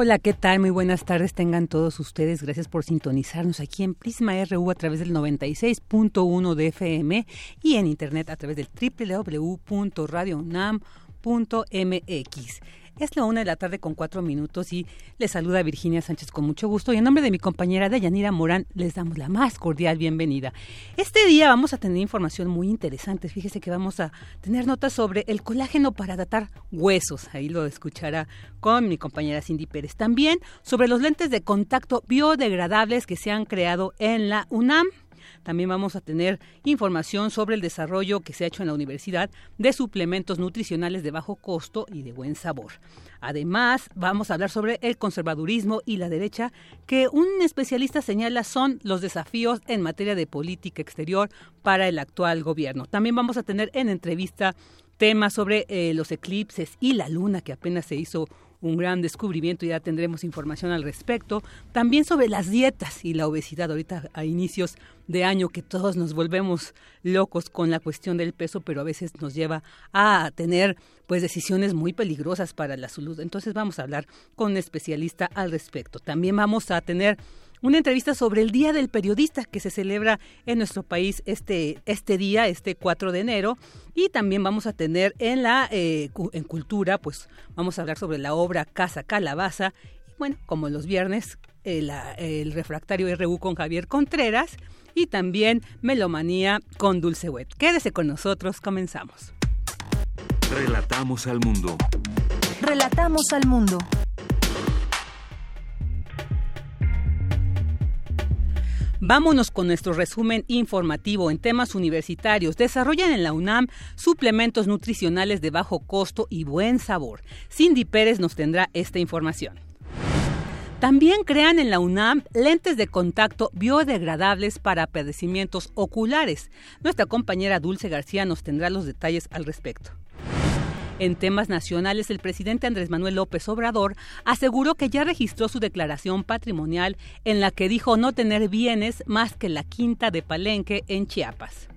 Hola, ¿qué tal? Muy buenas tardes tengan todos ustedes. Gracias por sintonizarnos aquí en Prisma RU a través del 96.1 de FM y en internet a través del www.radiounam.mx. Es la una de la tarde con cuatro minutos y les saluda Virginia Sánchez con mucho gusto y en nombre de mi compañera Deyanira Morán les damos la más cordial bienvenida. Este día vamos a tener información muy interesante. Fíjese que vamos a tener notas sobre el colágeno para datar huesos. Ahí lo escuchará con mi compañera Cindy Pérez. También sobre los lentes de contacto biodegradables que se han creado en la UNAM. También vamos a tener información sobre el desarrollo que se ha hecho en la universidad de suplementos nutricionales de bajo costo y de buen sabor. Además, vamos a hablar sobre el conservadurismo y la derecha, que un especialista señala son los desafíos en materia de política exterior para el actual gobierno. También vamos a tener en entrevista temas sobre eh, los eclipses y la luna, que apenas se hizo un gran descubrimiento y ya tendremos información al respecto. También sobre las dietas y la obesidad ahorita a inicios de año que todos nos volvemos locos con la cuestión del peso, pero a veces nos lleva a tener pues decisiones muy peligrosas para la salud. Entonces vamos a hablar con un especialista al respecto. También vamos a tener una entrevista sobre el Día del Periodista que se celebra en nuestro país este, este día, este 4 de enero. Y también vamos a tener en la eh, en cultura, pues vamos a hablar sobre la obra Casa Calabaza. Y bueno, como los viernes, el, el refractario RU con Javier Contreras y también Melomanía con Dulce Wet. Quédese con nosotros, comenzamos. Relatamos al mundo. Relatamos al mundo. Vámonos con nuestro resumen informativo en temas universitarios. Desarrollan en la UNAM suplementos nutricionales de bajo costo y buen sabor. Cindy Pérez nos tendrá esta información. También crean en la UNAM lentes de contacto biodegradables para padecimientos oculares. Nuestra compañera Dulce García nos tendrá los detalles al respecto. En temas nacionales, el presidente Andrés Manuel López Obrador aseguró que ya registró su declaración patrimonial en la que dijo no tener bienes más que la quinta de Palenque en Chiapas.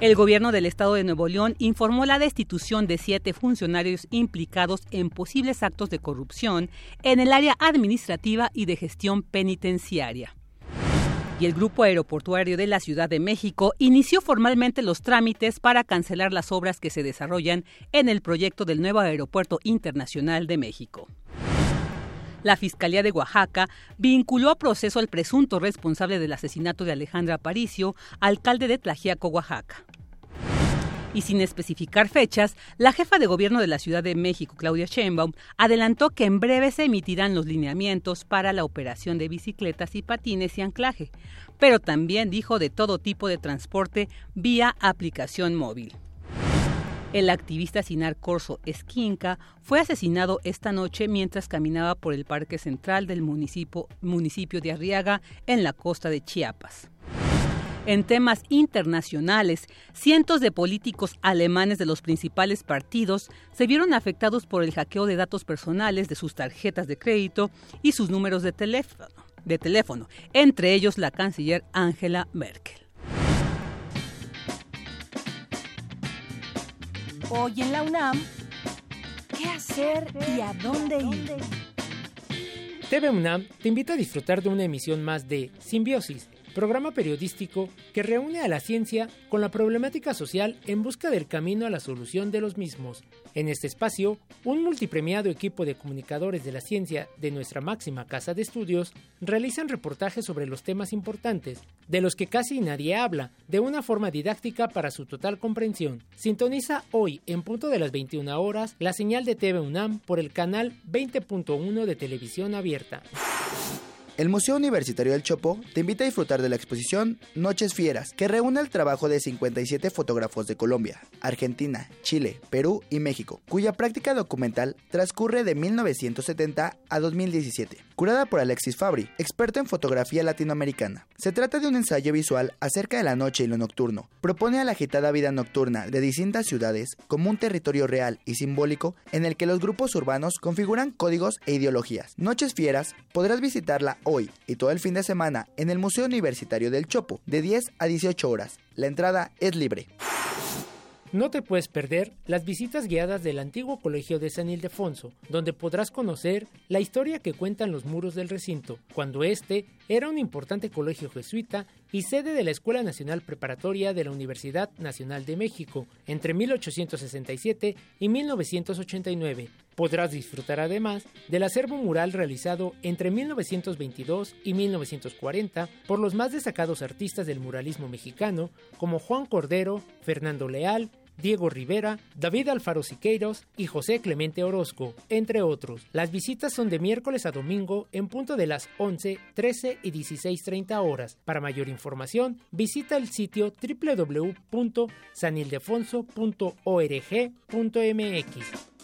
El gobierno del estado de Nuevo León informó la destitución de siete funcionarios implicados en posibles actos de corrupción en el área administrativa y de gestión penitenciaria y el Grupo Aeroportuario de la Ciudad de México inició formalmente los trámites para cancelar las obras que se desarrollan en el proyecto del nuevo Aeropuerto Internacional de México. La Fiscalía de Oaxaca vinculó a proceso al presunto responsable del asesinato de Alejandra Aparicio, alcalde de Tlajiaco, Oaxaca y sin especificar fechas, la jefa de gobierno de la Ciudad de México, Claudia Sheinbaum, adelantó que en breve se emitirán los lineamientos para la operación de bicicletas y patines y anclaje, pero también dijo de todo tipo de transporte vía aplicación móvil. El activista Sinar Corso Esquinca fue asesinado esta noche mientras caminaba por el parque central del municipio, municipio de Arriaga en la costa de Chiapas. En temas internacionales, cientos de políticos alemanes de los principales partidos se vieron afectados por el hackeo de datos personales de sus tarjetas de crédito y sus números de teléfono, de teléfono entre ellos la canciller Angela Merkel. Hoy en la UNAM, ¿qué hacer y a dónde ir? TV UNAM te invita a disfrutar de una emisión más de Simbiosis programa periodístico que reúne a la ciencia con la problemática social en busca del camino a la solución de los mismos. En este espacio, un multipremiado equipo de comunicadores de la ciencia de nuestra máxima casa de estudios realizan reportajes sobre los temas importantes, de los que casi nadie habla, de una forma didáctica para su total comprensión. Sintoniza hoy, en punto de las 21 horas, la señal de TV UNAM por el canal 20.1 de televisión abierta. El Museo Universitario del Chopo te invita a disfrutar de la exposición Noches Fieras, que reúne el trabajo de 57 fotógrafos de Colombia, Argentina, Chile, Perú y México, cuya práctica documental transcurre de 1970 a 2017, curada por Alexis Fabri, experto en fotografía latinoamericana. Se trata de un ensayo visual acerca de la noche y lo nocturno. Propone a la agitada vida nocturna de distintas ciudades como un territorio real y simbólico en el que los grupos urbanos configuran códigos e ideologías. Noches Fieras podrás visitarla hoy y todo el fin de semana en el Museo Universitario del Chopo, de 10 a 18 horas. La entrada es libre. No te puedes perder las visitas guiadas del antiguo colegio de San Ildefonso, donde podrás conocer la historia que cuentan los muros del recinto, cuando este era un importante colegio jesuita y sede de la Escuela Nacional Preparatoria de la Universidad Nacional de México entre 1867 y 1989. Podrás disfrutar además del acervo mural realizado entre 1922 y 1940 por los más destacados artistas del muralismo mexicano como Juan Cordero, Fernando Leal, Diego Rivera, David Alfaro Siqueiros y José Clemente Orozco, entre otros. Las visitas son de miércoles a domingo en punto de las 11, 13 y 16.30 horas. Para mayor información, visita el sitio www.sanildefonso.org.mx.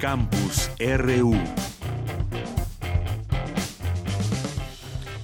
Campus RU.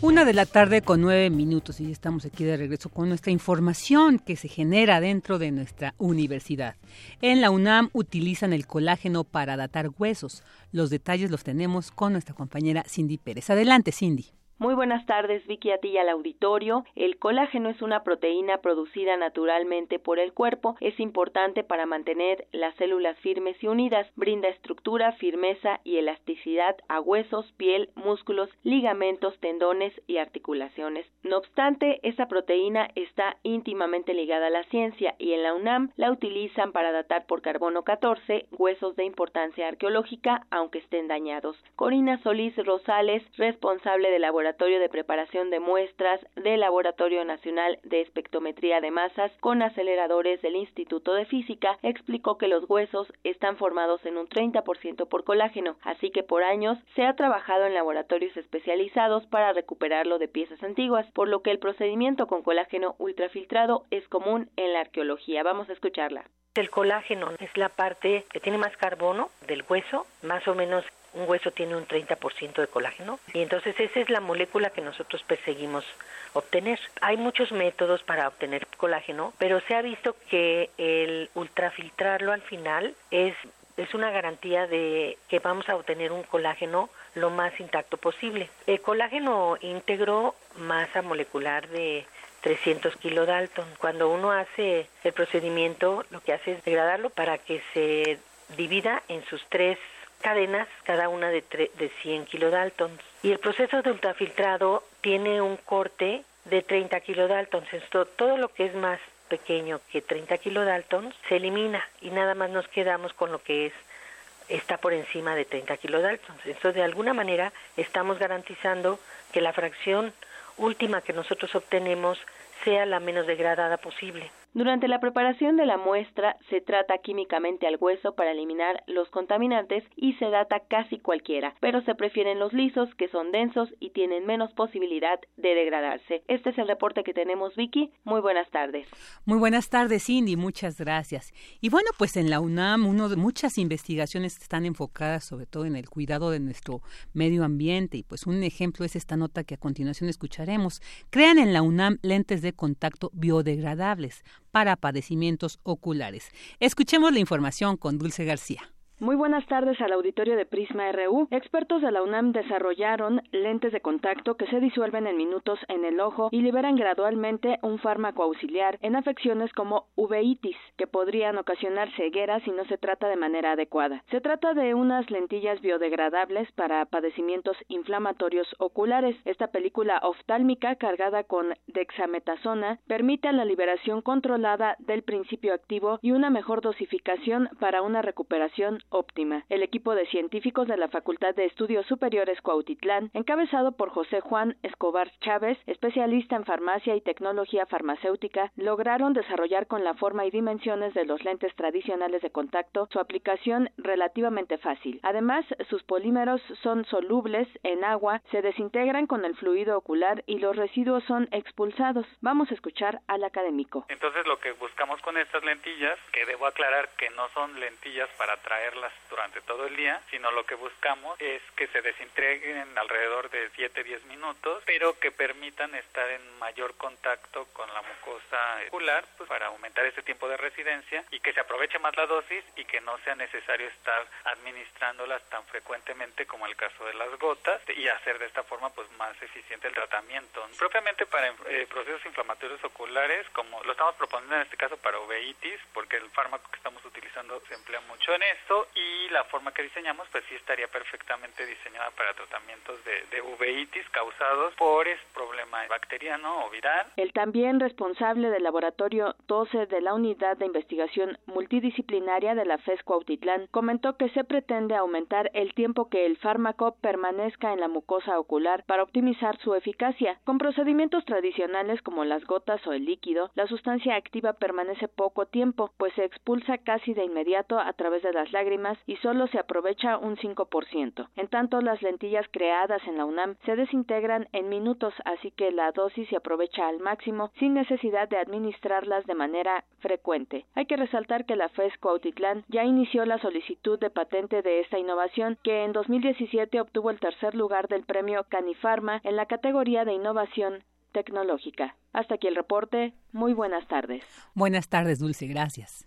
Una de la tarde con nueve minutos y estamos aquí de regreso con nuestra información que se genera dentro de nuestra universidad. En la UNAM utilizan el colágeno para datar huesos. Los detalles los tenemos con nuestra compañera Cindy Pérez. Adelante, Cindy. Muy buenas tardes, Vicky, a ti y al auditorio. El colágeno es una proteína producida naturalmente por el cuerpo. Es importante para mantener las células firmes y unidas. Brinda estructura, firmeza y elasticidad a huesos, piel, músculos, ligamentos, tendones y articulaciones. No obstante, esa proteína está íntimamente ligada a la ciencia y en la UNAM la utilizan para datar por carbono 14 huesos de importancia arqueológica, aunque estén dañados. Corina Solís Rosales, responsable de laboratorio de Preparación de Muestras del Laboratorio Nacional de Espectrometría de Masas con aceleradores del Instituto de Física, explicó que los huesos están formados en un 30% por colágeno, así que por años se ha trabajado en laboratorios especializados para recuperarlo de piezas antiguas, por lo que el procedimiento con colágeno ultrafiltrado es común en la arqueología. Vamos a escucharla. El colágeno es la parte que tiene más carbono del hueso, más o menos un hueso tiene un 30% de colágeno y entonces esa es la molécula que nosotros perseguimos obtener. Hay muchos métodos para obtener colágeno, pero se ha visto que el ultrafiltrarlo al final es es una garantía de que vamos a obtener un colágeno lo más intacto posible. El colágeno íntegro, masa molecular de 300 kilodalton. Cuando uno hace el procedimiento, lo que hace es degradarlo para que se divida en sus tres cadenas, cada una de, de 100 kilodaltons. Y el proceso de ultrafiltrado tiene un corte de 30 kilodaltons. Esto, todo lo que es más pequeño que 30 kilodaltons se elimina y nada más nos quedamos con lo que es está por encima de 30 kilodaltons. Entonces, de alguna manera, estamos garantizando que la fracción última que nosotros obtenemos sea la menos degradada posible. Durante la preparación de la muestra se trata químicamente al hueso para eliminar los contaminantes y se data casi cualquiera, pero se prefieren los lisos que son densos y tienen menos posibilidad de degradarse. Este es el reporte que tenemos, Vicky. Muy buenas tardes. Muy buenas tardes, Cindy. Muchas gracias. Y bueno, pues en la UNAM uno de muchas investigaciones están enfocadas sobre todo en el cuidado de nuestro medio ambiente y pues un ejemplo es esta nota que a continuación escucharemos. Crean en la UNAM lentes de contacto biodegradables para padecimientos oculares. Escuchemos la información con Dulce García. Muy buenas tardes al auditorio de Prisma RU. Expertos de la UNAM desarrollaron lentes de contacto que se disuelven en minutos en el ojo y liberan gradualmente un fármaco auxiliar en afecciones como uveitis, que podrían ocasionar ceguera si no se trata de manera adecuada. Se trata de unas lentillas biodegradables para padecimientos inflamatorios oculares. Esta película oftálmica cargada con dexametasona permite la liberación controlada del principio activo y una mejor dosificación para una recuperación óptima. El equipo de científicos de la Facultad de Estudios Superiores Cuautitlán, encabezado por José Juan Escobar Chávez, especialista en farmacia y tecnología farmacéutica, lograron desarrollar con la forma y dimensiones de los lentes tradicionales de contacto su aplicación relativamente fácil. Además, sus polímeros son solubles en agua, se desintegran con el fluido ocular y los residuos son expulsados. Vamos a escuchar al académico. Entonces, lo que buscamos con estas lentillas, que debo aclarar que no son lentillas para durante todo el día, sino lo que buscamos es que se desintegren alrededor de 7-10 minutos, pero que permitan estar en mayor contacto con la mucosa ocular pues, para aumentar ese tiempo de residencia y que se aproveche más la dosis y que no sea necesario estar administrándolas tan frecuentemente como el caso de las gotas y hacer de esta forma pues más eficiente el tratamiento. Propiamente para eh, procesos inflamatorios oculares, como lo estamos proponiendo en este caso para uveitis, porque el fármaco que estamos utilizando se emplea mucho en esto y la forma que diseñamos pues sí estaría perfectamente diseñada para tratamientos de, de uveitis causados por este problema bacteriano o viral. El también responsable del laboratorio 12 de la Unidad de Investigación Multidisciplinaria de la FES Cuautitlán comentó que se pretende aumentar el tiempo que el fármaco permanezca en la mucosa ocular para optimizar su eficacia. Con procedimientos tradicionales como las gotas o el líquido, la sustancia activa permanece poco tiempo, pues se expulsa casi de inmediato a través de las lágrimas y solo se aprovecha un 5%. En tanto, las lentillas creadas en la UNAM se desintegran en minutos, así que la dosis se aprovecha al máximo sin necesidad de administrarlas de manera frecuente. Hay que resaltar que la FES Cuautitlán ya inició la solicitud de patente de esta innovación que en 2017 obtuvo el tercer lugar del premio Canifarma en la categoría de innovación tecnológica. Hasta aquí el reporte. Muy buenas tardes. Buenas tardes, Dulce. Gracias.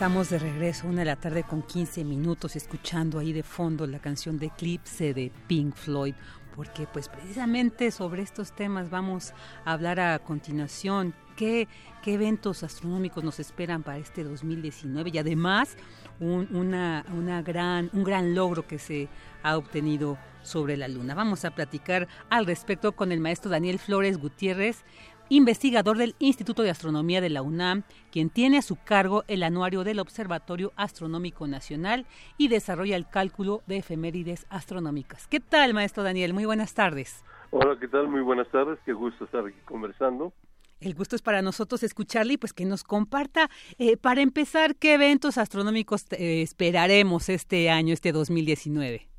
estamos de regreso, una de la tarde con 15 minutos, escuchando ahí de fondo la canción de Eclipse de Pink Floyd, porque pues precisamente sobre estos temas vamos a hablar a continuación. ¿Qué, qué eventos astronómicos nos esperan para este 2019? Y además una, una gran, un gran logro que se ha obtenido sobre la Luna. Vamos a platicar al respecto con el maestro Daniel Flores Gutiérrez, investigador del Instituto de Astronomía de la UNAM, quien tiene a su cargo el anuario del Observatorio Astronómico Nacional y desarrolla el cálculo de efemérides astronómicas. ¿Qué tal, maestro Daniel? Muy buenas tardes. Hola, ¿qué tal? Muy buenas tardes. Qué gusto estar aquí conversando. El gusto es para nosotros escucharle y pues que nos comparta, eh, para empezar, qué eventos astronómicos eh, esperaremos este año, este 2019.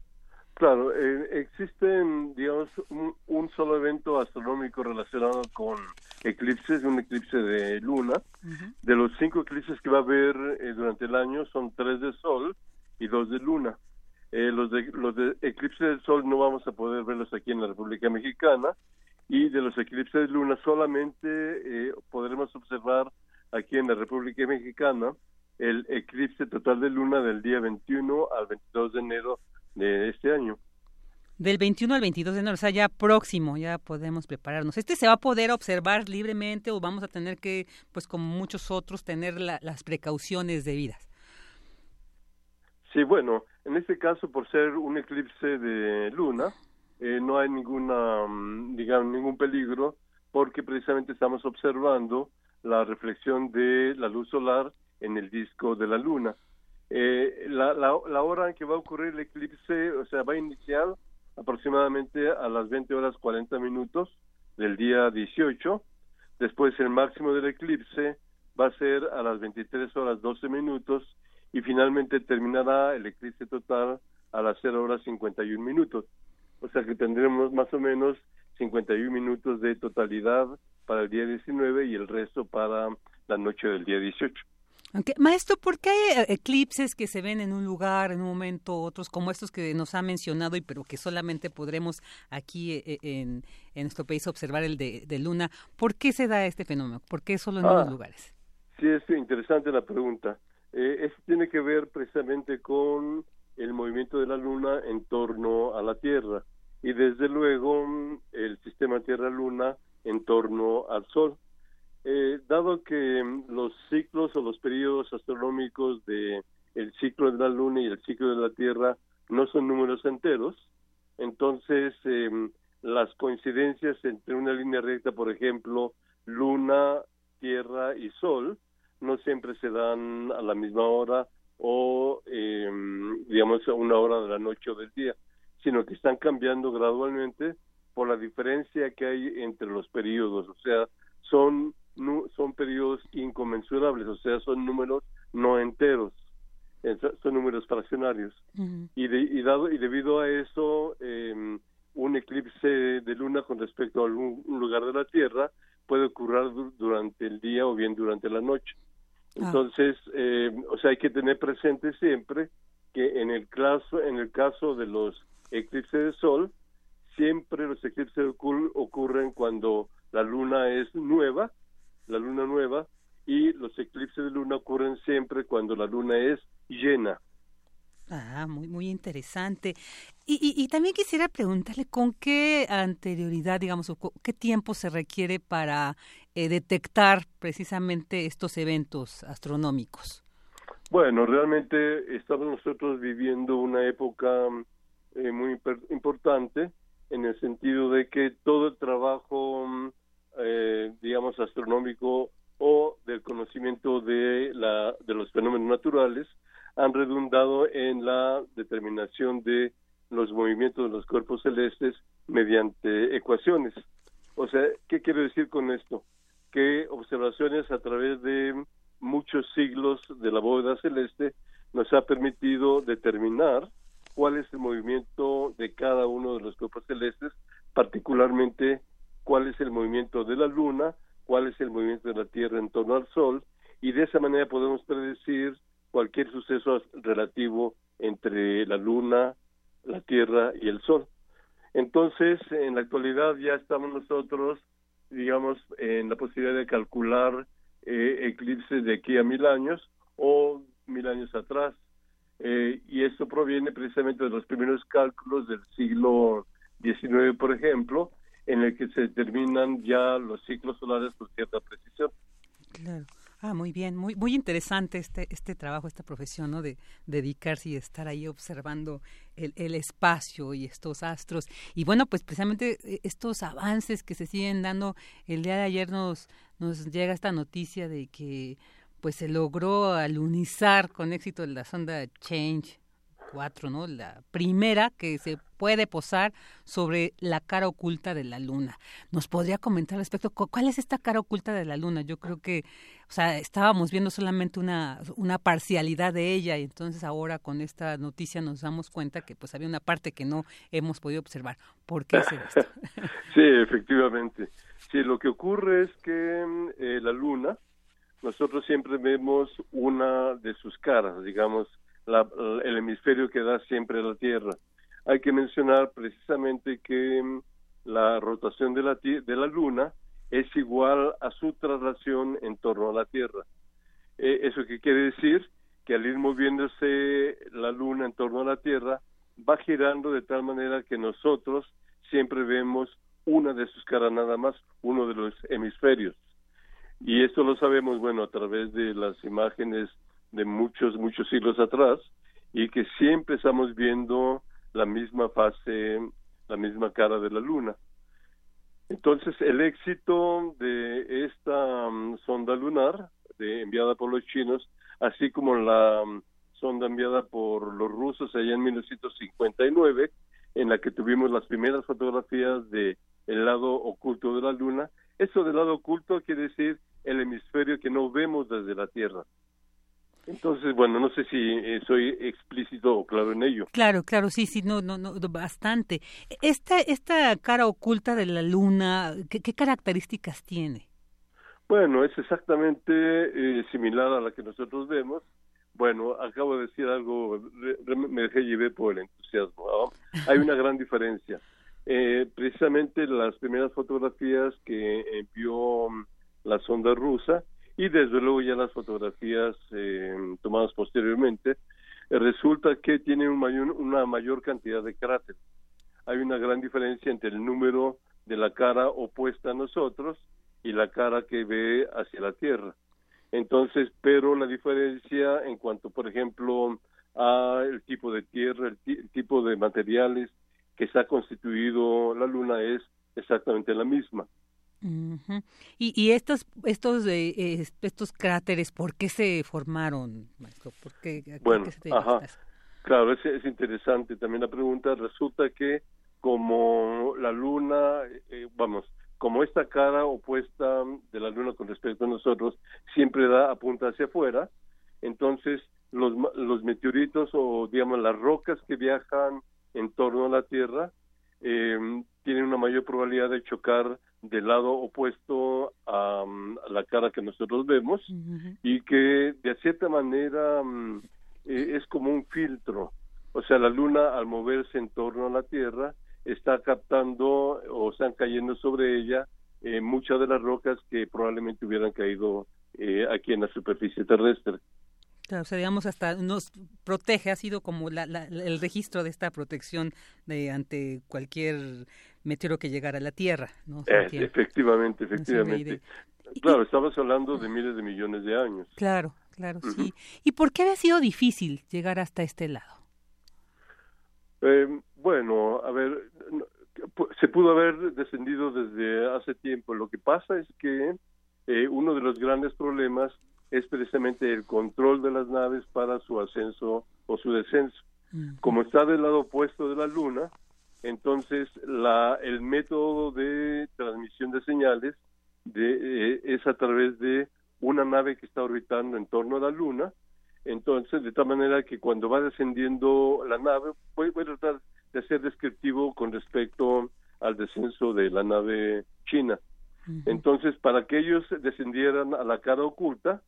Claro, eh, existe, digamos, un, solo evento astronómico relacionado con eclipses, un eclipse de luna. De los cinco eclipses que va a haber eh, durante el año, son tres de sol y dos de luna. Eh, los, de, los de eclipses del sol no vamos a poder verlos aquí en la República Mexicana y de los eclipses de luna solamente podremos observar aquí en la República Mexicana el eclipse total de luna del día 21 al 22 de enero de este año. Del 21 al 22 de enero, o sea, ya próximo, ya podemos prepararnos. ¿Este se va a poder observar libremente o vamos a tener que, pues como muchos otros, tener las precauciones debidas? Sí, bueno, en este caso, por ser un eclipse de luna, eh, no hay ninguna, mm, digamos, ningún peligro, porque precisamente estamos observando la reflexión de la luz solar en el disco de la luna. Eh, la, la, hora en que va a ocurrir el eclipse, o sea, va a iniciar aproximadamente a las 20 horas 40 minutos del día 18. Después el máximo del eclipse va a ser a las 23 horas 12 minutos y finalmente terminará el eclipse total a las 0 horas 51 minutos. O sea que tendremos más o menos 51 minutos de totalidad para el día 19 y el resto para la noche del día 18. Maestro, ¿por qué hay eh, eclipses que se ven en un lugar, en un momento, otros como estos que nos ha mencionado y pero que solamente podremos aquí eh, eh, en, nuestro país observar el de, luna? ¿Por qué se da este fenómeno? ¿Por qué solo en unos ah, lugares? Sí, es interesante la pregunta. Eh, esto tiene que ver precisamente con el movimiento de la luna en torno a la Tierra y desde luego el sistema Tierra-Luna en torno al Sol. Eh, dado que mm, los ciclos o los periodos astronómicos de el ciclo de la Luna y el ciclo de la Tierra no son números enteros, entonces em, las coincidencias entre una línea recta, por ejemplo, Luna, Tierra y Sol, no siempre se dan a la misma hora o, em, digamos, a una hora de la noche o del día, sino que están cambiando gradualmente por la diferencia que hay entre los periodos, o sea, son son periodos inconmensurables, o sea, son números no enteros, son números fraccionarios. y, y, dado, y debido a eso, eh, un eclipse de luna con respecto a algún lugar de la Tierra puede ocurrir durante el día o bien durante la noche. Ah. Entonces, eh, o sea, hay que tener presente siempre que en el caso, en el caso de los eclipses de sol, siempre los eclipses ocurren cuando la luna es nueva la luna nueva, y los eclipses de luna ocurren siempre cuando la luna es llena. Ah, muy, muy interesante. Y, y, también quisiera preguntarle con qué anterioridad, digamos, o qué tiempo se requiere para eh, detectar precisamente estos eventos astronómicos. Bueno, realmente estamos nosotros viviendo una época eh, muy importante en el sentido de que todo el trabajo eh, digamos, astronómico o del conocimiento de, la, de los fenómenos naturales han redundado en la determinación de los movimientos de los cuerpos celestes mediante ecuaciones. O sea, ¿qué quiero decir con esto? Que observaciones a través de muchos siglos de la bóveda celeste nos ha permitido determinar cuál es el movimiento de cada uno de los cuerpos celestes, particularmente cuál es el movimiento de la Luna, cuál es el movimiento de la Tierra en torno al Sol, y de esa manera podemos predecir cualquier suceso relativo entre la Luna, la Tierra y el Sol. Entonces, en la actualidad ya estamos nosotros, digamos, en la posibilidad de calcular eh, eclipses de aquí a mil años o mil años atrás. Eh, y esto proviene precisamente de los primeros cálculos del siglo XIX, por ejemplo, en el que se determinan ya los ciclos solares con cierta precisión. Claro. Ah, muy bien, muy muy interesante este este trabajo, esta profesión, ¿no? De, dedicarse y estar ahí observando el, el, espacio y estos astros. Y bueno, pues precisamente eh, estos avances que se siguen dando, el día de ayer nos nos llega esta noticia de que pues se logró alunizar con éxito la sonda Change ¿no? La primera que se puede posar sobre la cara oculta de la luna. ¿Nos podría comentar respecto cuál es esta cara oculta de la luna? Yo creo que, o sea, estábamos viendo solamente una, una parcialidad de ella y entonces ahora con esta noticia nos damos cuenta que pues había una parte que no hemos podido observar. ¿Por qué es esto? sí, efectivamente. Sí, lo que ocurre es que eh, la luna, nosotros siempre vemos una de sus caras, digamos, el hemisferio que da siempre la Tierra. Hay que mencionar precisamente que mm, la rotación de la, de la Luna es igual a su traslación en torno a la Tierra. Eh, ¿Eso qué quiere decir? Que al ir moviéndose la Luna en torno a la Tierra, va girando de tal manera que nosotros siempre vemos una de sus caras nada más, uno de los hemisferios. Y esto lo sabemos, bueno, a través de las imágenes de muchos, muchos siglos atrás y que siempre estamos viendo la misma fase, la misma cara de la luna. Entonces, el éxito de esta mm, sonda lunar de, enviada por los chinos, así como la mm, sonda enviada por los rusos allá en 1959, en la que tuvimos las primeras fotografías de el lado oculto de la Luna. Eso del lado oculto quiere decir el hemisferio que no vemos desde la Tierra. Entonces, bueno, no sé si eh, soy explícito o claro en ello. Claro, claro, sí, sí, no, no, no, bastante. Esta, esta cara oculta de la luna, ¿qué, características tiene? Bueno, es exactamente eh, similar a la que nosotros vemos. Bueno, acabo de decir algo, me dejé llevar por el entusiasmo. Hay una gran diferencia. Eh, precisamente las primeras fotografías que envió la sonda rusa y desde luego ya las fotografías eh, tomadas posteriormente, eh, resulta que tiene un mayor, una mayor cantidad de cráteres. Hay una gran diferencia entre el número de la cara opuesta a nosotros y la cara que ve hacia la Tierra. Entonces, pero la diferencia en cuanto, por ejemplo, a el tipo de tierra, el tipo de materiales que ha constituido la Luna es exactamente la misma y, y estos estos eh, estos cráteres, ¿por qué se formaron, maestro? ¿Por qué, bueno, ajá. Claro, es, es interesante también la pregunta. Resulta que como la luna, eh, vamos, como esta cara opuesta de la luna con respecto a nosotros siempre da apunta hacia afuera, entonces los, los meteoritos o digamos las rocas que viajan en torno a la Tierra eh, tienen una mayor probabilidad de chocar del lado opuesto a, la cara que nosotros vemos y que de cierta manera mm, eh, es como un filtro. O sea, la luna al moverse en torno a la Tierra está captando o están cayendo sobre ella eh, muchas de las rocas que probablemente hubieran caído eh, aquí en la superficie terrestre. Claro, o sea, digamos, hasta nos protege, ha sido como el registro de esta protección de ante cualquier meteoro que llegara a la Tierra. ¿no? Eh, efectivamente, efectivamente. Claro, estamos hablando de miles de millones de años. Claro, claro, sí. ¿Y por qué había sido difícil llegar hasta este lado? Eh, bueno, a ver, se pudo haber descendido desde hace tiempo. Lo que pasa es que eh, uno de los grandes problemas es precisamente el control de las naves para su ascenso o su descenso. Como está del lado opuesto de la Luna, entonces la, el método de transmisión de señales de, eh, es a través de una nave que está orbitando en torno a la Luna. Entonces, de tal manera que cuando va descendiendo la nave, voy, voy a tratar de ser descriptivo con respecto al descenso de la nave china. Entonces, para que ellos descendieran a la cara oculta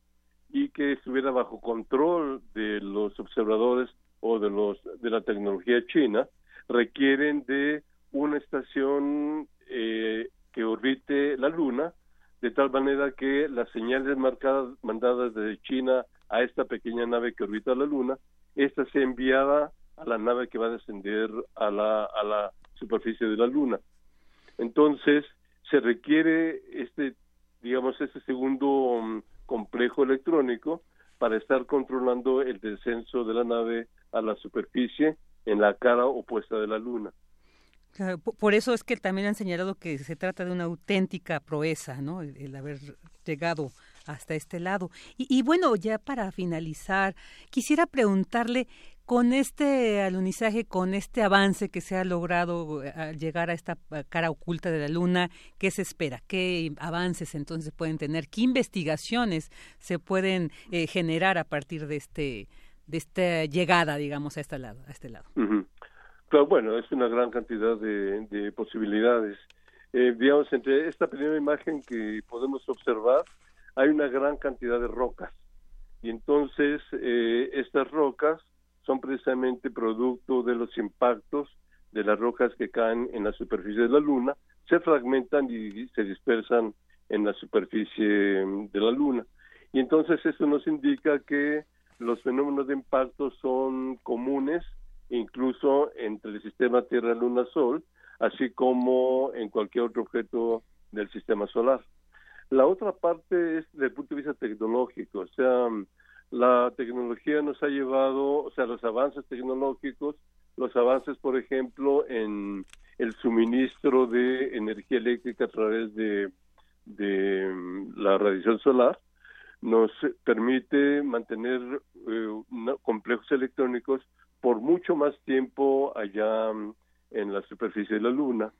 y que estuviera bajo control de los observadores o de los de la tecnología china, requieren de una estación eh, que orbite la Luna, de tal manera que las señales marcadas, mandadas desde China a esta pequeña nave que orbita la Luna, esta se enviada a la nave que va a descender a la, a la superficie de la Luna. Entonces, se requiere este, digamos, este segundo mm, complejo electrónico para estar controlando el descenso de la nave a la superficie en la cara opuesta de la luna. por eso es que también han señalado que se trata de una auténtica proeza, ¿no? El, haber llegado hasta este lado. Y, bueno, ya para finalizar, quisiera preguntarle, con este alunizaje, con este avance que se ha logrado eh, llegar a esta cara oculta de la Luna, ¿qué se espera? ¿Qué avances entonces pueden tener? ¿Qué investigaciones se pueden eh, generar a partir de este de esta llegada, digamos, a este lado. A este lado. Pero bueno, es una gran cantidad de, posibilidades. Eh, digamos, entre esta primera imagen que podemos observar, hay una gran cantidad de rocas. Y entonces, eh, estas rocas son precisamente producto de los impactos de las rocas que caen en la superficie de la Luna, se fragmentan y se dispersan en la superficie de la Luna. Y entonces eso nos indica que los fenómenos de impacto son comunes incluso entre el sistema Tierra-Luna-Sol, así como en cualquier otro objeto del sistema solar. La otra parte es desde el punto de vista tecnológico, o sea, la tecnología nos ha llevado, o sea, los avances tecnológicos, los avances, por ejemplo, en el suministro de energía eléctrica a través de, de mm, la radiación solar, nos permite mantener eh, complejos electrónicos por mucho más tiempo allá mm, en la superficie de la Luna.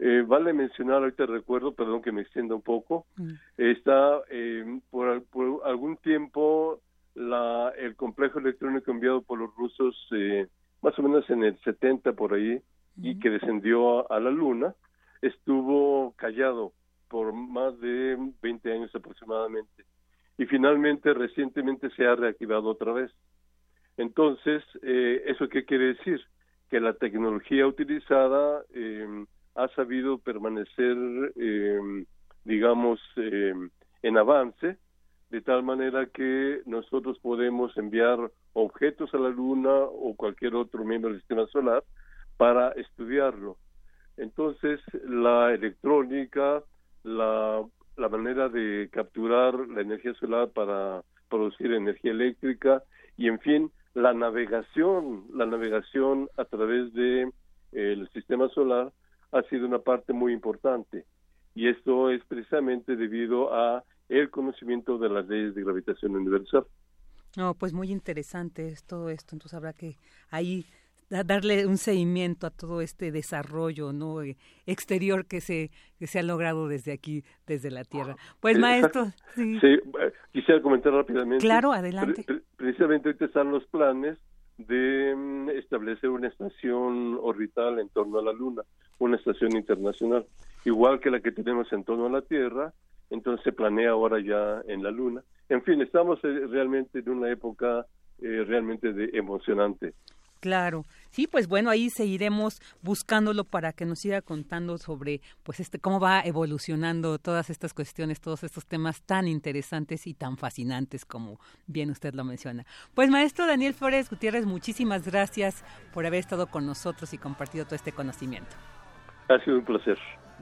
Eh, vale mencionar, ahorita recuerdo, perdón que me extienda un poco, mm. está eh, por, algún tiempo la, el complejo electrónico enviado por los rusos, eh, más o menos en el 70 por ahí, y que descendió a, la Luna, estuvo callado por más de 20 años aproximadamente. Y finalmente, recientemente se ha reactivado otra vez. Entonces, ¿eso qué quiere decir? Que la tecnología utilizada eh, ha sabido permanecer, eh, digamos, eh, en avance, de tal manera que nosotros podemos enviar objetos a la Luna o cualquier otro miembro del sistema solar para estudiarlo. Entonces, la electrónica, la, la manera de capturar la energía solar para producir energía eléctrica y, en fin, la navegación, la navegación a través de el sistema solar ha sido una parte muy importante y esto es precisamente debido a el conocimiento de las leyes de gravitación universal. No, pues muy interesante es todo esto, entonces habrá que ahí darle un seguimiento a todo este desarrollo no eh, exterior que se que se ha logrado desde aquí desde la tierra. Pues maestro sí, eh, quisiera comentar rápidamente claro adelante. precisamente ahorita están los planes de mm, establecer una estación orbital en torno a la Luna, una estación internacional, igual que la que tenemos en torno a la Tierra, entonces se planea ahora ya en la Luna. En fin, estamos eh, realmente en una época eh, realmente de emocionante. Claro, sí, pues bueno, ahí seguiremos buscándolo para que nos siga contando sobre, pues este, cómo va evolucionando todas estas cuestiones, todos estos temas tan interesantes y tan fascinantes como bien usted lo menciona. Pues maestro Daniel Flores Gutiérrez, muchísimas gracias por haber estado con nosotros y compartido todo este conocimiento. Ha sido un placer.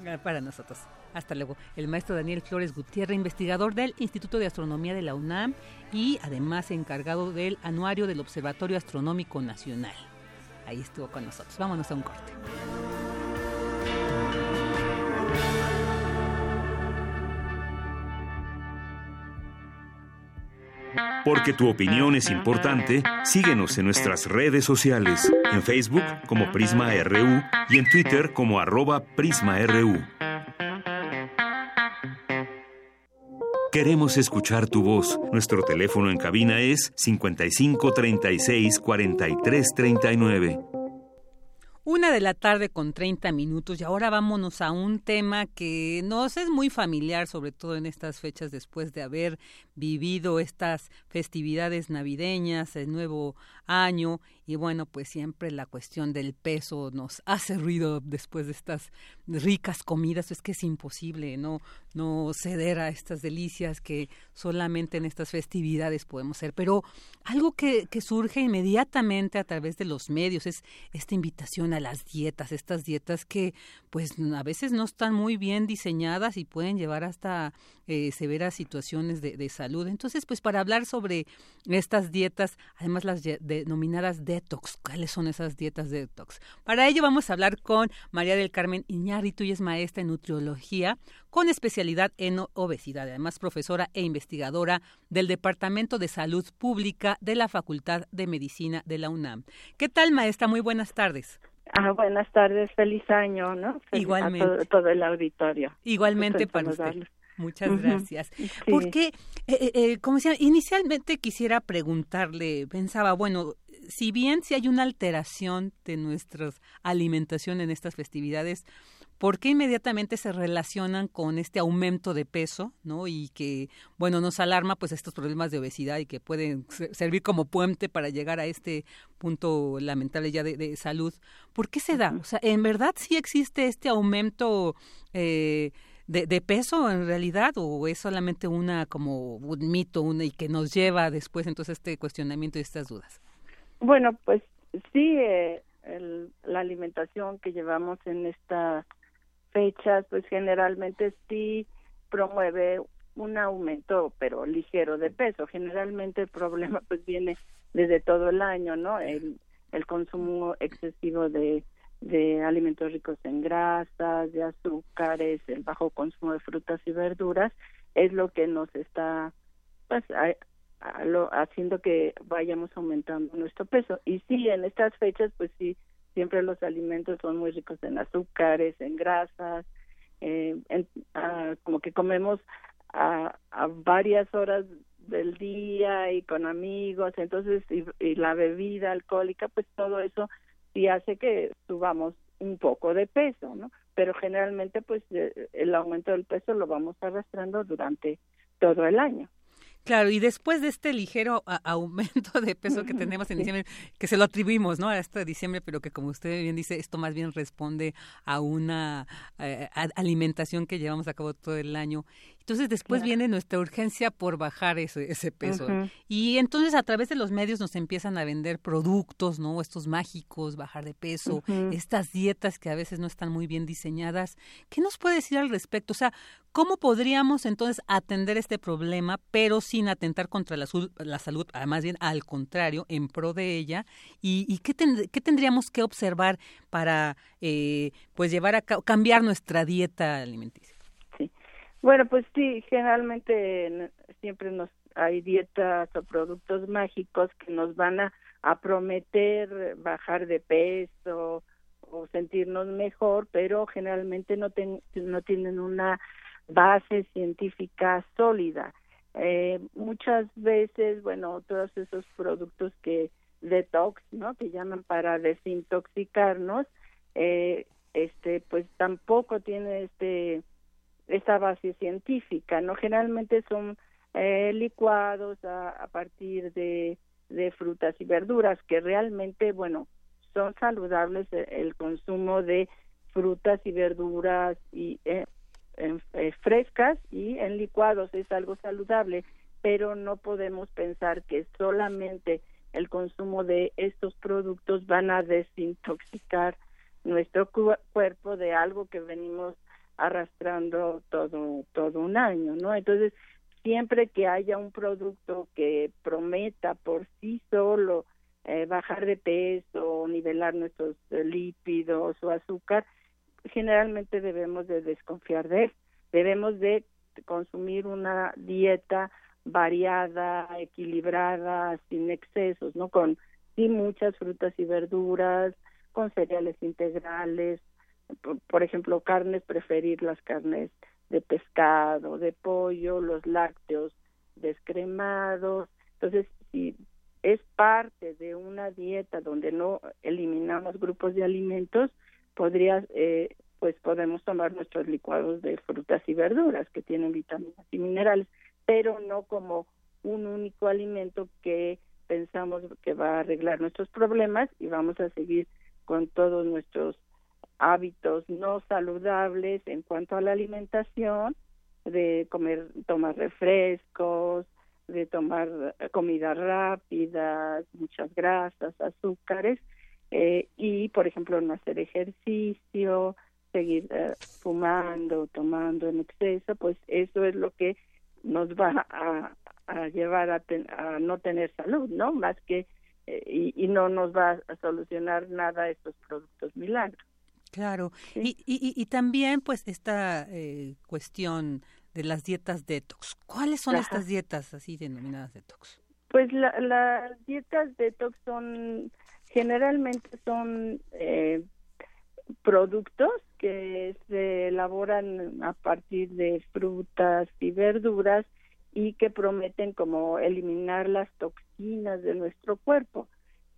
Ah, para nosotros. Hasta luego. El maestro Daniel Flores Gutiérrez, investigador del Instituto de Astronomía de la UNAM y además encargado del Anuario del Observatorio Astronómico Nacional. Ahí estuvo con nosotros. Vámonos a un corte. Porque tu opinión es importante, síguenos en nuestras redes sociales, en Facebook como Prisma RU y en Twitter como arroba PrismaRU. Queremos escuchar tu voz. Nuestro teléfono en cabina es 55 36 43 39. Una de la tarde con 30 minutos y ahora vámonos a un tema que nos es muy familiar, sobre todo en estas fechas después de haber vivido estas festividades navideñas, el nuevo año y bueno, pues siempre la cuestión del peso nos hace ruido después de estas ricas comidas, es que es imposible no no ceder a estas delicias que solamente en estas festividades podemos hacer, pero algo que, que surge inmediatamente a través de los medios es esta invitación a las dietas, estas dietas que pues a veces no están muy bien diseñadas y pueden llevar hasta eh, severas situaciones de, salud. Entonces, pues para hablar sobre estas dietas, además las denominadas detox, ¿cuáles son esas dietas detox? Para ello vamos a hablar con María del Carmen Iñárritu, y es maestra en nutriología con especialidad en obesidad, además profesora e investigadora del Departamento de Salud Pública de la Facultad de Medicina de la UNAM. ¿Qué tal, maestra? Muy buenas tardes. Ah, buenas tardes, feliz año, ¿no? Igualmente. A todo, el auditorio. Igualmente para usted. Muchas gracias. Porque, eh, eh, eh, como decía, inicialmente quisiera preguntarle, pensaba, bueno, si bien si hay una alteración de nuestra alimentación en estas festividades, ¿por qué inmediatamente se relacionan con este aumento de peso, ¿no? Y que, bueno, nos alarma pues estos problemas de obesidad y que pueden servir como puente para llegar a este punto lamentable ya de, salud. ¿Por qué se da? O sea, ¿en verdad sí existe este aumento eh, de, peso en realidad o es solamente una como un mito una, y que nos lleva después entonces este cuestionamiento y estas dudas? Bueno, pues sí, eh, la alimentación que llevamos en estas fechas, pues generalmente sí promueve un aumento, pero ligero de peso. Generalmente el problema pues viene desde todo el año, ¿no? El, consumo excesivo de de alimentos ricos en grasas, de azúcares, el bajo consumo de frutas y verduras, es lo que nos está pues, haciendo que vayamos aumentando nuestro peso. Y sí, en estas fechas, pues sí, siempre los alimentos son muy ricos en azúcares, en grasas, eh, ah, como que comemos a, varias horas del día y con amigos, entonces y, la bebida alcohólica, pues todo eso sí hace que subamos un poco de peso, ¿no? Pero generalmente pues eh, el aumento del peso lo vamos arrastrando durante todo el año. Claro, y después de este ligero aumento de peso que tenemos en diciembre, que se lo atribuimos, ¿no? A este diciembre, pero que como usted bien dice, esto más bien responde a una eh, alimentación que llevamos a cabo todo el año. Entonces después viene nuestra urgencia por bajar ese, ese peso. Y entonces a través de los medios nos empiezan a vender productos, ¿no? Estos mágicos, bajar de peso, estas dietas que a veces no están muy bien diseñadas. ¿Qué nos puede decir al respecto? O sea, ¿cómo podríamos entonces atender este problema, pero sin atentar contra la, la salud, más bien al contrario, en pro de ella? ¿Y, y qué, qué tendríamos que observar para eh, pues llevar a cambiar nuestra dieta alimenticia? Bueno, pues sí, generalmente siempre nos hay dietas o productos mágicos que nos van a, prometer bajar de peso o sentirnos mejor, pero generalmente no, no tienen una base científica sólida. Eh, muchas veces, bueno, todos esos productos que detox, ¿no? Que llaman para desintoxicarnos, eh, este, pues tampoco tiene este esta base científica, ¿no? Generalmente son eh, licuados a, partir de, de frutas y verduras que realmente, bueno, son saludables eh, el, consumo de frutas y verduras y eh, frescas y en licuados es algo saludable, pero no podemos pensar que solamente el consumo de estos productos van a desintoxicar nuestro cuerpo de algo que venimos arrastrando todo todo un año, ¿no? Entonces, siempre que haya un producto que prometa por sí solo eh, bajar de peso, nivelar nuestros eh, lípidos o azúcar, generalmente debemos de desconfiar de él. Debemos de consumir una dieta variada, equilibrada, sin excesos, ¿no? Con sí muchas frutas y verduras, con cereales integrales, por, ejemplo, carnes, preferir las carnes de pescado, de pollo, los lácteos descremados. Entonces, si es parte de una dieta donde no eliminamos grupos de alimentos, podría, eh, pues podemos tomar nuestros licuados de frutas y verduras que tienen vitaminas y minerales, pero no como un único alimento que pensamos que va a arreglar nuestros problemas y vamos a seguir con todos nuestros hábitos no saludables en cuanto a la alimentación, de comer, tomar refrescos, de tomar eh, comidas rápidas, muchas grasas, azúcares, eh, y por ejemplo no hacer ejercicio, seguir eh, fumando, tomando en exceso, pues eso es lo que nos va a, llevar a, a, no tener salud, ¿no? Más que, y, y no nos va a solucionar nada estos productos milagros. Claro, y, y, y, también pues esta eh, cuestión de las dietas detox. ¿Cuáles son estas dietas así denominadas detox? Pues las dietas detox son generalmente son eh, productos que se elaboran a partir de frutas y verduras y que prometen como eliminar las toxinas de nuestro cuerpo.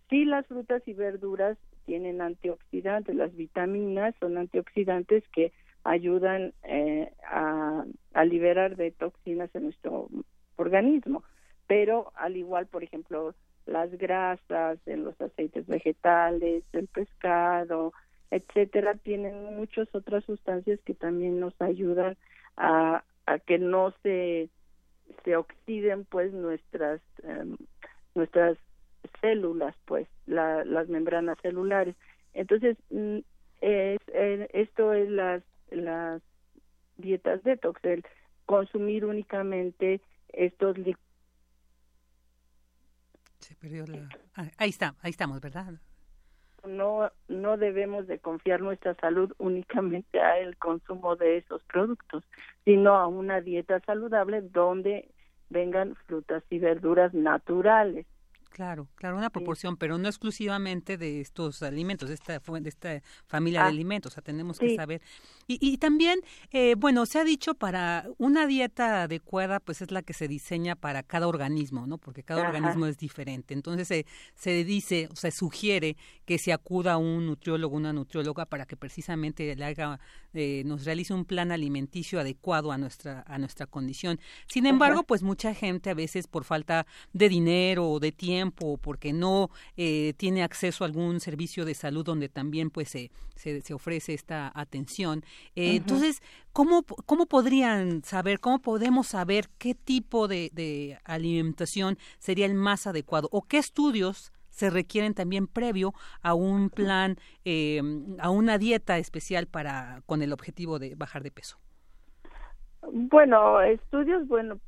Sí, las frutas y verduras tienen antioxidantes, las vitaminas son antioxidantes que ayudan eh, a, liberar de toxinas en nuestro organismo, pero al igual, por ejemplo, las grasas en los aceites vegetales, el pescado, etcétera, tienen muchas otras sustancias que también nos ayudan a, a que no se se oxiden pues nuestras em, nuestras células, pues, las membranas celulares. Entonces, mm, es, esto es las, las dietas detox, el consumir únicamente estos Se perdió la... Ah, ahí está, ahí estamos, ¿verdad? No, no debemos de confiar nuestra salud únicamente a el consumo de esos productos, sino a una dieta saludable donde vengan frutas y verduras naturales Claro, claro, una proporción, pero no exclusivamente de estos alimentos, de esta, de esta familia de ah. alimentos, o sea, tenemos que saber. Y, y también, eh, bueno, se ha dicho para una dieta adecuada, pues es la que se diseña para cada organismo, ¿no? Porque cada organismo es diferente. Entonces se, se dice, o se sugiere que se acuda a un nutriólogo, una nutrióloga, para que precisamente le haga, eh, nos realice un plan alimenticio adecuado a nuestra, a nuestra condición. Sin embargo, pues mucha gente a veces por falta de dinero o de tiempo, porque no eh, tiene acceso a algún servicio de salud donde también pues se, se, ofrece esta atención. Eh, entonces, ¿cómo, ¿cómo podrían saber, cómo podemos saber qué tipo de, de alimentación sería el más adecuado o qué estudios se requieren también previo a un plan, eh, a una dieta especial para con el objetivo de bajar de peso? Bueno, estudios, bueno,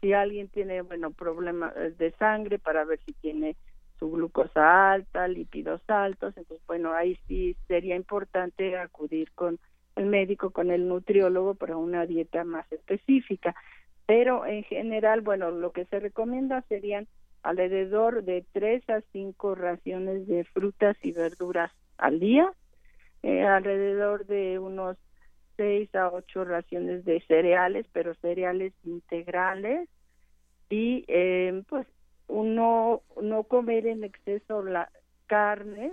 si alguien tiene, bueno, problemas eh, de sangre para ver si tiene su glucosa alta, lípidos altos, entonces, bueno, ahí sí sería importante acudir con el médico, con el nutriólogo para una dieta más específica. Pero en general, bueno, lo que se recomienda serían alrededor de tres a cinco raciones de frutas y verduras al día, eh, alrededor de unos seis a ocho raciones de cereales, pero cereales integrales. Y eh, pues uno no comer en exceso la carne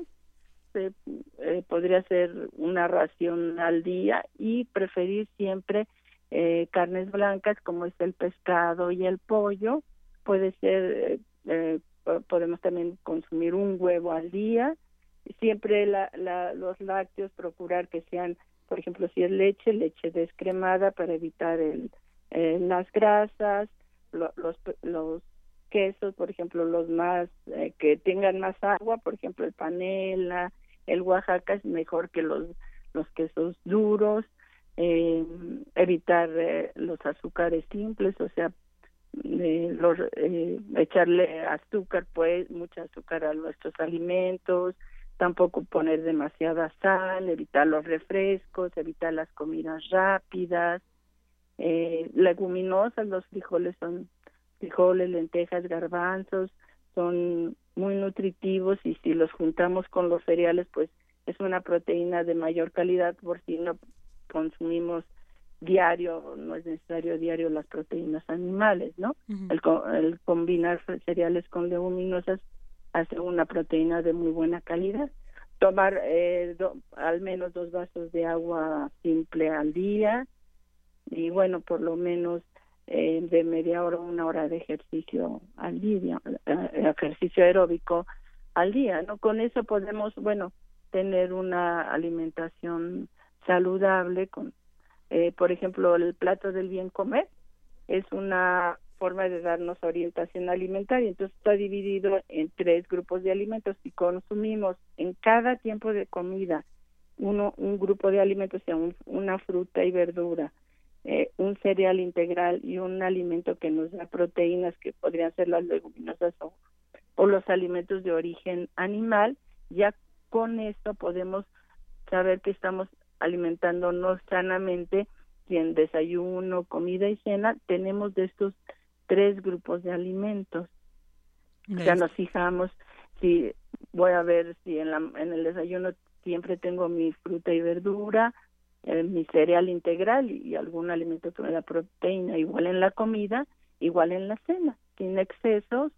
se, eh, podría ser una ración al día y preferir siempre eh, carnes blancas como es el pescado y el pollo. Puede ser eh, podemos también consumir un huevo al día. Siempre la, la, los lácteos procurar que sean por ejemplo, si es leche, leche descremada para evitar el, eh, las grasas, los, los quesos, por ejemplo, los más eh, que tengan más agua, por ejemplo, el panela, el Oaxaca es mejor que los los quesos duros, eh, evitar los azúcares simples, o sea, los, echarle azúcar, pues, mucha azúcar a nuestros alimentos, tampoco poner demasiada sal, evitar los refrescos, evitar las comidas rápidas, eh, leguminosas, los frijoles son frijoles, lentejas, garbanzos, son muy nutritivos y si los juntamos con los cereales, pues es una proteína de mayor calidad por si no consumimos diario, no es necesario diario las proteínas animales, ¿no? el, el combinar cereales con leguminosas hace una proteína de muy buena calidad. Tomar eh, al menos dos vasos de agua simple al día y bueno, por lo menos eh, de media hora a una hora de ejercicio al día, eh, ejercicio aeróbico al día, ¿no? Con eso podemos, bueno, tener una alimentación saludable con, por ejemplo, el plato del bien comer es una forma de darnos orientación alimentaria. Entonces está dividido en tres grupos de alimentos y consumimos en cada tiempo de comida uno un grupo de alimentos, o sea, una fruta y verdura, eh, un cereal integral y un alimento que nos da proteínas que podrían ser las leguminosas o, o los alimentos de origen animal, ya con esto podemos saber que estamos alimentándonos sanamente y en desayuno, comida y cena tenemos de estos tres grupos de alimentos. Ya nos fijamos si voy a ver si en, la, en el desayuno siempre tengo mi fruta y verdura, eh, mi cereal integral y, algún alimento me da proteína, igual en la comida, igual en la cena, sin excesos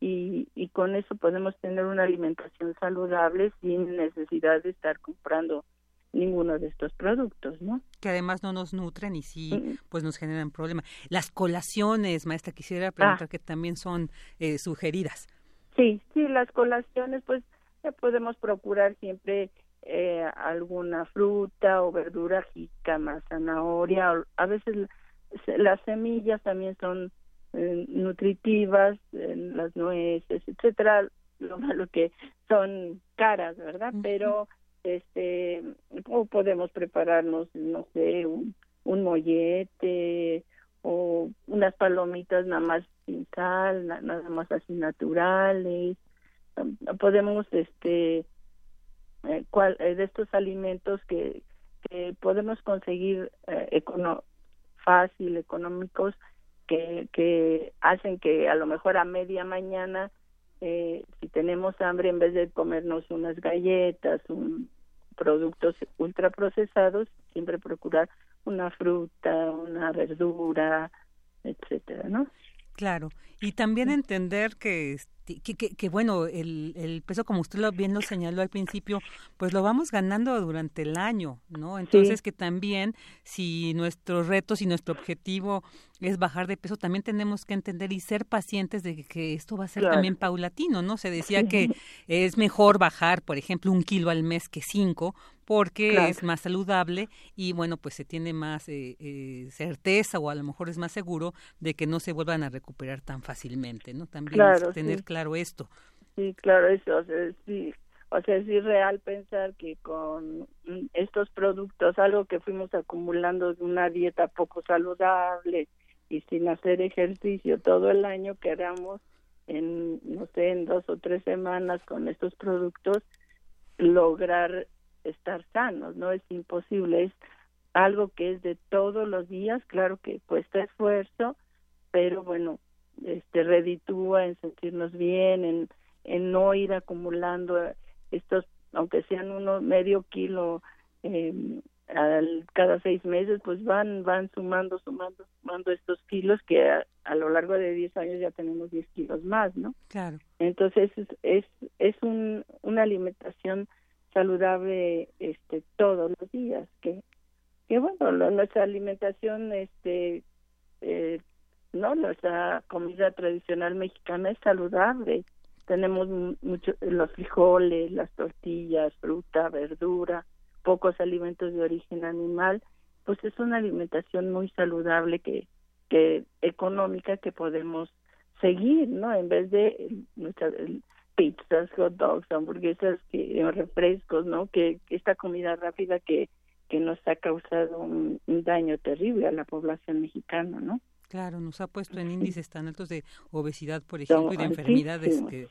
y, y con eso podemos tener una alimentación saludable sin necesidad de estar comprando ninguno de estos productos, ¿no? Que además no nos nutren y sí, mm. pues nos generan problema. Las colaciones, maestra, quisiera preguntar ah. que también son eh, sugeridas. Sí, sí, las colaciones, pues podemos procurar siempre eh, alguna fruta o verdura, jícama, zanahoria, a veces las semillas también son eh, nutritivas, las nueces, etcétera, lo malo que son caras, ¿verdad? Pero este o podemos prepararnos no sé un, un mollete o unas palomitas nada más sin sal nada más así naturales. Podemos este eh, cual, eh, de estos alimentos que, que podemos conseguir eh, fácil económicos que que hacen que a lo mejor a media mañana eh, si tenemos hambre, en vez de comernos unas galletas, un, productos ultraprocesados, siempre procurar una fruta, una verdura, etcétera, ¿no? Claro, y también entender que que, que, bueno, el, el, peso, como usted lo, bien lo señaló al principio, pues lo vamos ganando durante el año, ¿no? Entonces que también si nuestros retos y nuestro objetivo es bajar de peso, también tenemos que entender y ser pacientes de que esto va a ser también paulatino, ¿no? Se decía que es mejor bajar, por ejemplo, un kilo al mes que cinco, porque es más saludable y bueno, pues se tiene más eh, eh, certeza o a lo mejor es más seguro de que no se vuelvan a recuperar tan fácilmente, ¿no? También tener claro esto. Sí, claro, eso, o sea, es irreal pensar que con estos productos, algo que fuimos acumulando de una dieta poco saludable y sin hacer ejercicio todo el año, queramos en, no sé, en dos o tres semanas con estos productos lograr estar sanos, no es imposible, es algo que es de todos los días, claro que cuesta esfuerzo, pero bueno, este reditúa en sentirnos bien, en, en no ir acumulando estos, aunque sean uno medio kilo eh, al, cada seis meses, pues van van sumando, sumando, sumando estos kilos que a, lo largo de 10 años ya tenemos 10 kilos más, ¿no? Claro. Entonces es, es, es un, una alimentación saludable este todos los días que que bueno nuestra alimentación este eh, no nuestra comida tradicional mexicana es saludable tenemos mucho los frijoles las tortillas fruta verdura pocos alimentos de origen animal pues es una alimentación muy saludable que que económica que podemos seguir no en vez de nuestra pizzas, hot dogs, hamburguesas, que, refrescos, ¿no? Que, esta comida rápida que, que nos ha causado un, daño terrible a la población mexicana, ¿no? Claro, nos ha puesto en índices tan altos de obesidad, por ejemplo, y de enfermedades que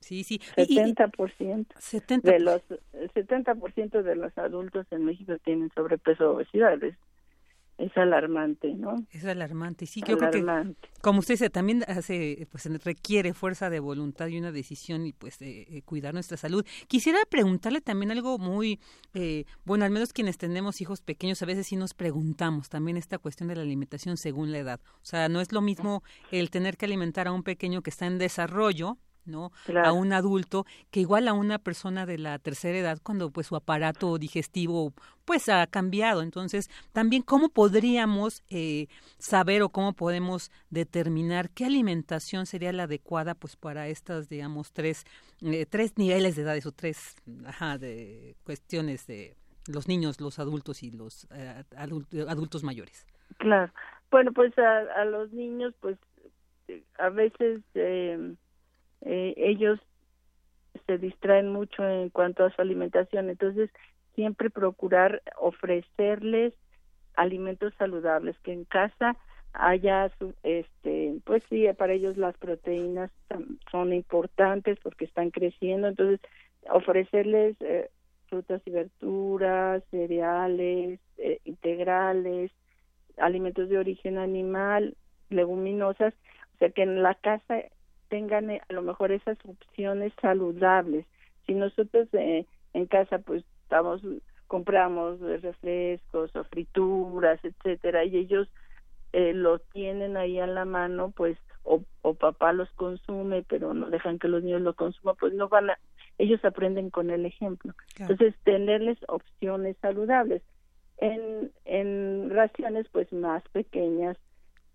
sí, sí, 70%, 70 de los 70% de los adultos en México tienen sobrepeso o obesidad, es alarmante, ¿no? Es alarmante, sí, yo creo que, como usted dice, también hace, pues requiere fuerza de voluntad y una decisión y pues eh, cuidar nuestra salud. Quisiera preguntarle también algo muy, eh, bueno, al menos quienes tenemos hijos pequeños, a veces sí nos preguntamos también esta cuestión de la alimentación según la edad. O sea, no es lo mismo el tener que alimentar a un pequeño que está en desarrollo, ¿no? A un adulto que igual a una persona de la tercera edad cuando pues su aparato digestivo pues ha cambiado. Entonces, también cómo podríamos eh, saber o cómo podemos determinar qué alimentación sería la adecuada pues para estas, digamos, tres, eh, tres niveles de edades o tres ajá, de cuestiones de los niños, los adultos y los eh, adultos mayores. Claro. Bueno, pues a, a los niños pues a veces eh, eh, ellos se distraen mucho en cuanto a su alimentación, entonces siempre procurar ofrecerles alimentos saludables, que en casa haya su, este pues sí para ellos las proteínas son importantes porque están creciendo. Entonces ofrecerles eh, frutas y verduras cereales eh, integrales alimentos de origen animal leguminosas. O sea que en la casa tengan eh, a lo mejor esas opciones saludables. Si nosotros eh, en casa pues estamos compramos refrescos o frituras, etcétera, y ellos eh, lo tienen ahí a la mano, pues o, o papá los consume, pero no dejan que los niños lo consuman, pues no van a ellos aprenden con el ejemplo. Entonces, tenerles opciones saludables. En, en raciones pues más pequeñas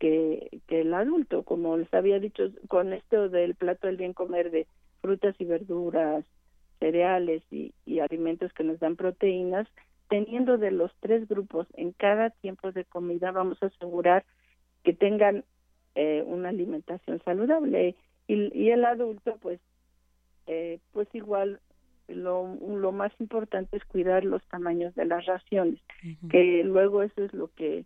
que, el adulto, como les había dicho, con esto del plato del bien comer de frutas y verduras, cereales y, alimentos que nos dan proteínas, teniendo de los tres grupos en cada tiempo de comida, vamos a asegurar que tengan eh, una alimentación saludable. Y, el adulto, pues, eh, pues igual lo, lo más importante es cuidar los tamaños de las raciones, que luego eso es lo que,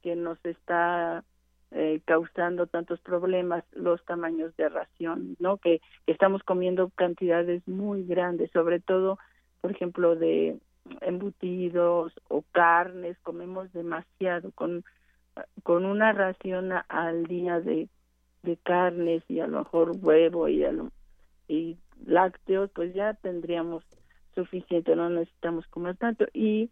que nos está eh, causando tantos problemas los tamaños de ración, ¿no? Que, estamos comiendo cantidades muy grandes, sobre todo, por ejemplo, de embutidos o carnes, comemos demasiado con con una ración al día de, de carnes y a lo mejor huevo y a lo, y lácteos, pues ya tendríamos suficiente, no necesitamos comer tanto. Y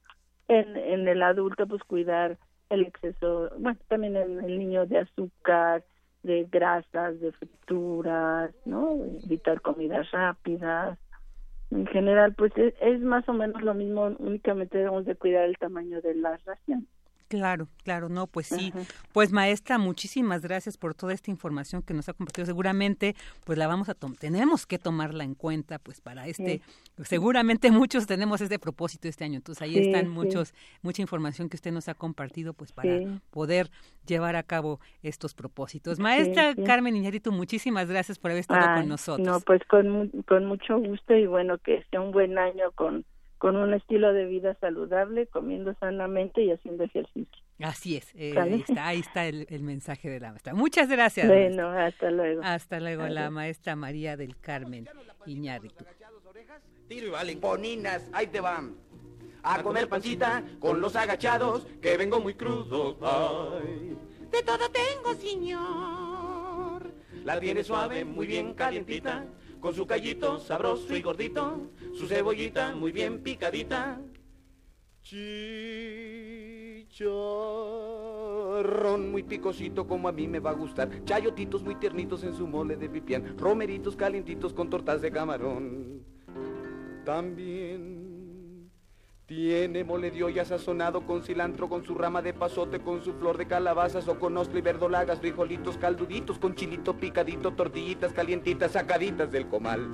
en, en el adulto, pues cuidar el exceso, bueno, también en el niño de azúcar, de grasas, de frituras, ¿no? Evitar comidas rápidas. En general, pues es, es más o menos lo mismo, únicamente debemos de cuidar el tamaño de las raciones. Claro, claro, no, pues sí. Pues maestra, muchísimas gracias por toda esta información que nos ha compartido. Seguramente, pues la vamos a tomar, tenemos que tomarla en cuenta, pues para este, seguramente muchos tenemos este propósito este año. Entonces ahí están muchos, mucha información que usted nos ha compartido, pues para poder llevar a cabo estos propósitos. Maestra Carmen Iñárritu, muchísimas gracias por haber estado con nosotros. No, pues con, con mucho gusto y bueno, que sea un buen año con con un estilo de vida saludable, comiendo sanamente y haciendo ejercicio. Así es, eh, ahí está, ahí está el, mensaje de la maestra. Muchas gracias. Bueno, hasta luego. Hasta luego, la maestra María del Carmen Iñárritu. Tiro y vale. Poninas, ahí te van. A comer pancita con los agachados, que vengo muy crudo. Ay. De todo tengo, señor. La tiene suave, muy bien calientita con su callito sabroso y gordito, su cebollita muy bien picadita. Chicharrón muy picosito como a mí me va a gustar, chayotitos muy tiernitos en su mole de pipián, romeritos calientitos con tortas de camarón. También tiene mole de olla sazonado con cilantro, con su rama de pasote, con su flor de calabazas o con ostro y verdolagas, frijolitos calduditos, con chilito picadito, tortillitas calientitas sacaditas del comal.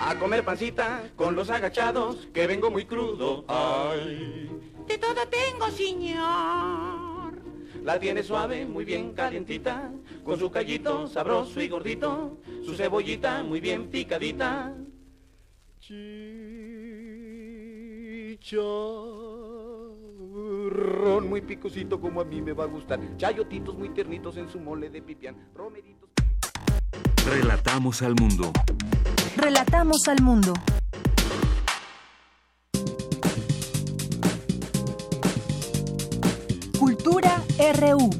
A comer pancita con los agachados, que vengo muy crudo. Ay de todo tengo, señor. La tiene suave, muy bien calientita, con su callito sabroso y gordito, su cebollita muy bien picadita. Chicharrón muy picosito como a mí me va a gustar, chayotitos muy tiernitos en su mole de pipián, romeritos. Relatamos al mundo. Relatamos al mundo. RU.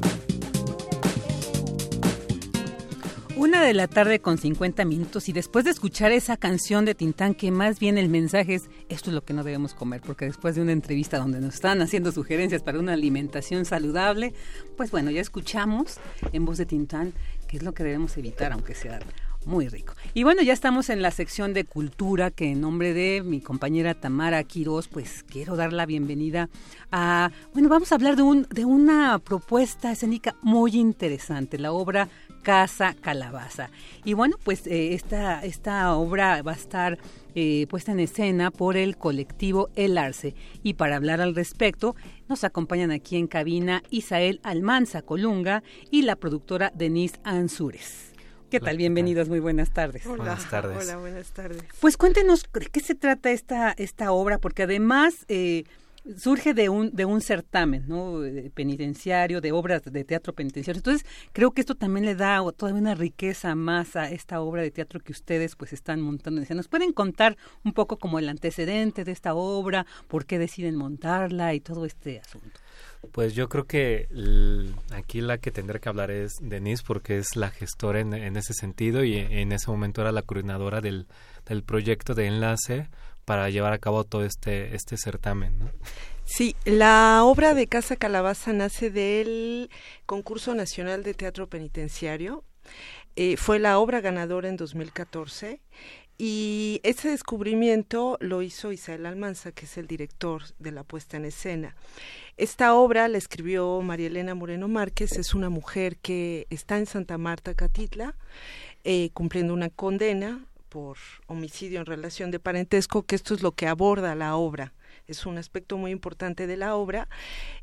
Una de la tarde con 50 minutos y después de escuchar esa canción de Tintán que más bien el mensaje es esto es lo que no debemos comer porque después de una entrevista donde nos están haciendo sugerencias para una alimentación saludable, pues bueno, ya escuchamos en voz de Tintán qué es lo que debemos evitar aunque sea muy rico. Y bueno, ya estamos en la sección de cultura que en nombre de mi compañera Tamara Quiroz, pues quiero dar la bienvenida a, bueno, vamos a hablar de, un, de una propuesta escénica muy interesante, la obra Casa Calabaza. Y bueno, pues eh, esta, esta obra va a estar eh, puesta en escena por el colectivo El Arce. Y para hablar al respecto, nos acompañan aquí en cabina Isael Almanza Colunga y la productora Denise Ansúrez. ¿Qué tal? Bienvenidos, muy buenas tardes. Hola, buenas tardes. Hola, buenas tardes. Pues cuéntenos de qué se trata esta, esta obra, porque además eh, surge de un, de un certamen ¿no? penitenciario, de obras de teatro penitenciario. Entonces, creo que esto también le da toda una riqueza más a esta obra de teatro que ustedes pues están montando. ¿Nos pueden contar un poco como el antecedente de esta obra, por qué deciden montarla y todo este asunto? Pues yo creo que aquí la que tendrá que hablar es Denise porque es la gestora en, ese sentido y en ese momento era la coordinadora del, del proyecto de enlace para llevar a cabo todo este, este certamen. ¿no? Sí, la obra de Casa Calabaza nace del concurso nacional de teatro penitenciario. Eh, fue la obra ganadora en 2014 y ese descubrimiento lo hizo Isabel Almanza, que es el director de la puesta en escena. Esta obra la escribió María Elena Moreno Márquez, es una mujer que está en Santa Marta, Catitla, eh, cumpliendo una condena por homicidio en relación de parentesco, que esto es lo que aborda la obra. Es un aspecto muy importante de la obra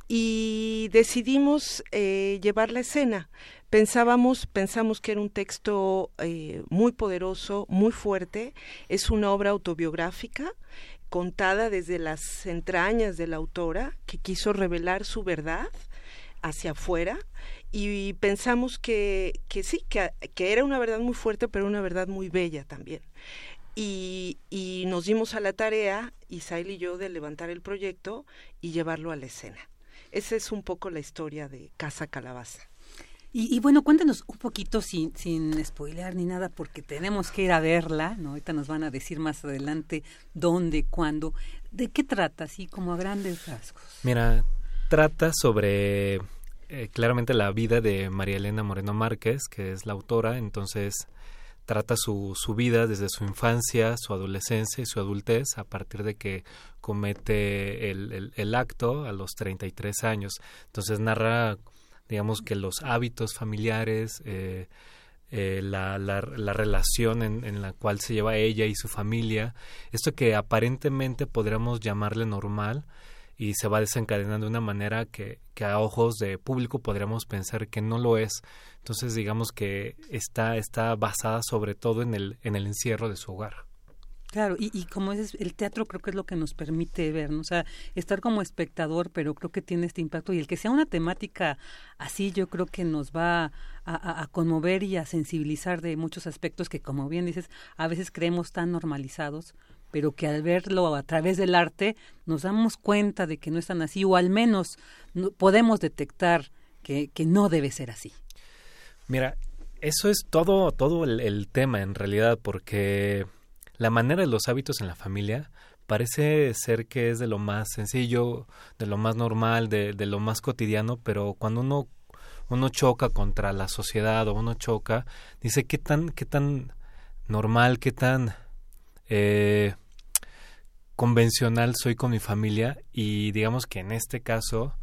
y decidimos eh, llevar la escena. Pensábamos, pensamos que era un texto eh, muy poderoso, muy fuerte. Es una obra autobiográfica contada desde las entrañas de la autora que quiso revelar su verdad hacia afuera y pensamos que, que sí, que, que, era una verdad muy fuerte, pero una verdad muy bella también. Y, nos dimos a la tarea, Isael y yo, de levantar el proyecto y llevarlo a la escena. Esa es un poco la historia de Casa Calabaza. Y, bueno, cuéntanos un poquito sin, sin spoilear ni nada, porque tenemos que ir a verla, ¿no? Ahorita nos van a decir más adelante dónde, cuándo. ¿De qué trata, así como a grandes rasgos? Mira, trata sobre eh, claramente la vida de María Elena Moreno Márquez, que es la autora, entonces trata su, su vida desde su infancia, su adolescencia y su adultez, a partir de que comete el, el, acto a los 33 años. Entonces narra digamos que los hábitos familiares, eh, eh, la, la, relación en, en, la cual se lleva ella y su familia, esto que aparentemente podríamos llamarle normal y se va desencadenando de una manera que, que a ojos de público podríamos pensar que no lo es. Entonces digamos que está, está basada sobre todo en el, en el encierro de su hogar. Claro, y, y como es el teatro creo que es lo que nos permite ver, ¿no? o sea, estar como espectador, pero creo que tiene este impacto y el que sea una temática así, yo creo que nos va a, a, conmover y a sensibilizar de muchos aspectos que, como bien dices, a veces creemos tan normalizados, pero que al verlo a través del arte nos damos cuenta de que no es tan así, o al menos podemos detectar que, que no debe ser así. Mira, eso es todo, todo el tema en realidad, porque la manera de los hábitos en la familia parece ser que es de lo más sencillo, de lo más normal, de, lo más cotidiano, pero cuando uno uno choca contra la sociedad o uno choca, dice qué tan, qué tan normal, qué tan eh, convencional soy con mi familia y digamos que en este caso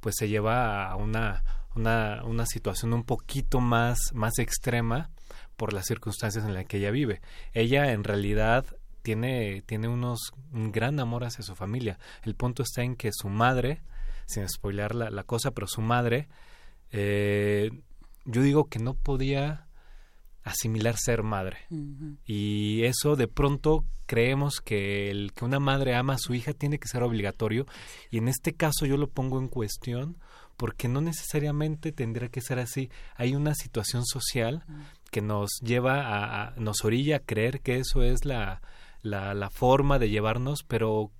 pues se lleva a una, una, una situación un poquito más, más extrema por las circunstancias en las que ella vive. Ella en realidad tiene, tiene unos, un gran amor hacia su familia. El punto está en que su madre, sin spoilear la, la cosa, pero su madre, eh, yo digo que no podía asimilar ser madre. Y eso de pronto creemos que el que una madre ama a su hija tiene que ser obligatorio y en este caso yo lo pongo en cuestión porque no necesariamente tendría que ser así. Hay una situación social que nos lleva a, nos orilla a creer que eso es la, la, la forma de llevarnos, pero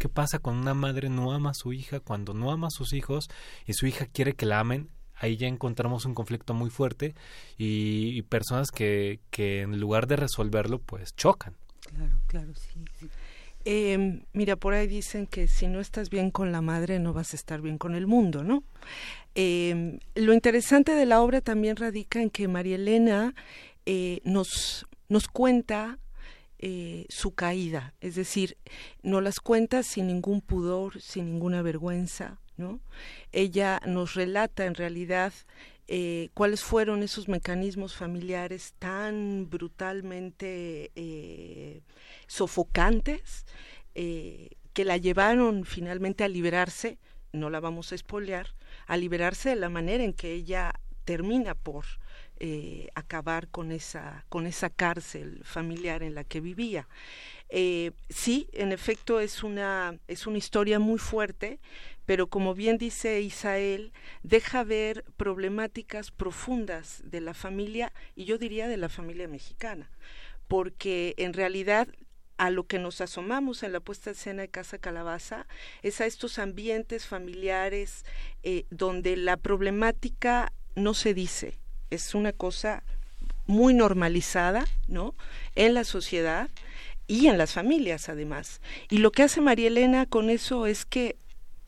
¿qué pasa cuando una madre no ama a su hija, cuando no ama a sus hijos y su hija quiere que la amen? Ahí ya encontramos un conflicto muy fuerte y, personas que, que en lugar de resolverlo, pues chocan. Claro, claro, sí. sí. Eh, mira, por ahí dicen que si no estás bien con la madre, no vas a estar bien con el mundo, ¿no? Eh, lo interesante de la obra también radica en que María Elena eh, nos, nos cuenta eh, su caída, es decir, no las cuenta sin ningún pudor, sin ninguna vergüenza, ¿no? Ella nos relata en realidad eh, cuáles fueron esos mecanismos familiares tan brutalmente eh, sofocantes eh, que la llevaron finalmente a liberarse, no la vamos a espolear, a liberarse de la manera en que ella termina por acabar con esa, con esa cárcel familiar en la que vivía. Eh, sí, en efecto es una, es una historia muy fuerte, pero como bien dice Isael, deja ver problemáticas profundas de la familia y yo diría de la familia mexicana, porque en realidad a lo que nos asomamos en la puesta de escena de Casa Calabaza es a estos ambientes familiares eh, donde la problemática no se dice, es una cosa muy normalizada, ¿no? En la sociedad y en las familias además. Y lo que hace María Elena con eso es que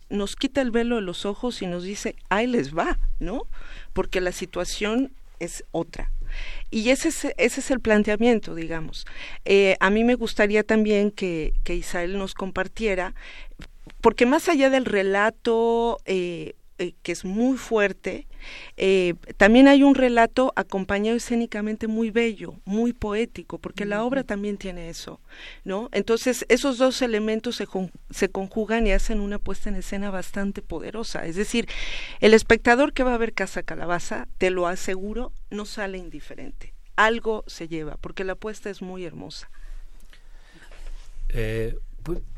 nos quita el velo de los ojos y nos dice, ahí les va, ¿no? Porque la situación es otra. Y ese es, ese es el planteamiento, digamos. Eh, a mí me gustaría también que, que Isael nos compartiera, porque más allá del relato eh, eh, que es muy fuerte, eh, también hay un relato acompañado escénicamente muy bello, muy poético, porque la obra también tiene eso, ¿no? Entonces, esos dos elementos se, se conjugan y hacen una puesta en escena bastante poderosa. Es decir, el espectador que va a ver Casa Calabaza, te lo aseguro, no sale indiferente. Algo se lleva, porque la puesta es muy hermosa. Eh,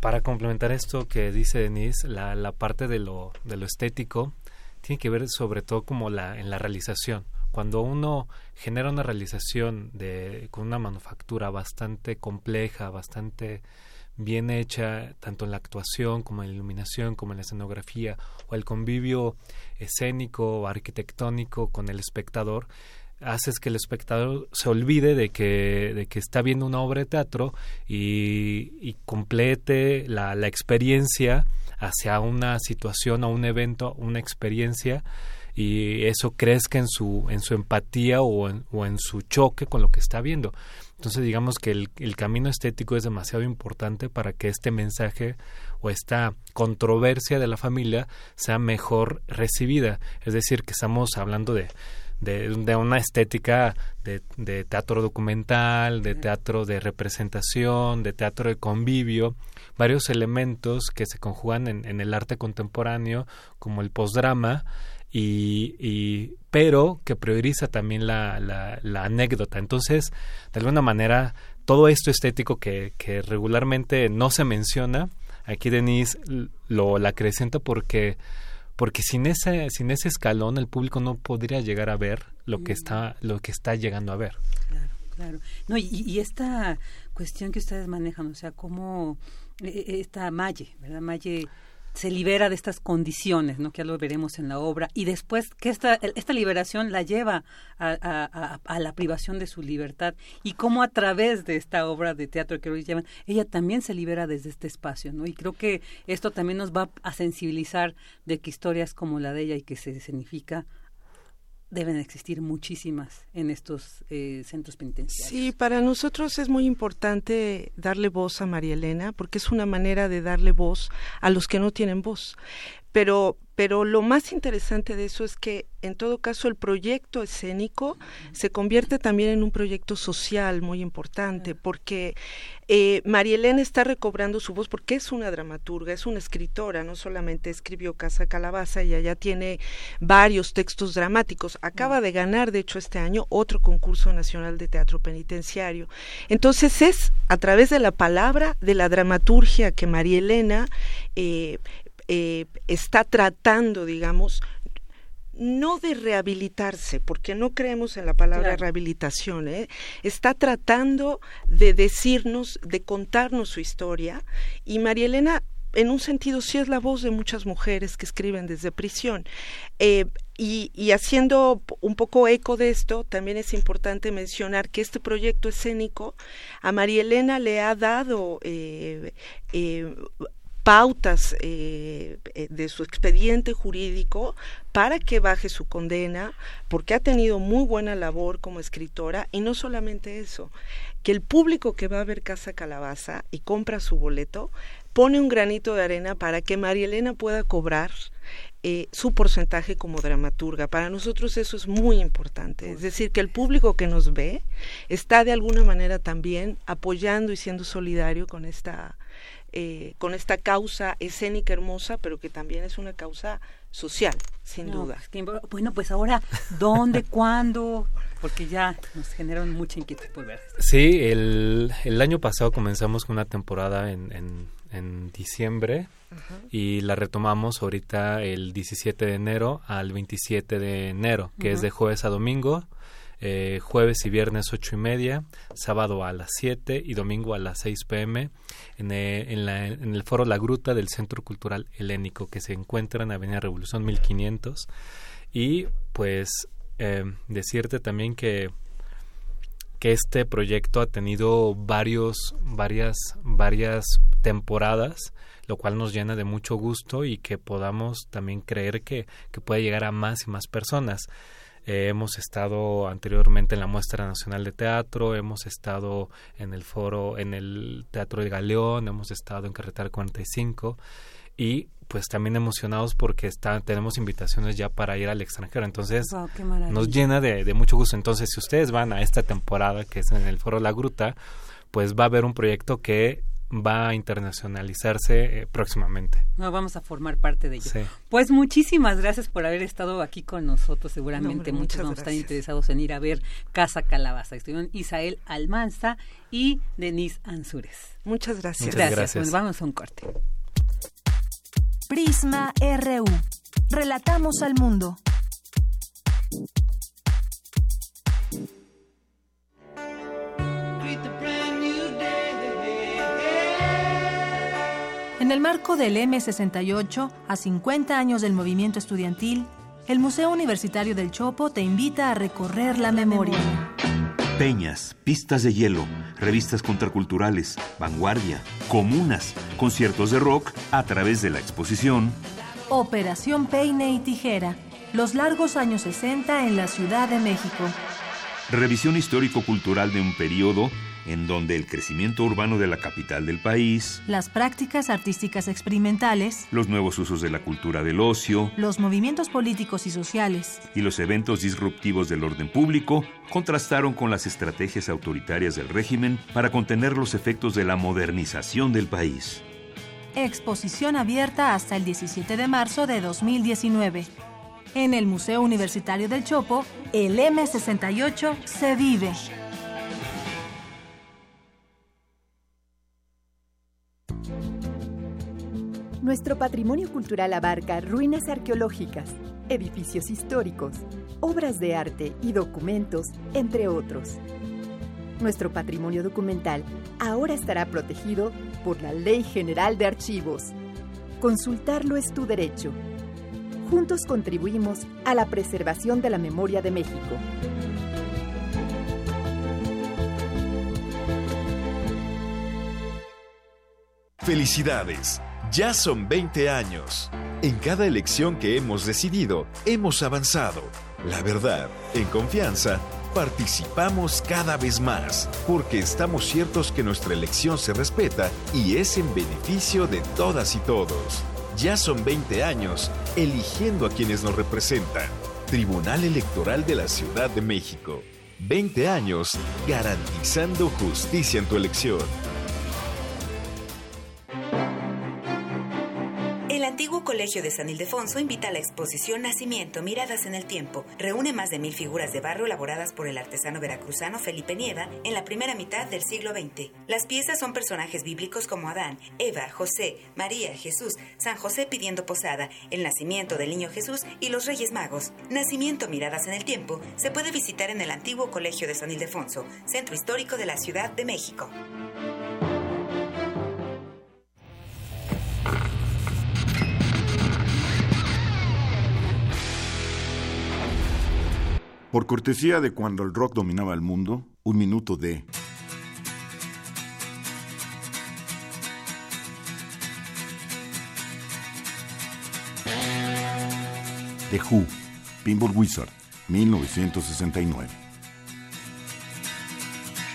para complementar esto que dice Denise, la, la parte de lo, de lo estético tiene que ver sobre todo como la, en la realización. cuando uno genera una realización de, con una manufactura bastante compleja, bastante bien hecha, tanto en la actuación como en la iluminación, como en la escenografía, o el convivio escénico o arquitectónico con el espectador, haces que el espectador se olvide de que, de que está viendo una obra de teatro y, y complete la, la experiencia hacia una situación, a un evento, una experiencia y eso crezca en su, en su empatía o en, o en su choque con lo que está viendo. Entonces digamos que el, el, camino estético es demasiado importante para que este mensaje o esta controversia de la familia sea mejor recibida. Es decir, que estamos hablando de, de, de una estética de, de, teatro documental, de teatro de representación, de teatro de convivio, varios elementos que se conjugan en, en el arte contemporáneo, como el postdrama, y, y, pero que prioriza también la, la, la, anécdota. Entonces, de alguna manera, todo esto estético que, que regularmente no se menciona, aquí Denise lo la acrecenta porque porque sin ese sin ese escalón el público no podría llegar a ver lo que está lo que está llegando a ver. Claro claro. No y, y esta cuestión que ustedes manejan o sea cómo esta Malle verdad Malle se libera de estas condiciones, ¿no? que ya lo veremos en la obra, y después que esta, esta liberación la lleva a, a, a, la privación de su libertad, y cómo a través de esta obra de teatro que hoy llaman, ella también se libera desde este espacio, ¿no? Y creo que esto también nos va a sensibilizar de que historias como la de ella y que se significa deben existir muchísimas en estos eh, centros penitenciarios. Sí, para nosotros es muy importante darle voz a María Elena porque es una manera de darle voz a los que no tienen voz. Pero pero lo más interesante de eso es que en todo caso el proyecto escénico se convierte también en un proyecto social muy importante porque eh, María Elena está recobrando su voz porque es una dramaturga, es una escritora, no solamente escribió Casa Calabaza, ella ya tiene varios textos dramáticos, acaba de ganar de hecho este año otro concurso nacional de teatro penitenciario. Entonces es a través de la palabra, de la dramaturgia que María Elena eh, eh, está tratando, digamos, no de rehabilitarse, porque no creemos en la palabra claro. rehabilitación, ¿eh? está tratando de decirnos, de contarnos su historia, y María Elena, en un sentido, sí es la voz de muchas mujeres que escriben desde prisión. Eh, y, y, haciendo un poco eco de esto, también es importante mencionar que este proyecto escénico a María Elena le ha dado eh, eh, pautas eh, de su expediente jurídico para que baje su condena, porque ha tenido muy buena labor como escritora y no solamente eso, que el público que va a ver Casa Calabaza y compra su boleto pone un granito de arena para que María Elena pueda cobrar eh, su porcentaje como dramaturga. Para nosotros eso es muy importante. Es decir, que el público que nos ve está de alguna manera también apoyando y siendo solidario con esta eh, con esta causa escénica hermosa, pero que también es una causa social, sin no, duda. Pues, bueno, pues ahora, ¿dónde, cuándo? Porque ya nos generaron mucha inquietud por ver. Sí, el, el año pasado comenzamos con una temporada en, en, en diciembre uh -huh. y la retomamos ahorita el 17 de enero al 27 de enero, que uh -huh. es de jueves a domingo eh, jueves y viernes ocho y media, sábado a las 7 y domingo a las 6 pm en, eh, en, el foro La Gruta del Centro Cultural Helénico que se encuentra en Avenida Revolución 1500 y pues eh, decirte también que que este proyecto ha tenido varios varias varias temporadas lo cual nos llena de mucho gusto y que podamos también creer que, que puede llegar a más y más personas eh, hemos estado anteriormente en la Muestra Nacional de Teatro, hemos estado en el foro, en el Teatro del Galeón, hemos estado en Carretera 45 y pues también emocionados porque está, tenemos invitaciones ya para ir al extranjero. Entonces wow, nos llena de, de, mucho gusto. Entonces si ustedes van a esta temporada que es en el foro La Gruta, pues va a haber un proyecto que va a internacionalizarse eh, próximamente. No, vamos a formar parte de ello. Sí. Pues muchísimas gracias por haber estado aquí con nosotros. Seguramente no, hombre, muchos vamos a estar interesados en ir a ver Casa Calabaza. Estuvieron Isael Almanza y Denise Ansúrez. Muchas gracias. Muchas gracias. gracias. Pues vamos a un corte. Prisma RU. Relatamos al mundo. En el marco del M68, a 50 años del movimiento estudiantil, el Museo Universitario del Chopo te invita a recorrer la memoria. Peñas, pistas de hielo, revistas contraculturales, vanguardia, comunas, conciertos de rock a través de la exposición. Operación Peine y Tijera, los largos años 60 en la Ciudad de México. Revisión histórico-cultural de un periodo en donde el crecimiento urbano de la capital del país, las prácticas artísticas experimentales, los nuevos usos de la cultura del ocio, los movimientos políticos y sociales y los eventos disruptivos del orden público contrastaron con las estrategias autoritarias del régimen para contener los efectos de la modernización del país. Exposición abierta hasta el 17 de marzo de 2019. En el Museo Universitario del Chopo, el M68 se vive. Nuestro patrimonio cultural abarca ruinas arqueológicas, edificios históricos, obras de arte y documentos, entre otros. Nuestro patrimonio documental ahora estará protegido por la Ley General de Archivos. Consultarlo es tu derecho. Juntos contribuimos a la preservación de la memoria de México. Felicidades. Ya son 20 años. En cada elección que hemos decidido, hemos avanzado. La verdad, en confianza, participamos cada vez más, porque estamos ciertos que nuestra elección se respeta y es en beneficio de todas y todos. Ya son 20 años eligiendo a quienes nos representan. Tribunal Electoral de la Ciudad de México. 20 años garantizando justicia en tu elección. Antiguo Colegio de San Ildefonso invita a la exposición Nacimiento, Miradas en el Tiempo. Reúne más de mil figuras de barro elaboradas por el artesano veracruzano Felipe Nieva en la primera mitad del siglo XX. Las piezas son personajes bíblicos como Adán, Eva, José, María, Jesús, San José pidiendo posada, el nacimiento del niño Jesús y los Reyes Magos. Nacimiento, Miradas en el Tiempo se puede visitar en el antiguo Colegio de San Ildefonso, centro histórico de la Ciudad de México. Por cortesía de cuando el rock dominaba el mundo, un minuto de... The Who, Pinball Wizard, 1969.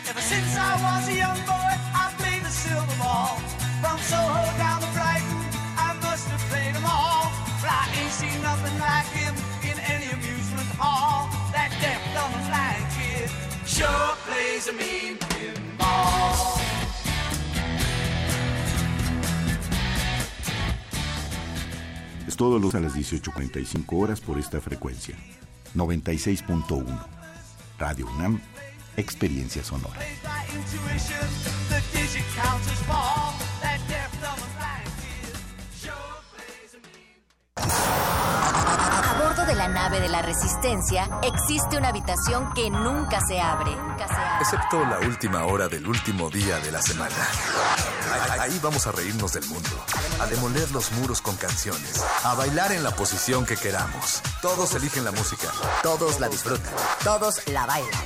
Ever since I was a young boy, I played the silver ball. From Soho down to Es todo los a las 18.45 horas por esta frecuencia. 96.1. Radio UNAM, Experiencia Sonora. La nave de la Resistencia existe una habitación que nunca se abre. Excepto la última hora del último día de la semana. Ahí vamos a reírnos del mundo, a demoler los muros con canciones, a bailar en la posición que queramos. Todos eligen la música. Todos la disfrutan. Todos la bailan.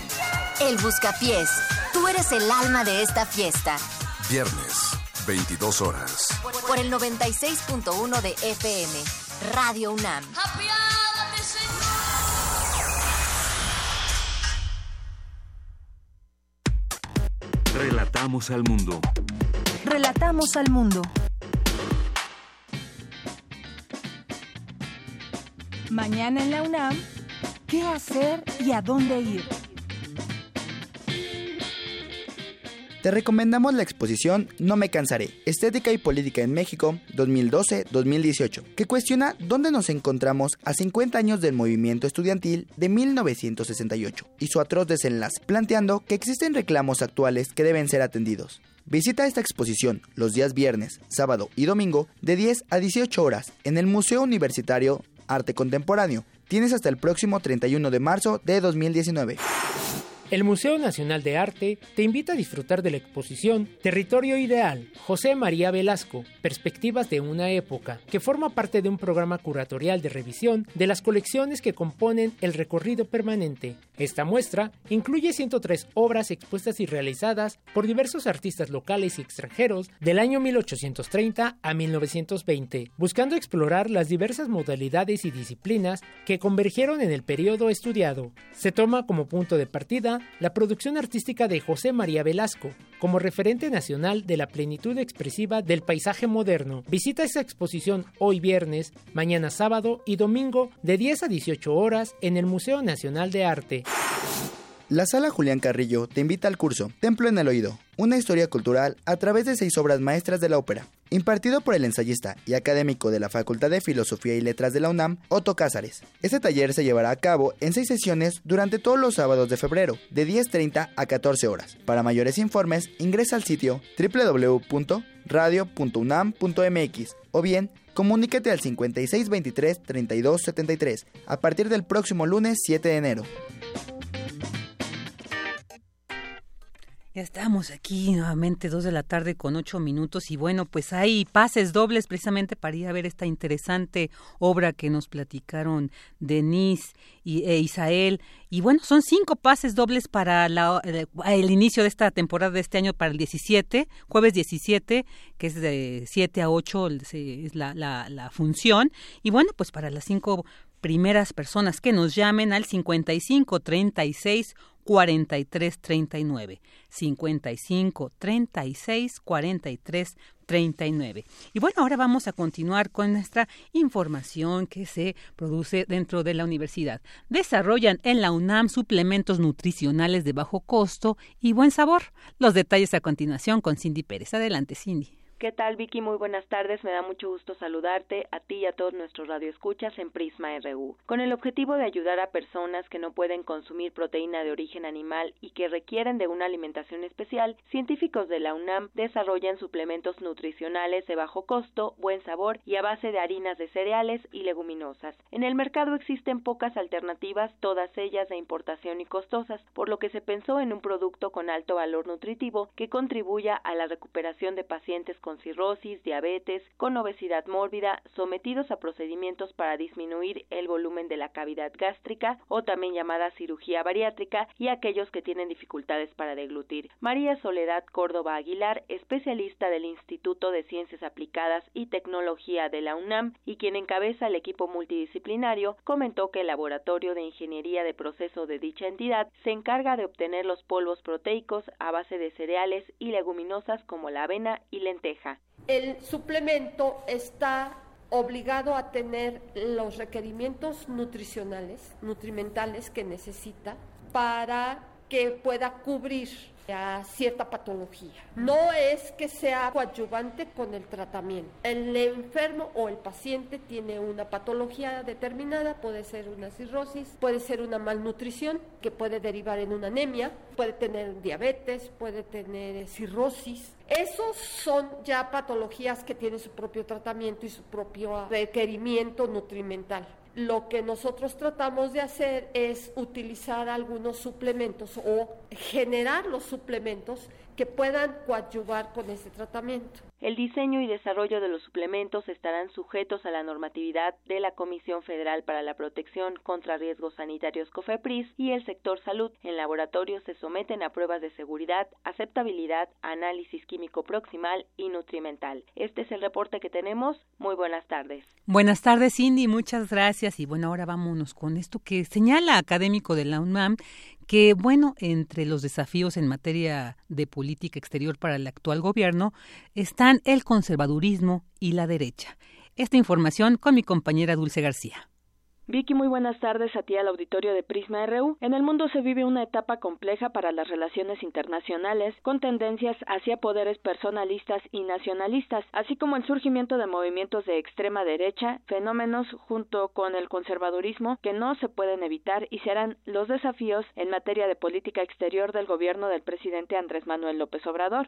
El Buscapiés. Tú eres el alma de esta fiesta. Viernes, 22 horas. Por el 96.1 de FM. Radio UNAM. Relatamos al mundo. Relatamos al mundo. Mañana en la UNAM, ¿qué hacer y a dónde ir? Te recomendamos la exposición No me cansaré, Estética y Política en México 2012-2018, que cuestiona dónde nos encontramos a 50 años del movimiento estudiantil de 1968 y su atroz desenlace, planteando que existen reclamos actuales que deben ser atendidos. Visita esta exposición los días viernes, sábado y domingo de 10 a 18 horas en el Museo Universitario Arte Contemporáneo. Tienes hasta el próximo 31 de marzo de 2019. El Museo Nacional de Arte te invita a disfrutar de la exposición Territorio Ideal, José María Velasco, Perspectivas de una época, que forma parte de un programa curatorial de revisión de las colecciones que componen el recorrido permanente. Esta muestra incluye 103 obras expuestas y realizadas por diversos artistas locales y extranjeros del año 1830 a 1920, buscando explorar las diversas modalidades y disciplinas que convergieron en el periodo estudiado. Se toma como punto de partida la producción artística de José María Velasco, como referente nacional de la plenitud expresiva del paisaje moderno. Visita esta exposición hoy viernes, mañana sábado y domingo de 10 a 18 horas en el Museo Nacional de Arte. La Sala Julián Carrillo te invita al curso Templo en el Oído, una historia cultural a través de seis obras maestras de la ópera, impartido por el ensayista y académico de la Facultad de Filosofía y Letras de la UNAM, Otto Cázares. Este taller se llevará a cabo en seis sesiones durante todos los sábados de febrero, de 10.30 a 14 horas. Para mayores informes, ingresa al sitio www.radio.unam.mx o bien comunícate al 5623 3273 a partir del próximo lunes 7 de enero. Ya estamos aquí nuevamente, dos de la tarde con ocho minutos y bueno, pues hay pases dobles precisamente para ir a ver esta interesante obra que nos platicaron Denise y, e Isael. Y bueno, son cinco pases dobles para la, el, el, inicio de esta temporada de este año para el 17, jueves 17, que es de 7 a 8 es la, la, la función. Y bueno, pues para las cinco primeras personas que nos llamen al 55 36 43 39 55 36 43 39. Y bueno, ahora vamos a continuar con nuestra información que se produce dentro de la universidad. Desarrollan en la UNAM suplementos nutricionales de bajo costo y buen sabor. Los detalles a continuación con Cindy Pérez. Adelante, Cindy. ¿Qué tal, Vicky? Muy buenas tardes. Me da mucho gusto saludarte a ti y a todos nuestros radioescuchas en Prisma RU. Con el objetivo de ayudar a personas que no pueden consumir proteína de origen animal y que requieren de una alimentación especial, científicos de la UNAM desarrollan suplementos nutricionales de bajo costo, buen sabor y a base de harinas de cereales y leguminosas. En el mercado existen pocas alternativas, todas ellas de importación y costosas, por lo que se pensó en un producto con alto valor nutritivo que contribuya a la recuperación de pacientes cirrosis, diabetes, con obesidad mórbida, sometidos a procedimientos para disminuir el volumen de la cavidad gástrica o también llamada cirugía bariátrica y aquellos que tienen dificultades para deglutir. María Soledad Córdoba Aguilar, especialista del Instituto de Ciencias Aplicadas y Tecnología de la UNAM y quien encabeza el equipo multidisciplinario, comentó que el Laboratorio de Ingeniería de Proceso de dicha entidad se encarga de obtener los polvos proteicos a base de cereales y leguminosas como la avena y lentejas. El suplemento está obligado a tener los requerimientos nutricionales, nutrimentales que necesita para que pueda cubrir a cierta patología. No es que sea coadyuvante con el tratamiento. El enfermo o el paciente tiene una patología determinada, puede ser una cirrosis, puede ser una malnutrición que puede derivar en una anemia, puede tener diabetes, puede tener cirrosis. Esos son ya patologías que tienen su propio tratamiento y su propio requerimiento nutrimental lo que nosotros tratamos de hacer es utilizar algunos suplementos o generar los suplementos que puedan coadyuvar con ese tratamiento. El diseño y desarrollo de los suplementos estarán sujetos a la normatividad de la Comisión Federal para la Protección contra Riesgos Sanitarios COFEPRIS y el sector salud. En laboratorios se someten a pruebas de seguridad, aceptabilidad, análisis químico proximal y nutrimental. Este es el reporte que tenemos. Muy buenas tardes. Buenas tardes, Cindy. Muchas gracias. Y bueno, ahora vámonos con esto que señala académico de la UNAM que, bueno, entre los desafíos en materia de política exterior para el actual gobierno están el conservadurismo y la derecha. Esta información con mi compañera Dulce García. Vicky, muy buenas tardes a ti al auditorio de Prisma RU. En el mundo se vive una etapa compleja para las relaciones internacionales, con tendencias hacia poderes personalistas y nacionalistas, así como el surgimiento de movimientos de extrema derecha, fenómenos junto con el conservadurismo que no se pueden evitar y serán los desafíos en materia de política exterior del gobierno del presidente Andrés Manuel López Obrador.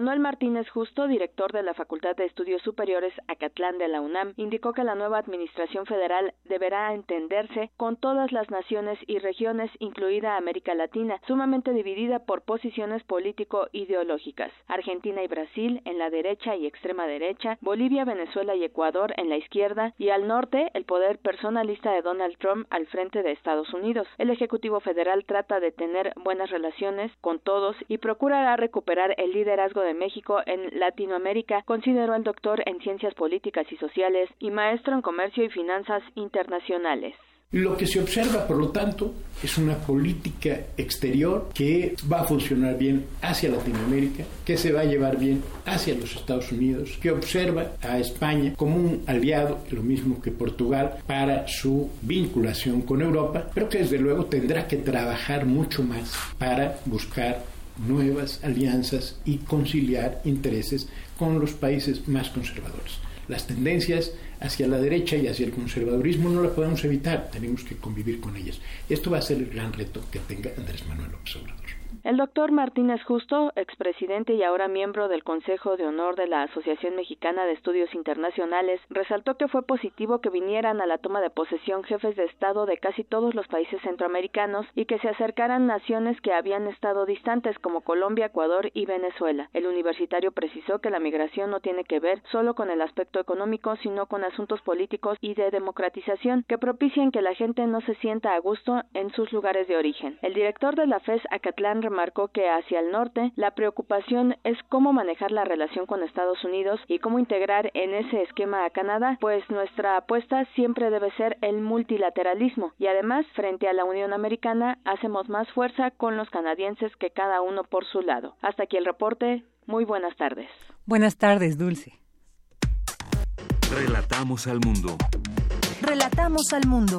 Noel Martínez Justo, director de la Facultad de Estudios Superiores Acatlán de la UNAM, indicó que la nueva administración federal deberá entenderse con todas las naciones y regiones, incluida América Latina, sumamente dividida por posiciones político-ideológicas. Argentina y Brasil en la derecha y extrema derecha, Bolivia, Venezuela y Ecuador en la izquierda y al norte el poder personalista de Donald Trump al frente de Estados Unidos. El Ejecutivo Federal trata de tener buenas relaciones con todos y procurará recuperar el liderazgo de México en Latinoamérica, consideró el doctor en Ciencias Políticas y Sociales y maestro en Comercio y Finanzas Internacionales. Lo que se observa, por lo tanto, es una política exterior que va a funcionar bien hacia Latinoamérica, que se va a llevar bien hacia los Estados Unidos, que observa a España como un aliado, lo mismo que Portugal, para su vinculación con Europa, pero que desde luego tendrá que trabajar mucho más para buscar nuevas alianzas y conciliar intereses con los países más conservadores. Las tendencias hacia la derecha y hacia el conservadurismo no las podemos evitar, tenemos que convivir con ellas. Esto va a ser el gran reto que tenga Andrés Manuel López Obrador. El doctor Martínez Justo, expresidente y ahora miembro del Consejo de Honor de la Asociación Mexicana de Estudios Internacionales, resaltó que fue positivo que vinieran a la toma de posesión jefes de Estado de casi todos los países centroamericanos y que se acercaran naciones que habían estado distantes como Colombia, Ecuador y Venezuela. El universitario precisó que la migración no tiene que ver solo con el aspecto económico, sino con asuntos políticos y de democratización que propicien que la gente no se sienta a gusto en sus lugares de origen. El director de la FES Acatlán remarcó que hacia el norte la preocupación es cómo manejar la relación con Estados Unidos y cómo integrar en ese esquema a Canadá, pues nuestra apuesta siempre debe ser el multilateralismo y además frente a la Unión Americana hacemos más fuerza con los canadienses que cada uno por su lado. Hasta aquí el reporte. Muy buenas tardes. Buenas tardes, Dulce. Relatamos al mundo. Relatamos al mundo.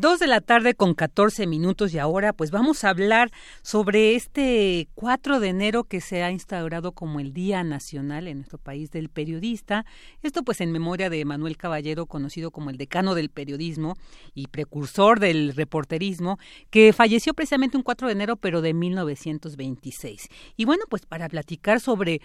Dos de la tarde con 14 minutos y ahora pues vamos a hablar sobre este 4 de enero que se ha instaurado como el Día Nacional en nuestro país del periodista. Esto pues en memoria de Manuel Caballero, conocido como el decano del periodismo y precursor del reporterismo, que falleció precisamente un 4 de enero pero de 1926. Y bueno, pues para platicar sobre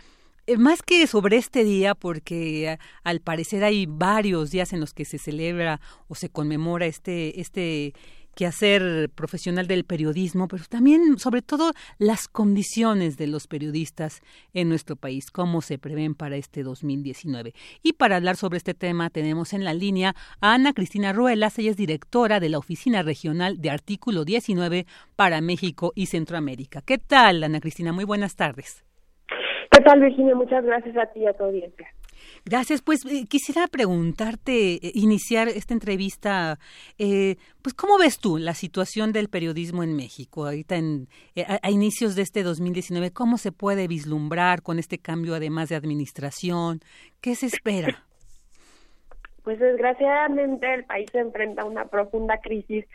más que sobre este día, porque al parecer hay varios días en los que se celebra o se conmemora este, este quehacer profesional del periodismo, pero también, sobre todo, las condiciones de los periodistas en nuestro país, cómo se prevén para este 2019. Y para hablar sobre este tema tenemos en la línea a Ana Cristina Ruelas, ella es directora de la Oficina Regional de Artículo 19 para México y Centroamérica. ¿Qué tal, Ana Cristina? Muy buenas tardes. ¿Qué tal, Virginia? Muchas gracias a ti y a tu audiencia. Gracias. Pues eh, quisiera preguntarte, eh, iniciar esta entrevista, eh, pues ¿cómo ves tú la situación del periodismo en México ahorita en, eh, a, a inicios de este 2019? ¿Cómo se puede vislumbrar con este cambio además de administración? ¿Qué se espera? Pues desgraciadamente el país se enfrenta a una profunda crisis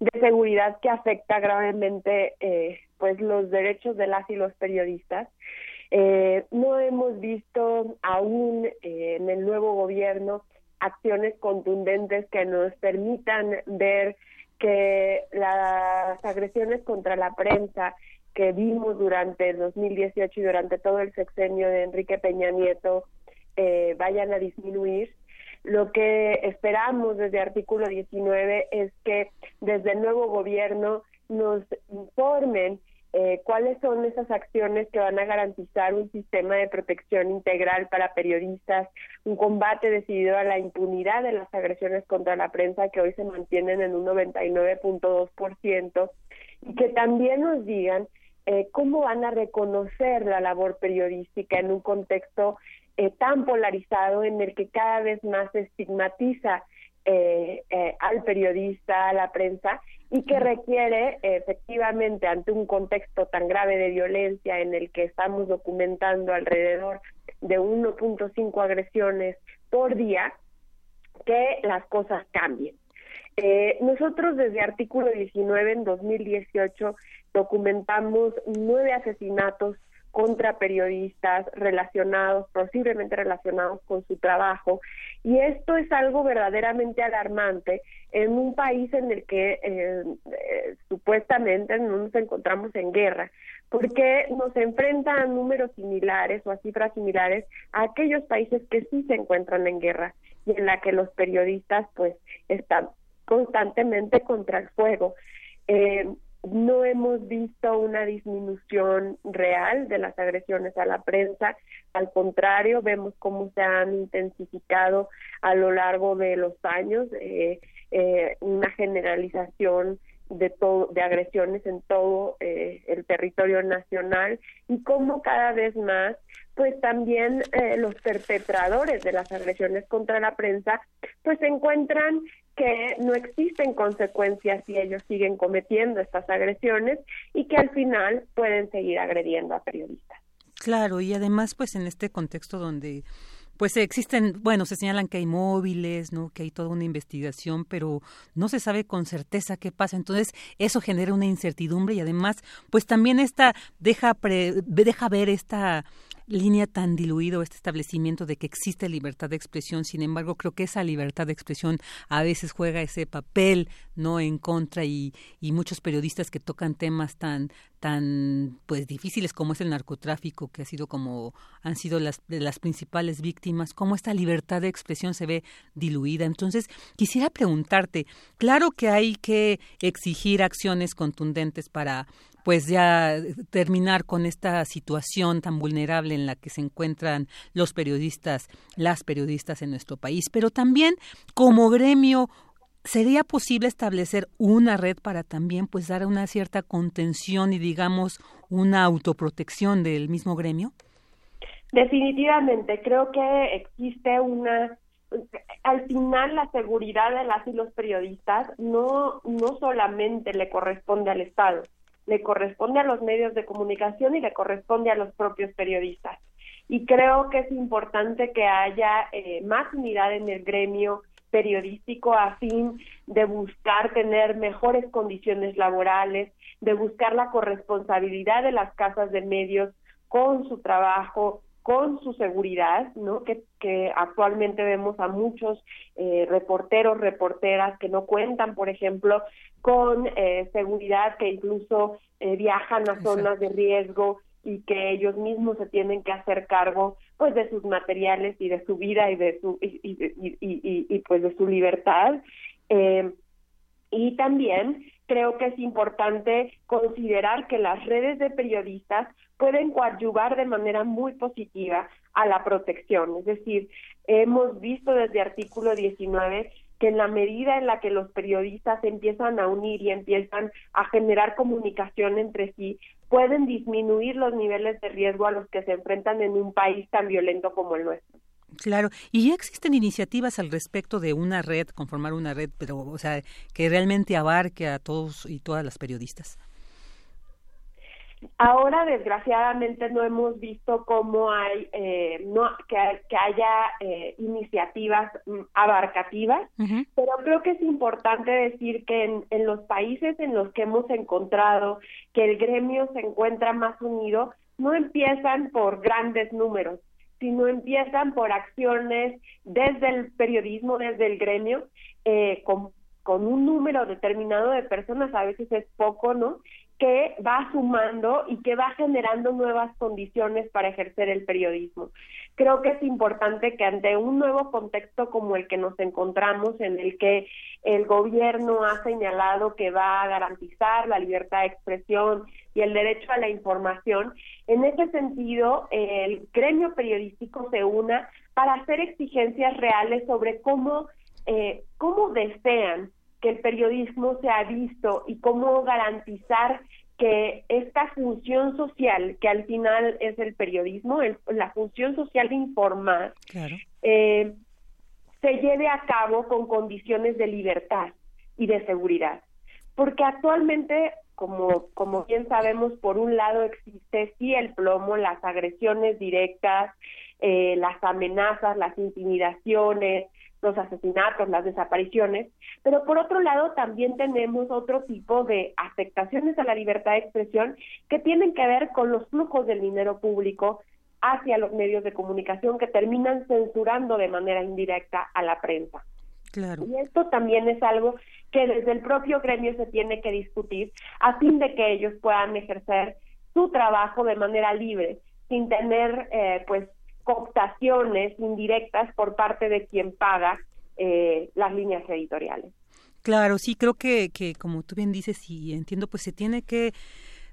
de seguridad que afecta gravemente eh, pues los derechos de las y los periodistas. Eh, no hemos visto aún eh, en el nuevo gobierno acciones contundentes que nos permitan ver que las agresiones contra la prensa que vimos durante el 2018 y durante todo el sexenio de Enrique Peña Nieto eh, vayan a disminuir. Lo que esperamos desde artículo 19 es que desde el nuevo gobierno nos informen eh, cuáles son esas acciones que van a garantizar un sistema de protección integral para periodistas, un combate decidido a la impunidad de las agresiones contra la prensa que hoy se mantienen en un 99.2% y que también nos digan eh, cómo van a reconocer la labor periodística en un contexto eh, tan polarizado en el que cada vez más se estigmatiza eh, eh, al periodista, a la prensa, y que requiere efectivamente ante un contexto tan grave de violencia en el que estamos documentando alrededor de 1.5 agresiones por día, que las cosas cambien. Eh, nosotros desde artículo 19 en 2018 documentamos nueve asesinatos contra periodistas relacionados, posiblemente relacionados con su trabajo. Y esto es algo verdaderamente alarmante en un país en el que eh, eh, supuestamente no nos encontramos en guerra, porque nos enfrentan a números similares o a cifras similares a aquellos países que sí se encuentran en guerra y en la que los periodistas pues están constantemente contra el fuego. Eh, no hemos visto una disminución real de las agresiones a la prensa, al contrario, vemos cómo se han intensificado a lo largo de los años, eh, eh, una generalización de todo de agresiones en todo eh, el territorio nacional y cómo cada vez más pues también eh, los perpetradores de las agresiones contra la prensa pues encuentran que no existen consecuencias si ellos siguen cometiendo estas agresiones y que al final pueden seguir agrediendo a periodistas. Claro, y además pues en este contexto donde pues existen, bueno, se señalan que hay móviles, ¿no? Que hay toda una investigación, pero no se sabe con certeza qué pasa. Entonces, eso genera una incertidumbre y además, pues también esta deja deja ver esta línea tan diluido este establecimiento de que existe libertad de expresión. Sin embargo, creo que esa libertad de expresión a veces juega ese papel no en contra y, y muchos periodistas que tocan temas tan tan pues difíciles como es el narcotráfico que ha sido como han sido las de las principales víctimas cómo esta libertad de expresión se ve diluida entonces quisiera preguntarte claro que hay que exigir acciones contundentes para pues ya terminar con esta situación tan vulnerable en la que se encuentran los periodistas, las periodistas en nuestro país, pero también como gremio ¿Sería posible establecer una red para también pues dar una cierta contención y digamos una autoprotección del mismo gremio? Definitivamente, creo que existe una al final la seguridad de las y los periodistas no no solamente le corresponde al Estado, le corresponde a los medios de comunicación y le corresponde a los propios periodistas. Y creo que es importante que haya eh, más unidad en el gremio periodístico a fin de buscar tener mejores condiciones laborales, de buscar la corresponsabilidad de las casas de medios con su trabajo, con su seguridad, ¿no? Que, que actualmente vemos a muchos eh, reporteros, reporteras que no cuentan, por ejemplo, con eh, seguridad, que incluso eh, viajan a zonas de riesgo y que ellos mismos se tienen que hacer cargo pues de sus materiales y de su vida y de su y, y, y, y pues de su libertad eh, y también creo que es importante considerar que las redes de periodistas pueden coadyuvar de manera muy positiva a la protección. Es decir, hemos visto desde artículo 19 que en la medida en la que los periodistas empiezan a unir y empiezan a generar comunicación entre sí, pueden disminuir los niveles de riesgo a los que se enfrentan en un país tan violento como el nuestro. Claro, y ya existen iniciativas al respecto de una red, conformar una red, pero o sea, que realmente abarque a todos y todas las periodistas. Ahora, desgraciadamente, no hemos visto cómo hay, eh, no, que, que haya eh, iniciativas mm, abarcativas, pero creo que es importante decir que en, en los países en los que hemos encontrado que el gremio se encuentra más unido, no empiezan por grandes números, sino empiezan por acciones desde el periodismo, desde el gremio, eh, con, con un número determinado de personas, a veces es poco, ¿no? Que va sumando y que va generando nuevas condiciones para ejercer el periodismo. Creo que es importante que ante un nuevo contexto como el que nos encontramos, en el que el gobierno ha señalado que va a garantizar la libertad de expresión y el derecho a la información, en ese sentido, el gremio periodístico se una para hacer exigencias reales sobre cómo, eh, cómo desean que el periodismo se ha visto y cómo garantizar que esta función social, que al final es el periodismo, la función social de informar, eh, se lleve a cabo con condiciones de libertad y de seguridad. Porque actualmente, como, como bien sabemos, por un lado existe sí el plomo, las agresiones directas, eh, las amenazas, las intimidaciones, los asesinatos, las desapariciones, pero por otro lado también tenemos otro tipo de afectaciones a la libertad de expresión que tienen que ver con los flujos del dinero público hacia los medios de comunicación que terminan censurando de manera indirecta a la prensa. Claro. Y esto también es algo que desde el propio gremio se tiene que discutir a fin de que ellos puedan ejercer su trabajo de manera libre, sin tener eh, pues cooptaciones indirectas por parte de quien paga eh, las líneas editoriales. Claro, sí, creo que, que como tú bien dices y entiendo, pues se tiene que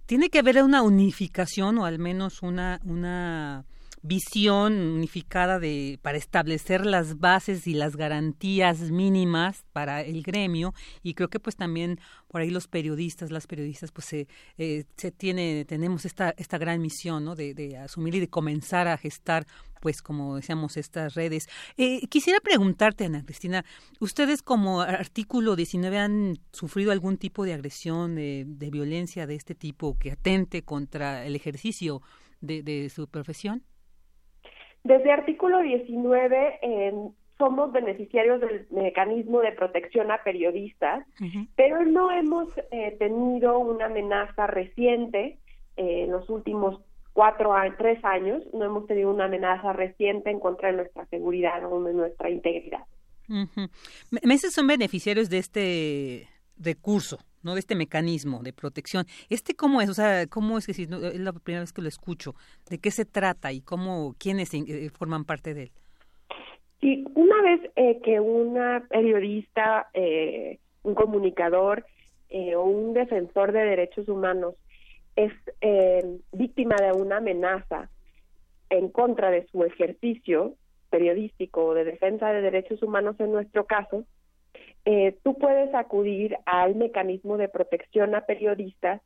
tiene que haber una unificación o al menos una una visión unificada de para establecer las bases y las garantías mínimas para el gremio. Y creo que pues también por ahí los periodistas las periodistas pues se, eh, se tiene tenemos esta esta gran misión no de, de asumir y de comenzar a gestar pues como decíamos estas redes. Eh, quisiera preguntarte Ana Cristina ustedes como artículo 19 han sufrido algún tipo de agresión de, violencia de este tipo que atente contra el ejercicio de, de su profesión desde artículo 19 eh, somos beneficiarios del mecanismo de protección a periodistas, pero no hemos eh, tenido una amenaza reciente eh, en los últimos cuatro a tres años, no hemos tenido una amenaza reciente en contra de nuestra seguridad o de nuestra integridad. Meses son beneficiarios de este recurso, ¿no? De este mecanismo de protección. ¿Este cómo es? O sea, ¿cómo es que si es la primera vez que lo escucho? ¿De qué se trata y cómo, quiénes eh, forman parte de él? Sí, una vez eh, que una periodista, eh, un comunicador eh, o un defensor de derechos humanos es eh, víctima de una amenaza en contra de su ejercicio periodístico o de defensa de derechos humanos en nuestro caso, eh, tú puedes acudir al mecanismo de protección a periodistas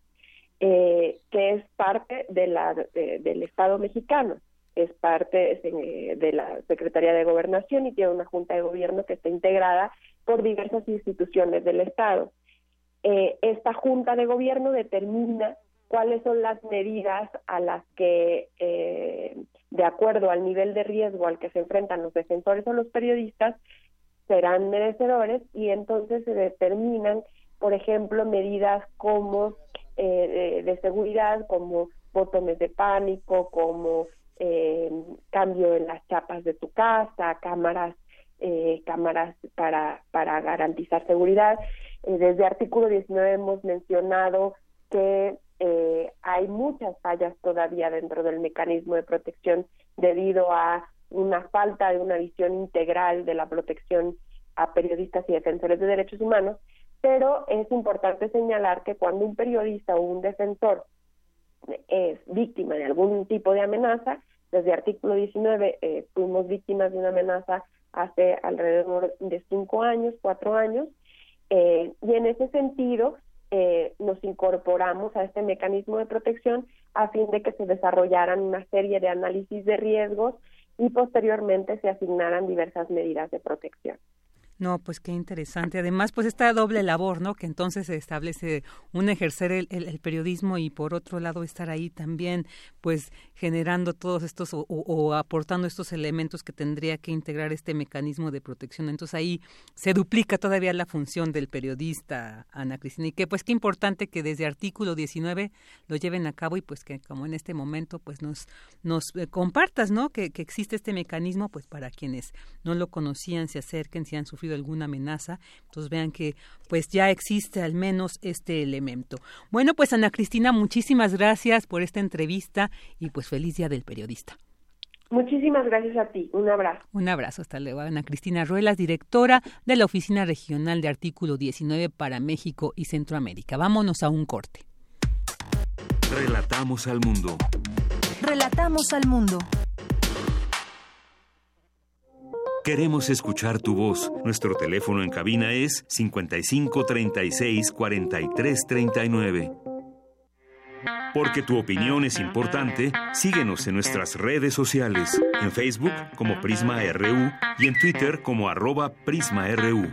eh, que es parte de la, de, del Estado mexicano, es parte eh, de la Secretaría de Gobernación y tiene una Junta de Gobierno que está integrada por diversas instituciones del Estado. Eh, esta Junta de Gobierno determina cuáles son las medidas a las que, eh, de acuerdo al nivel de riesgo al que se enfrentan los defensores o los periodistas, serán merecedores y entonces se determinan, por ejemplo, medidas como eh, de, seguridad, como botones de pánico, como eh, cambio en las chapas de tu casa, cámaras, eh, cámaras para, para garantizar seguridad. Eh, desde artículo 19 hemos mencionado que eh, hay muchas fallas todavía dentro del mecanismo de protección debido a una falta de una visión integral de la protección a periodistas y defensores de derechos humanos, pero es importante señalar que cuando un periodista o un defensor es víctima de algún tipo de amenaza, desde artículo 19 eh, fuimos víctimas de una amenaza hace alrededor de cinco años, cuatro años, eh, y en ese sentido eh, nos incorporamos a este mecanismo de protección a fin de que se desarrollaran una serie de análisis de riesgos y posteriormente se asignaran diversas medidas de protección. No, pues qué interesante. Además, pues esta doble labor, ¿no? Que entonces se establece un ejercer el, el, periodismo y por otro lado estar ahí también, pues generando todos estos o, aportando estos elementos que tendría que integrar este mecanismo de protección. Entonces ahí se duplica todavía la función del periodista, Ana Cristina. Y que pues qué importante que desde artículo 19 lo lleven a cabo y pues que como en este momento pues nos, nos eh, compartas, ¿no? Que, que existe este mecanismo pues para quienes no lo conocían, se acerquen, si han sufrido alguna amenaza. Entonces vean que pues ya existe al menos este elemento. Bueno, pues Ana Cristina, muchísimas gracias por esta entrevista y pues feliz día del periodista. Muchísimas gracias a ti. Un abrazo. Un abrazo. Hasta luego. Ana Cristina Ruelas, directora de la Oficina Regional de Artículo 19 para México y Centroamérica. Vámonos a un corte. Relatamos al mundo. Relatamos al mundo. Queremos escuchar tu voz. Nuestro teléfono en cabina es 55 36 43 39. Porque tu opinión es importante, síguenos en nuestras redes sociales, en Facebook como Prisma RU y en Twitter como arroba PrismaRU.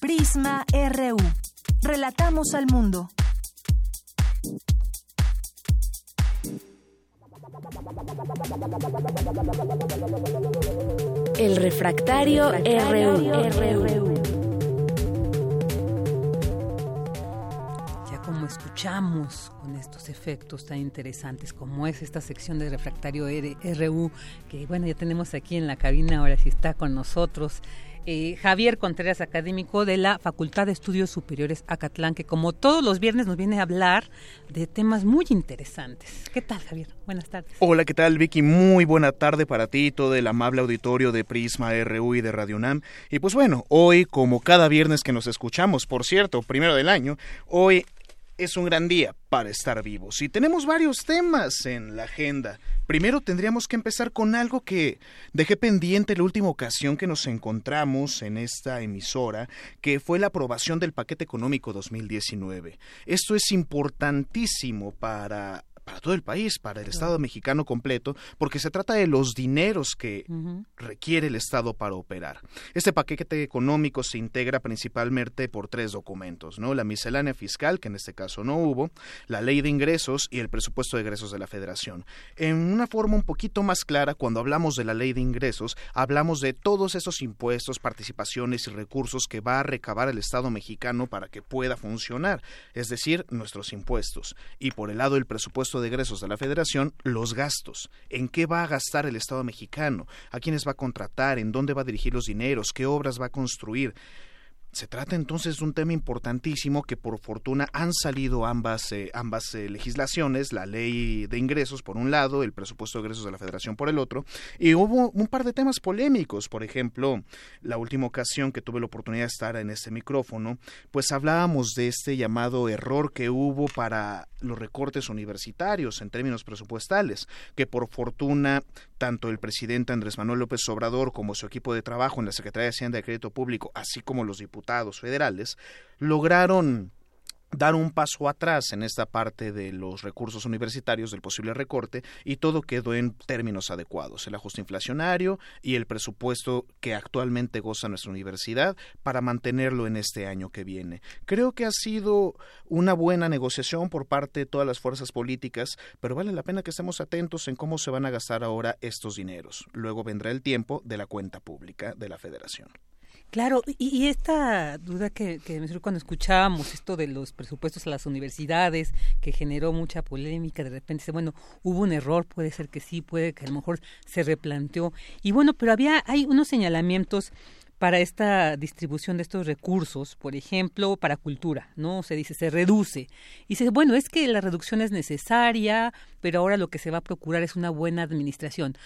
Prisma RU. Relatamos al mundo. El refractario, RU. Ya como escuchamos con estos efectos tan interesantes como es esta sección de refractario RU, que bueno, ya tenemos aquí en la cabina, ahora sí está con nosotros eh, Javier Contreras, académico de la Facultad de Estudios Superiores Acatlán, que como todos los viernes nos viene a hablar de temas muy interesantes. ¿Qué tal, Javier? Buenas tardes. Hola, ¿qué tal, Vicky? Muy buena tarde para ti todo el amable auditorio de Prisma RU y de Radio UNAM. Y pues bueno, hoy, como cada viernes que nos escuchamos, por cierto, primero del año, hoy es un gran día para estar vivos y tenemos varios temas en la agenda. Primero tendríamos que empezar con algo que dejé pendiente la última ocasión que nos encontramos en esta emisora, que fue la aprobación del paquete económico 2019. Esto es importantísimo para para todo el país, para el Estado mexicano completo, porque se trata de los dineros que requiere el Estado para operar. Este paquete económico se integra principalmente por tres documentos, ¿no? La miscelánea fiscal, que en este caso no hubo, la ley de ingresos y el presupuesto de egresos de la Federación. En una forma un poquito más clara, cuando hablamos de la ley de ingresos, hablamos de todos esos impuestos, participaciones y recursos que va a recabar el Estado mexicano para que pueda funcionar, es decir, nuestros impuestos. Y por el lado del presupuesto de egresos de la Federación los gastos. ¿En qué va a gastar el Estado mexicano? ¿A quiénes va a contratar? ¿En dónde va a dirigir los dineros? ¿Qué obras va a construir? Se trata entonces de un tema importantísimo que por fortuna han salido ambas, eh, ambas eh, legislaciones, la ley de ingresos por un lado, el presupuesto de ingresos de la federación por el otro, y hubo un par de temas polémicos, por ejemplo, la última ocasión que tuve la oportunidad de estar en este micrófono, pues hablábamos de este llamado error que hubo para los recortes universitarios en términos presupuestales, que por fortuna tanto el presidente Andrés Manuel López Obrador como su equipo de trabajo en la Secretaría de Hacienda y Crédito Público, así como los diputados federales lograron dar un paso atrás en esta parte de los recursos universitarios del posible recorte y todo quedó en términos adecuados, el ajuste inflacionario y el presupuesto que actualmente goza nuestra universidad para mantenerlo en este año que viene. Creo que ha sido una buena negociación por parte de todas las fuerzas políticas, pero vale la pena que estemos atentos en cómo se van a gastar ahora estos dineros. Luego vendrá el tiempo de la cuenta pública de la federación. Claro, y, esta duda que, que me surgió cuando escuchábamos esto de los presupuestos a las universidades, que generó mucha polémica, de repente bueno, hubo un error, puede ser que sí, puede que a lo mejor se replanteó. Y bueno, pero había, hay unos señalamientos para esta distribución de estos recursos, por ejemplo, para cultura, ¿no? Se dice, se reduce. Y dice, bueno, es que la reducción es necesaria, pero ahora lo que se va a procurar es una buena administración.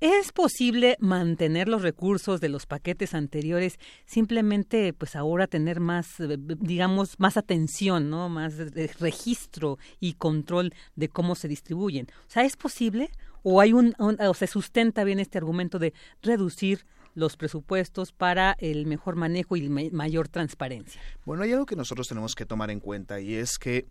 ¿Es posible mantener los recursos de los paquetes anteriores, simplemente, pues ahora tener más, eh, digamos, más atención, ¿no? Más registro y control de cómo se distribuyen? O sea, ¿es posible? ¿O hay un, o se sustenta bien este argumento de reducir los presupuestos para el mejor manejo y mayor transparencia. Bueno, hay algo que nosotros tenemos que tomar en cuenta y es que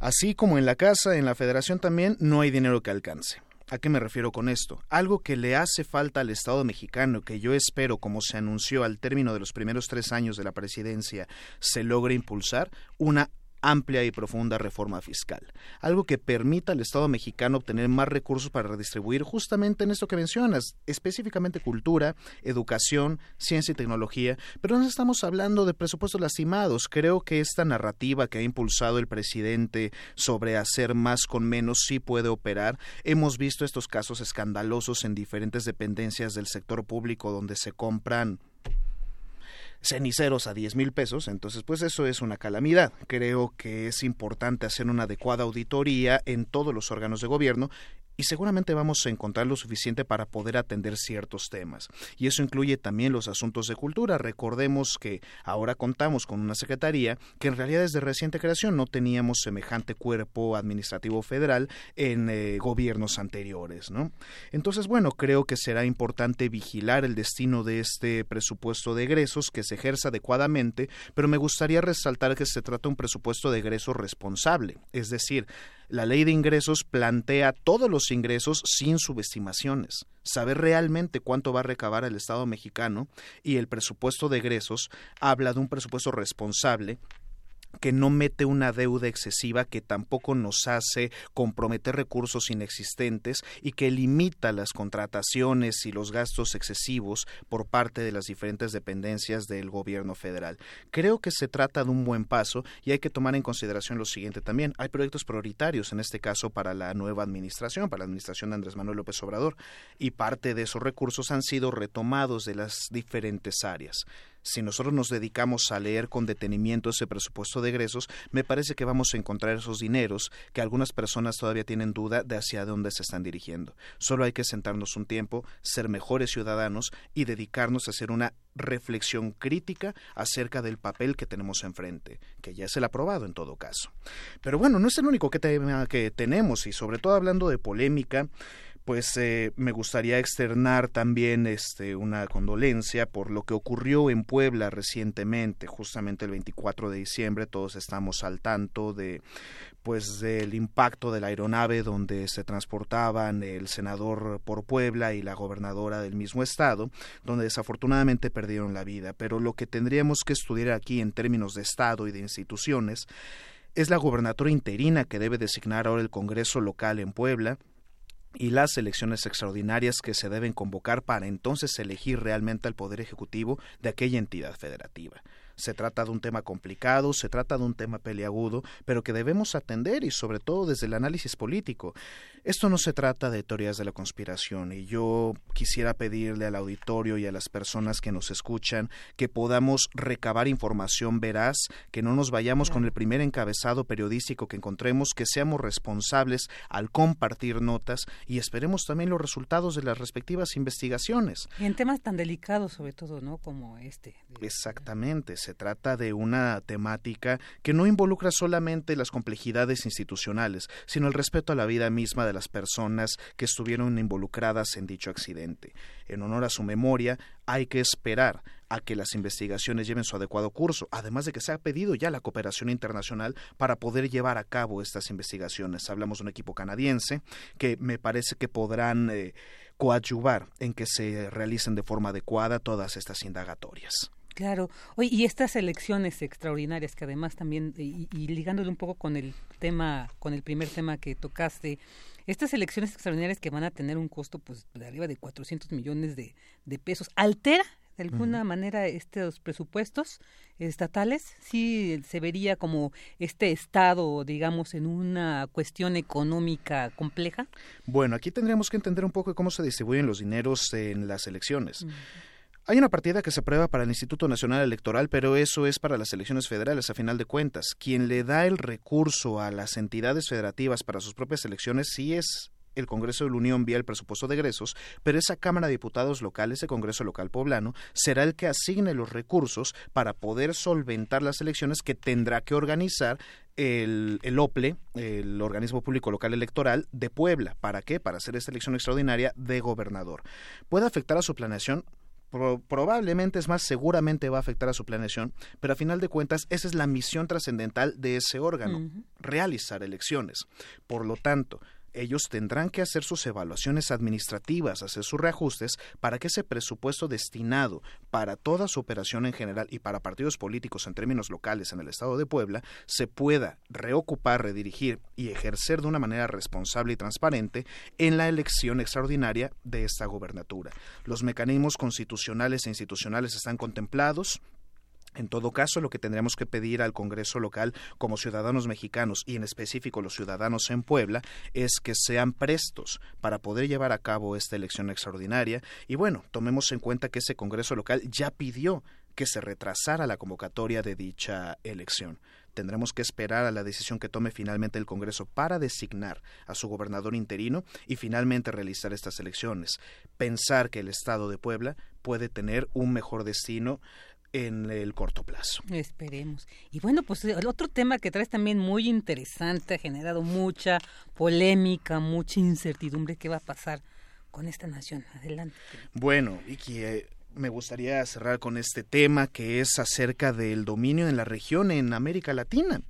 así como en la casa, en la federación también no hay dinero que alcance. ¿A qué me refiero con esto? Algo que le hace falta al Estado mexicano, que yo espero, como se anunció al término de los primeros tres años de la presidencia, se logre impulsar una amplia y profunda reforma fiscal, algo que permita al Estado mexicano obtener más recursos para redistribuir justamente en esto que mencionas, específicamente cultura, educación, ciencia y tecnología, pero no estamos hablando de presupuestos lastimados. Creo que esta narrativa que ha impulsado el presidente sobre hacer más con menos sí puede operar. Hemos visto estos casos escandalosos en diferentes dependencias del sector público donde se compran ceniceros a 10 mil pesos, entonces pues eso es una calamidad. Creo que es importante hacer una adecuada auditoría en todos los órganos de gobierno y seguramente vamos a encontrar lo suficiente para poder atender ciertos temas. Y eso incluye también los asuntos de cultura. Recordemos que ahora contamos con una secretaría que en realidad es de reciente creación. No teníamos semejante cuerpo administrativo federal en eh, gobiernos anteriores, ¿no? Entonces, bueno, creo que será importante vigilar el destino de este presupuesto de egresos que se ejerza adecuadamente, pero me gustaría resaltar que se trata de un presupuesto de egresos responsable, es decir, la ley de ingresos plantea todos los ingresos sin subestimaciones, saber realmente cuánto va a recabar el Estado mexicano y el presupuesto de egresos habla de un presupuesto responsable que no mete una deuda excesiva, que tampoco nos hace comprometer recursos inexistentes y que limita las contrataciones y los gastos excesivos por parte de las diferentes dependencias del gobierno federal. Creo que se trata de un buen paso y hay que tomar en consideración lo siguiente también. Hay proyectos prioritarios, en este caso para la nueva administración, para la administración de Andrés Manuel López Obrador, y parte de esos recursos han sido retomados de las diferentes áreas si nosotros nos dedicamos a leer con detenimiento ese presupuesto de egresos, me parece que vamos a encontrar esos dineros que algunas personas todavía tienen duda de hacia dónde se están dirigiendo. Solo hay que sentarnos un tiempo, ser mejores ciudadanos y dedicarnos a hacer una reflexión crítica acerca del papel que tenemos enfrente, que ya es el aprobado en todo caso. Pero bueno, no es el único tema que tenemos y sobre todo hablando de polémica, pues eh, me gustaría externar también este, una condolencia por lo que ocurrió en Puebla recientemente, justamente el 24 de diciembre, todos estamos al tanto de pues del impacto de la aeronave donde se transportaban el senador por Puebla y la gobernadora del mismo estado, donde desafortunadamente perdieron la vida. Pero lo que tendríamos que estudiar aquí en términos de Estado y de instituciones es la gobernatura interina que debe designar ahora el Congreso local en Puebla, y las elecciones extraordinarias que se deben convocar para entonces elegir realmente al Poder Ejecutivo de aquella entidad federativa. Se trata de un tema complicado, se trata de un tema peliagudo, pero que debemos atender y sobre todo desde el análisis político. Esto no se trata de teorías de la conspiración y yo quisiera pedirle al auditorio y a las personas que nos escuchan que podamos recabar información veraz, que no nos vayamos con el primer encabezado periodístico que encontremos, que seamos responsables al compartir notas y esperemos también los resultados de las respectivas investigaciones. Y en temas tan delicados sobre todo, ¿no? Como este. Exactamente se trata de una temática que no involucra solamente las complejidades institucionales, sino el respeto a la vida misma de las personas que estuvieron involucradas en dicho accidente. En honor a su memoria, hay que esperar a que las investigaciones lleven su adecuado curso, además de que se ha pedido ya la cooperación internacional para poder llevar a cabo estas investigaciones. Hablamos de un equipo canadiense que me parece que podrán eh, coadyuvar en que se realicen de forma adecuada todas estas indagatorias. Claro. Oye, y estas elecciones extraordinarias que además también, y, ligándole un poco con el tema, con el primer tema que tocaste, estas elecciones extraordinarias que van a tener un costo pues de arriba de 400 millones de, pesos, ¿altera de alguna manera estos presupuestos estatales? ¿Sí se vería como este Estado, digamos, en una cuestión económica compleja? Bueno, aquí tendríamos que entender un poco cómo se distribuyen los dineros en las elecciones. Hay una partida que se aprueba para el Instituto Nacional Electoral, pero eso es para las elecciones federales, a final de cuentas. Quien le da el recurso a las entidades federativas para sus propias elecciones sí es el Congreso de la Unión vía el presupuesto de egresos, pero esa Cámara de Diputados local, ese Congreso local poblano, será el que asigne los recursos para poder solventar las elecciones que tendrá que organizar el, el, OPLE, el Organismo Público Local Electoral de Puebla. ¿Para qué? Para hacer esta elección extraordinaria de gobernador. ¿Puede afectar a su planeación? Probablemente, es más, seguramente va a afectar a su planeación, pero a final de cuentas esa es la misión trascendental de ese órgano, realizar elecciones. Por lo tanto, ellos tendrán que hacer sus evaluaciones administrativas, hacer sus reajustes para que ese presupuesto destinado para toda su operación en general y para partidos políticos en términos locales en el estado de Puebla se pueda reocupar, redirigir y ejercer de una manera responsable y transparente en la elección extraordinaria de esta gobernatura. Los mecanismos constitucionales e institucionales están contemplados, en todo caso, lo que tendríamos que pedir al Congreso local como ciudadanos mexicanos y en específico los ciudadanos en Puebla es que sean prestos para poder llevar a cabo esta elección extraordinaria y bueno, tomemos en cuenta que ese Congreso local ya pidió que se retrasara la convocatoria de dicha elección. Tendremos que esperar a la decisión que tome finalmente el Congreso para designar a su gobernador interino y finalmente realizar estas elecciones. Pensar que el Estado de Puebla puede tener un mejor destino en el corto plazo. Esperemos. Y bueno, pues el otro tema que traes también muy interesante, ha generado mucha polémica, mucha incertidumbre, ¿qué va a pasar con esta nación? Adelante. Bueno, Vicky, eh, me gustaría cerrar con este tema que es acerca del dominio en la región en América Latina.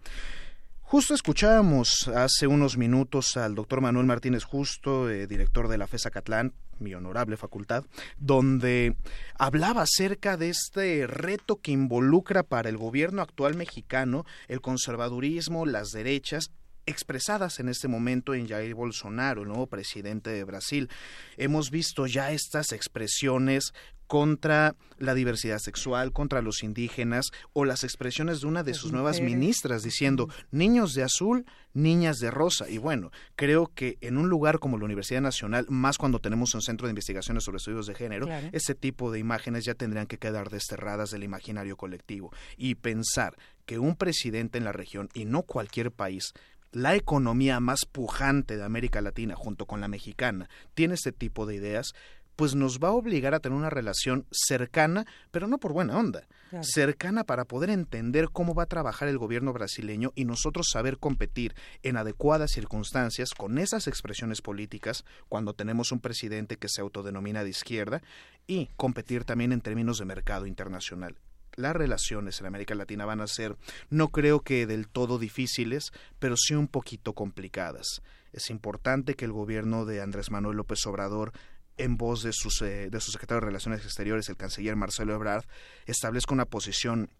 Justo escuchábamos hace unos minutos al doctor Manuel Martínez Justo, eh, director de la FESA Catlán, mi honorable facultad, donde hablaba acerca de este reto que involucra para el gobierno actual mexicano el conservadurismo, las derechas expresadas en este momento en Jair Bolsonaro, el nuevo presidente de Brasil. Hemos visto ya estas expresiones contra la diversidad sexual, contra los indígenas, o las expresiones de una de sus nuevas ministras diciendo niños de azul, niñas de rosa. Y bueno, creo que en un lugar como la Universidad Nacional, más cuando tenemos un centro de investigaciones sobre estudios de género, ese tipo de imágenes ya tendrían que quedar desterradas del imaginario colectivo. Y pensar que un presidente en la región, y no cualquier país, la economía más pujante de América Latina, junto con la mexicana, tiene este tipo de ideas, pues nos va a obligar a tener una relación cercana, pero no por buena onda, cercana para poder entender cómo va a trabajar el gobierno brasileño y nosotros saber competir en adecuadas circunstancias con esas expresiones políticas cuando tenemos un presidente que se autodenomina de izquierda y competir también en términos de mercado internacional las relaciones en América Latina van a ser, no creo que del todo difíciles, pero sí un poquito complicadas. Es importante que el gobierno de Andrés Manuel López Obrador en voz de, sus, eh, de su secretario de Relaciones Exteriores, el canciller Marcelo Ebrard, establezca una posición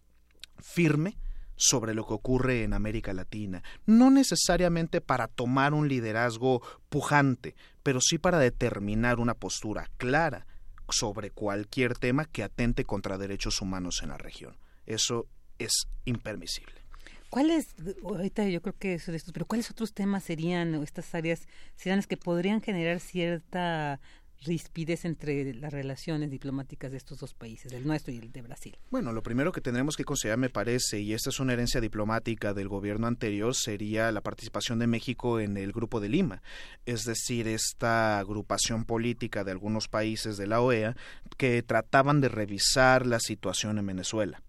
firme sobre lo que ocurre en América Latina, no necesariamente para tomar un liderazgo pujante, pero sí para determinar una postura clara sobre cualquier tema que atente contra derechos humanos en la región. Eso es impermisible. ¿Cuáles, ahorita yo creo que eso de estos, pero cuáles otros temas serían, o estas áreas serían las que podrían generar cierta rispidez entre las relaciones diplomáticas de estos dos países, el nuestro y el de Brasil? Bueno, lo primero que tendremos que considerar, me parece, y esta es una herencia diplomática del gobierno anterior, sería la participación de México en el Grupo de Lima, es decir, esta agrupación política de algunos países de la OEA que trataban de revisar la situación en Venezuela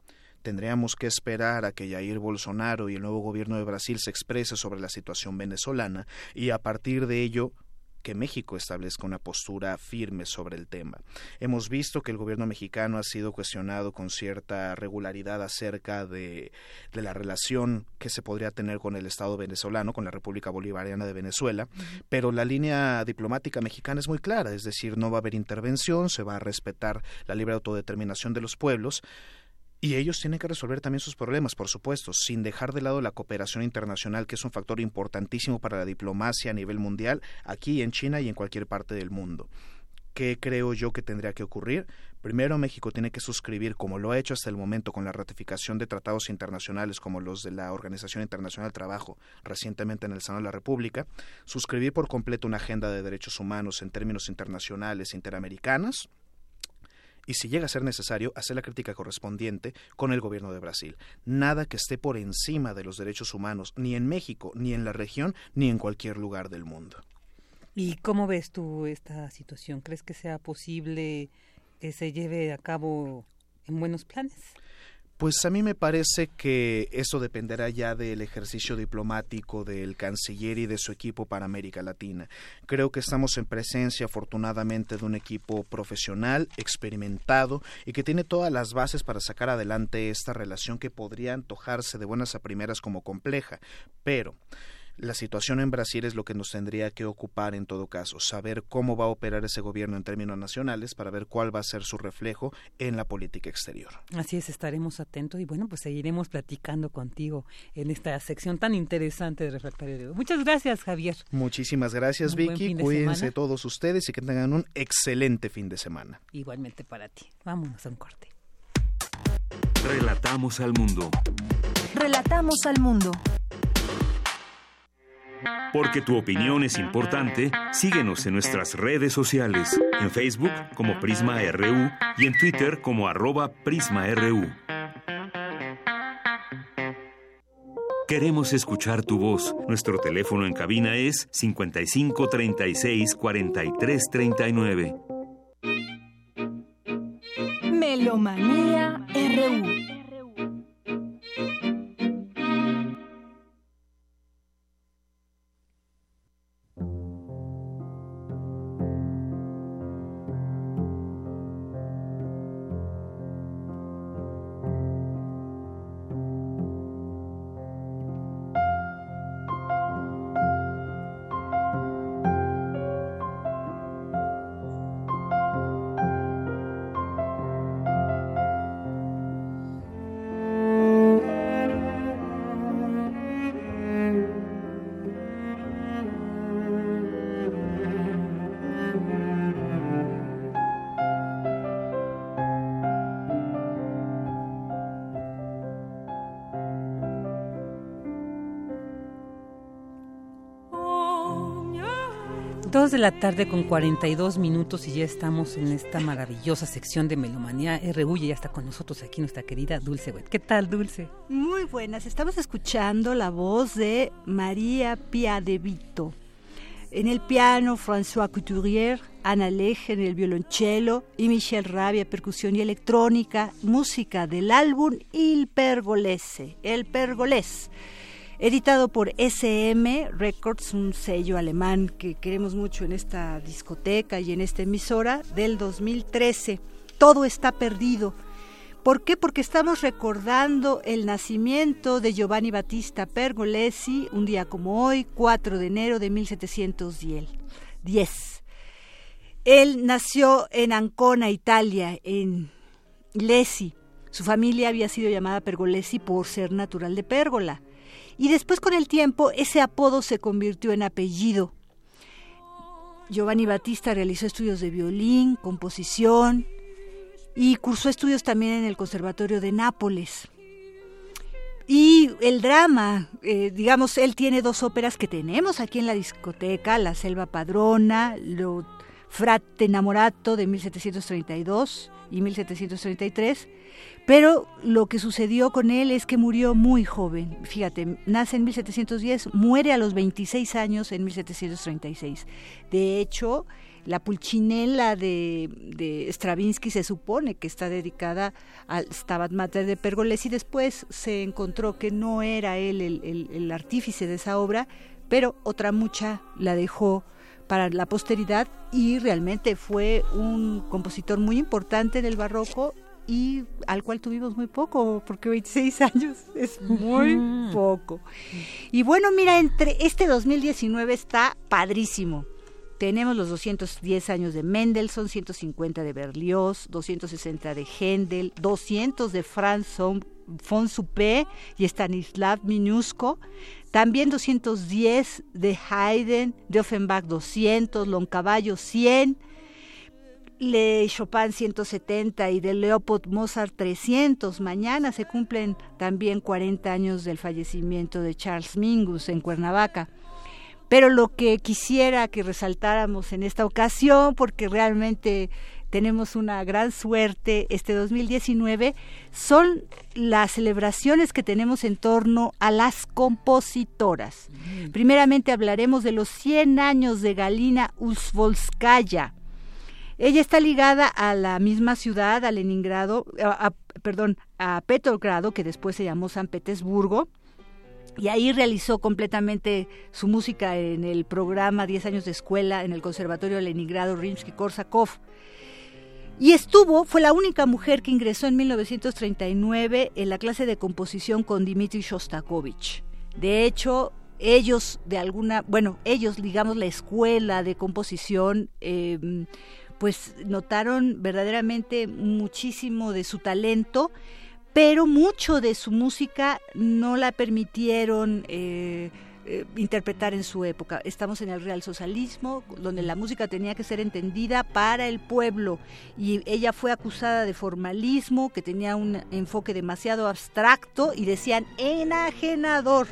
tendríamos que esperar a que Jair Bolsonaro y el nuevo gobierno de Brasil se exprese sobre la situación venezolana y a partir de ello que México establezca una postura firme sobre el tema. Hemos visto que el gobierno mexicano ha sido cuestionado con cierta regularidad acerca de, de la relación que se podría tener con el Estado venezolano, con la República Bolivariana de Venezuela, pero la línea diplomática mexicana es muy clara, es decir, no va a haber intervención, se va a respetar la libre autodeterminación de los pueblos, y ellos tienen que resolver también sus problemas, por supuesto, sin dejar de lado la cooperación internacional, que es un factor importantísimo para la diplomacia a nivel mundial, aquí en China y en cualquier parte del mundo. ¿Qué creo yo que tendría que ocurrir? Primero, México tiene que suscribir, como lo ha hecho hasta el momento con la ratificación de tratados internacionales como los de la Organización Internacional del Trabajo recientemente en el Senado de la República, suscribir por completo una agenda de derechos humanos en términos internacionales interamericanos, y si llega a ser necesario, hacer la crítica correspondiente con el gobierno de Brasil. Nada que esté por encima de los derechos humanos, ni en México, ni en la región, ni en cualquier lugar del mundo. ¿Y cómo ves tú esta situación? ¿Crees que sea posible que se lleve a cabo en buenos planes? Pues a mí me parece que eso dependerá ya del ejercicio diplomático del canciller y de su equipo para América Latina. Creo que estamos en presencia, afortunadamente, de un equipo profesional, experimentado y que tiene todas las bases para sacar adelante esta relación que podría antojarse de buenas a primeras como compleja. Pero la situación en Brasil es lo que nos tendría que ocupar en todo caso, saber cómo va a operar ese gobierno en términos nacionales para ver cuál va a ser su reflejo en la política exterior. Así es, estaremos atentos y bueno, pues seguiremos platicando contigo en esta sección tan interesante de Refractario Muchas gracias, Javier. Muchísimas gracias, Vicky. Cuídense todos ustedes y que tengan un excelente fin de semana. Igualmente para ti. Vámonos a un corte. Relatamos al mundo. Relatamos al mundo. Porque tu opinión es importante, síguenos en nuestras redes sociales, en Facebook como Prisma RU y en Twitter como arroba PrismaRU. Queremos escuchar tu voz. Nuestro teléfono en cabina es 55 36 43 39. Melomanía RU. Dos de la tarde con 42 minutos y ya estamos en esta maravillosa sección de Melomanía RU y ya está con nosotros aquí nuestra querida Dulce Wet. ¿Qué tal, Dulce? Muy buenas. Estamos escuchando la voz de María Pia de Vito. En el piano, François Couturier, Ana Leje en el violonchelo y Michel Rabia, percusión y electrónica, música del álbum Il Pergolese, El Pergolés editado por SM Records, un sello alemán que queremos mucho en esta discoteca y en esta emisora del 2013. Todo está perdido. ¿Por qué? Porque estamos recordando el nacimiento de Giovanni Battista Pergolesi un día como hoy, 4 de enero de 1710. Él nació en Ancona, Italia, en Lesi. Su familia había sido llamada Pergolesi por ser natural de Pérgola y después con el tiempo ese apodo se convirtió en apellido. Giovanni Battista realizó estudios de violín, composición y cursó estudios también en el Conservatorio de Nápoles. Y el drama, eh, digamos, él tiene dos óperas que tenemos aquí en la discoteca, La Selva Padrona, Lo Frate Enamorato de 1732 y 1733, pero lo que sucedió con él es que murió muy joven. Fíjate, nace en 1710, muere a los 26 años en 1736. De hecho, la pulchinela de, Stravinsky se supone que está dedicada al Stabat Mater de Pergolesi. Después se encontró que no era él el artífice de esa obra, pero otra mucha la dejó para la posteridad y realmente fue un compositor muy importante del barroco y al cual tuvimos muy poco, porque 26 años es muy poco. Y bueno, mira, entre este 2019 está padrísimo. Tenemos los 210 años de Mendelssohn, 150 de Berlioz, 260 de Händel, 200 de Franz von Suppé y Stanislav Minusko, también 210 de Haydn, de Offenbach 200, Loncavallo 100, Le Chopin 170 y de Leopold Mozart 300. Mañana se cumplen también 40 años del fallecimiento de Charles Mingus en Cuernavaca. Pero lo que quisiera que resaltáramos en esta ocasión, porque realmente tenemos una gran suerte este 2019, son las celebraciones que tenemos en torno a las compositoras. Mm. Primeramente hablaremos de los 100 años de Galina Uzvolskaya. Ella está ligada a la misma ciudad, a Leningrado, perdón, a Petrogrado, que después se llamó San Petersburgo, y ahí realizó completamente su música en el programa 10 años de escuela en el Conservatorio de Leningrado Rimsky-Korsakov. Y estuvo, fue la única mujer que ingresó en 1939 en la clase de composición con Dmitri Shostakovich. De hecho, ellos de alguna, bueno, ellos, digamos, la escuela de composición, em, pues notaron verdaderamente muchísimo de su talento, pero mucho de su música no la permitieron eh, eh, interpretar en su época. Estamos en el real socialismo, donde la música tenía que ser entendida para el pueblo y ella fue acusada de formalismo, que tenía un enfoque demasiado abstracto y decían enajenador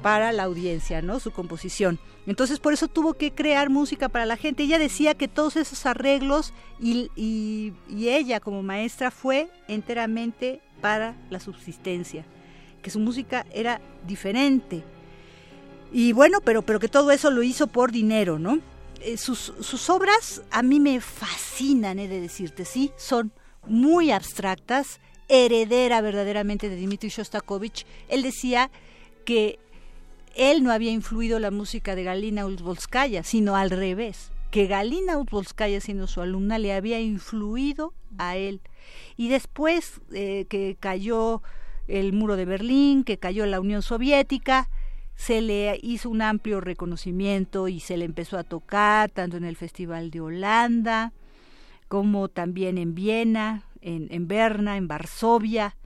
para la audiencia, ¿no? Su composición. Entonces por eso tuvo que crear música para la gente. Ella decía que todos esos arreglos y, y ella como maestra fue enteramente para la subsistencia, que su música era diferente y bueno, pero, pero que todo eso lo hizo por dinero, ¿no? Eh, sus, sus, obras a mí me fascinan, he de decirte, sí, son muy abstractas, heredera verdaderamente de Dmitri Shostakovich. Él decía que él no había influido la música de Galina Uzbolskaya, sino al revés, que Galina Uzbolskaya, siendo su alumna, le había influido a él. Y después eh, que cayó el muro de Berlín, que cayó la Unión Soviética, se le hizo un amplio reconocimiento y se le empezó a tocar tanto en el Festival de Holanda como también en Viena, en, en Berna, en Varsovia.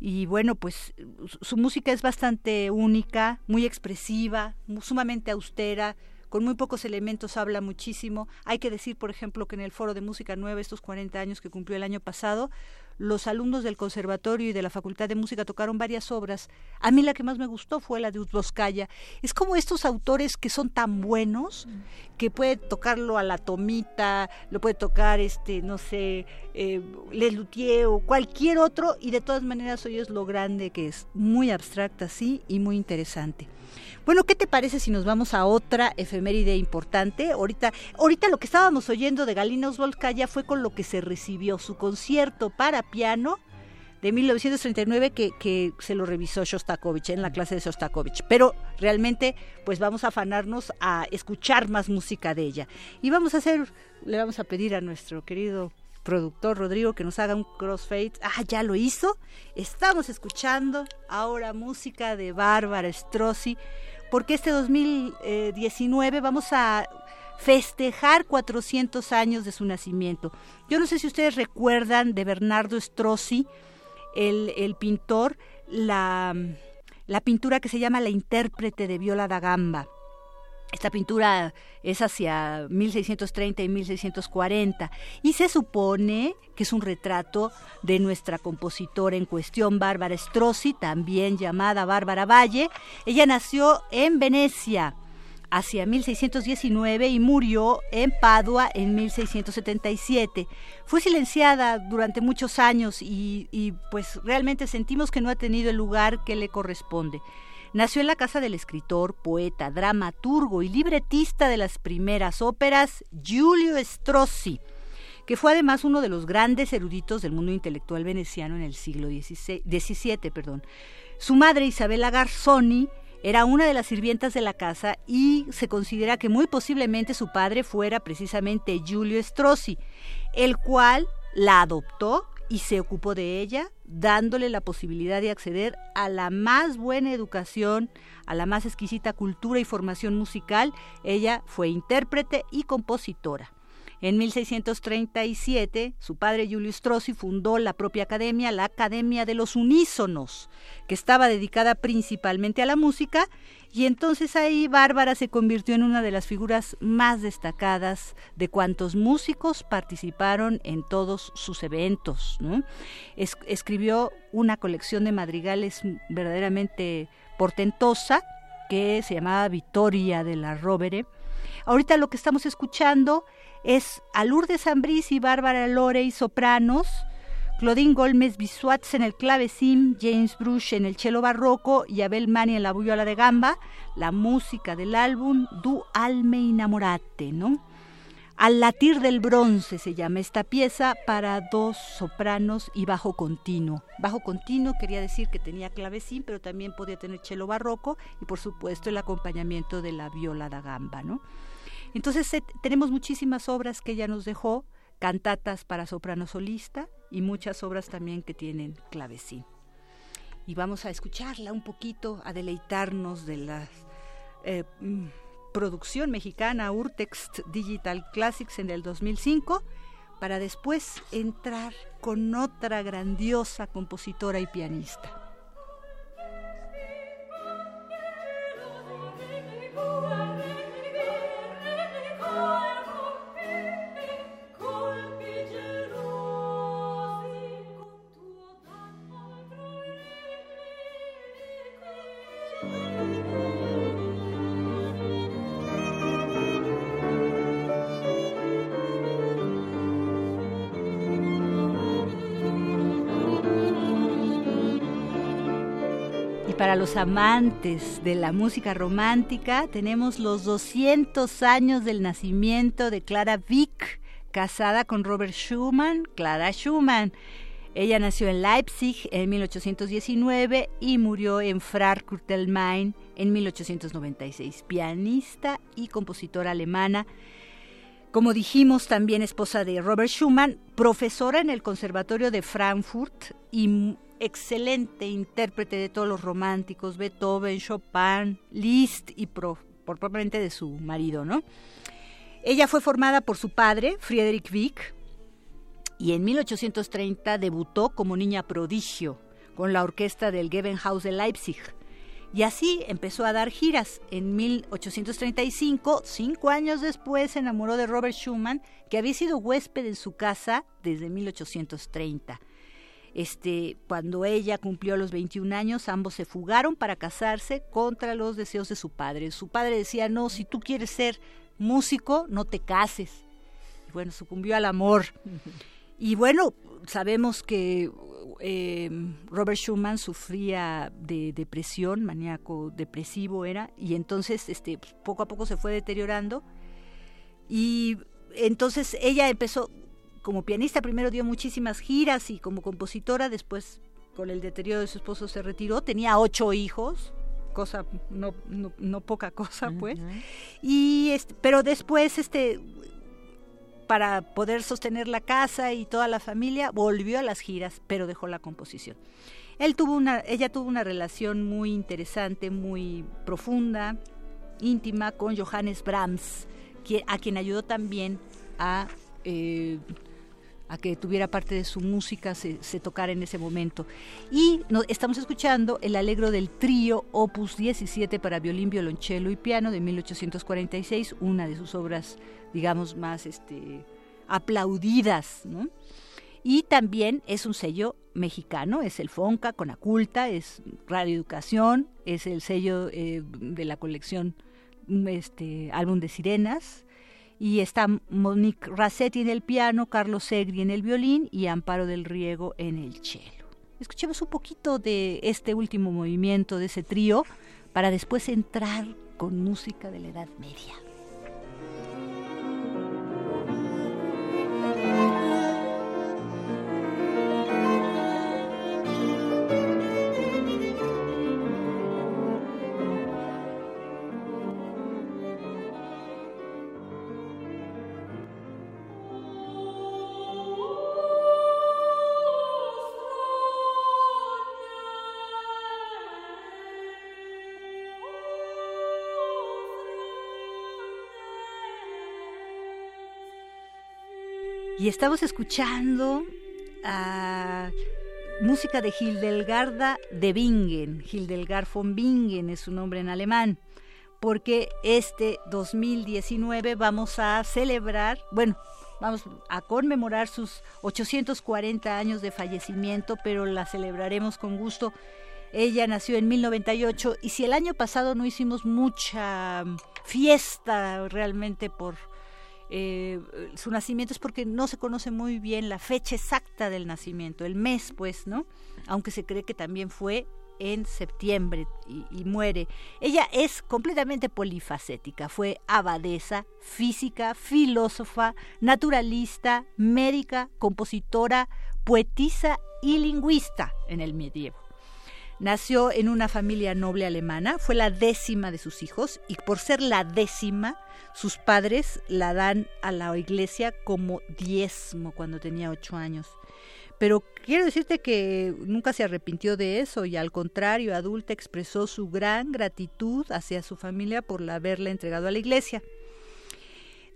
Y bueno, pues su música es bastante única, muy expresiva, sumamente austera, con muy pocos elementos habla muchísimo. Hay que decir, por ejemplo, que en el Foro de Música Nueva, estos 40 años que cumplió el año pasado, los alumnos del conservatorio y de la Facultad de Música tocaron varias obras. A mí la que más me gustó fue la de Uzboskaya. Es como estos autores que son tan buenos que puede tocarlo a la tomita, lo puede tocar, este, no sé, eh, Les Luthier o cualquier otro, y de todas maneras oyes lo grande que es. Muy abstracta, sí, y muy interesante. Bueno, ¿qué te parece si nos vamos a otra efeméride importante? Ahorita, ahorita lo que estábamos oyendo de Galina Volskaya fue con lo que se recibió su concierto para piano de 1939 que, que se lo revisó Shostakovich en la clase de Shostakovich. Pero realmente, pues vamos a afanarnos a escuchar más música de ella. Y vamos a hacer, le vamos a pedir a nuestro querido productor Rodrigo que nos haga un crossfade. Ah, ya lo hizo. Estamos escuchando ahora música de Bárbara Strozzi porque este 2019 vamos a festejar 400 años de su nacimiento. Yo no sé si ustedes recuerdan de Bernardo Strozzi, el, pintor, la, la pintura que se llama La intérprete de Viola da Gamba. Esta pintura es hacia 1630 y 1640 y se supone que es un retrato de nuestra compositora en cuestión, Bárbara Strozzi, también llamada Bárbara Valle. Ella nació en Venecia hacia 1619 y murió en Padua en 1677. Fue silenciada durante muchos años y, pues realmente sentimos que no ha tenido el lugar que le corresponde. Nació en la casa del escritor, poeta, dramaturgo y libretista de las primeras óperas Giulio Strozzi, que fue además uno de los grandes eruditos del mundo intelectual veneciano en el siglo XVII. Su madre, Isabella Garzoni, era una de las sirvientas de la casa y se considera que muy posiblemente su padre fuera precisamente Giulio Strozzi, el cual la adoptó y se ocupó de ella, dándole la posibilidad de acceder a la más buena educación, a la más exquisita cultura y formación musical. Ella fue intérprete y compositora. En 1637, su padre Julio Strozzi fundó la propia academia, la Academia de los Unísonos, que estaba dedicada principalmente a la música, y entonces ahí Bárbara se convirtió en una de las figuras más destacadas de cuantos músicos participaron en todos sus eventos. escribió una colección de madrigales verdaderamente portentosa que se llamaba Victoria de la Rovere. Ahorita lo que estamos escuchando es a Lourdes Ambrís y Bárbara Lorey sopranos, Claudine Golmes Bisuats en el clavecín, James Bruce en el cello barroco y Abel Mani en la viola de gamba, la música del álbum Du alme innamorate, ¿no? Al latir del bronce se llama esta pieza para dos sopranos y bajo continuo. Bajo continuo quería decir que tenía clavecín, pero también podía tener cello barroco y por supuesto el acompañamiento de la viola da gamba, ¿no? Entonces tenemos muchísimas obras que ella nos dejó, cantatas para soprano solista y muchas obras también que tienen clavecín. Y vamos a escucharla un poquito, a deleitarnos de la eh, mm, producción mexicana Urtext Digital Classics en el 2005, para después entrar con otra grandiosa compositora y pianista. Los amantes de la música romántica, tenemos los 200 años del nacimiento de Clara Wieck, casada con Robert Schumann, Clara Schumann. Ella nació en Leipzig en 1819 y murió en Frankfurt del Main en 1896. Pianista y compositora alemana. Como dijimos, también esposa de Robert Schumann, profesora en el Conservatorio de Frankfurt y excelente intérprete de todos los románticos, Beethoven, Chopin, Liszt y por propiamente de su marido, ¿no? Ella fue formada por su padre, Friedrich Wieck, y en 1830 debutó como niña prodigio con la orquesta del Gewandhaus de Leipzig. Y así empezó a dar giras. En 1835, cinco años después, se enamoró de Robert Schumann, que había sido huésped en su casa desde 1830. Este, cuando ella cumplió los 21 años, ambos se fugaron para casarse contra los deseos de su padre. Su padre decía, no, si tú quieres ser músico, no te cases. Y bueno, sucumbió al amor. Y bueno, sabemos que eh, Robert Schumann sufría de depresión, maníaco depresivo era, y entonces este, poco a poco se fue deteriorando. Y entonces ella empezó, como pianista, primero dio muchísimas giras y como compositora, después con el deterioro de su esposo se retiró, tenía ocho hijos, cosa no, no, poca cosa pues, y este, pero después este para poder sostener la casa y toda la familia, volvió a las giras, pero dejó la composición. Él tuvo una, ella tuvo una relación muy interesante, muy profunda, íntima con Johannes Brahms, a quien ayudó también a eh, a que tuviera parte de su música se, se tocara en ese momento. Y estamos escuchando el alegro del trío Opus 17 para violín, violonchelo y piano de 1846, una de sus obras, digamos, más este, aplaudidas. Y también es un sello mexicano, es el FONCA con Aculta, es Radio Educación, es el sello eh, de la colección este, Álbum de Sirenas, y está Monique Rassetti en el piano, Carlos Segri en el violín y Amparo del Riego en el cello. Escuchemos un poquito de este último movimiento de ese trío para después entrar con música de la Edad Media. Y estamos escuchando a música de Hildelgarda de Bingen. Hildegard von Bingen es su nombre en alemán. Porque este 2019 vamos a celebrar, bueno, vamos a conmemorar sus 840 años de fallecimiento, pero la celebraremos con gusto. Ella nació en 1098 y si el año pasado no hicimos mucha fiesta realmente por eh, su nacimiento es porque no se conoce muy bien la fecha exacta del nacimiento, el mes, pues, ¿no? Aunque se cree que también fue en septiembre y, y, muere. Ella es completamente polifacética. Fue abadesa, física, filósofa, naturalista, médica, compositora, poetisa y lingüista en el medievo. Nació en una familia noble alemana, fue la décima de sus hijos y por ser la décima, sus padres la dan a la iglesia como diezmo cuando tenía ocho años. Pero quiero decirte que nunca se arrepintió de eso y al contrario, adulta expresó su gran gratitud hacia su familia por haberla entregado a la iglesia.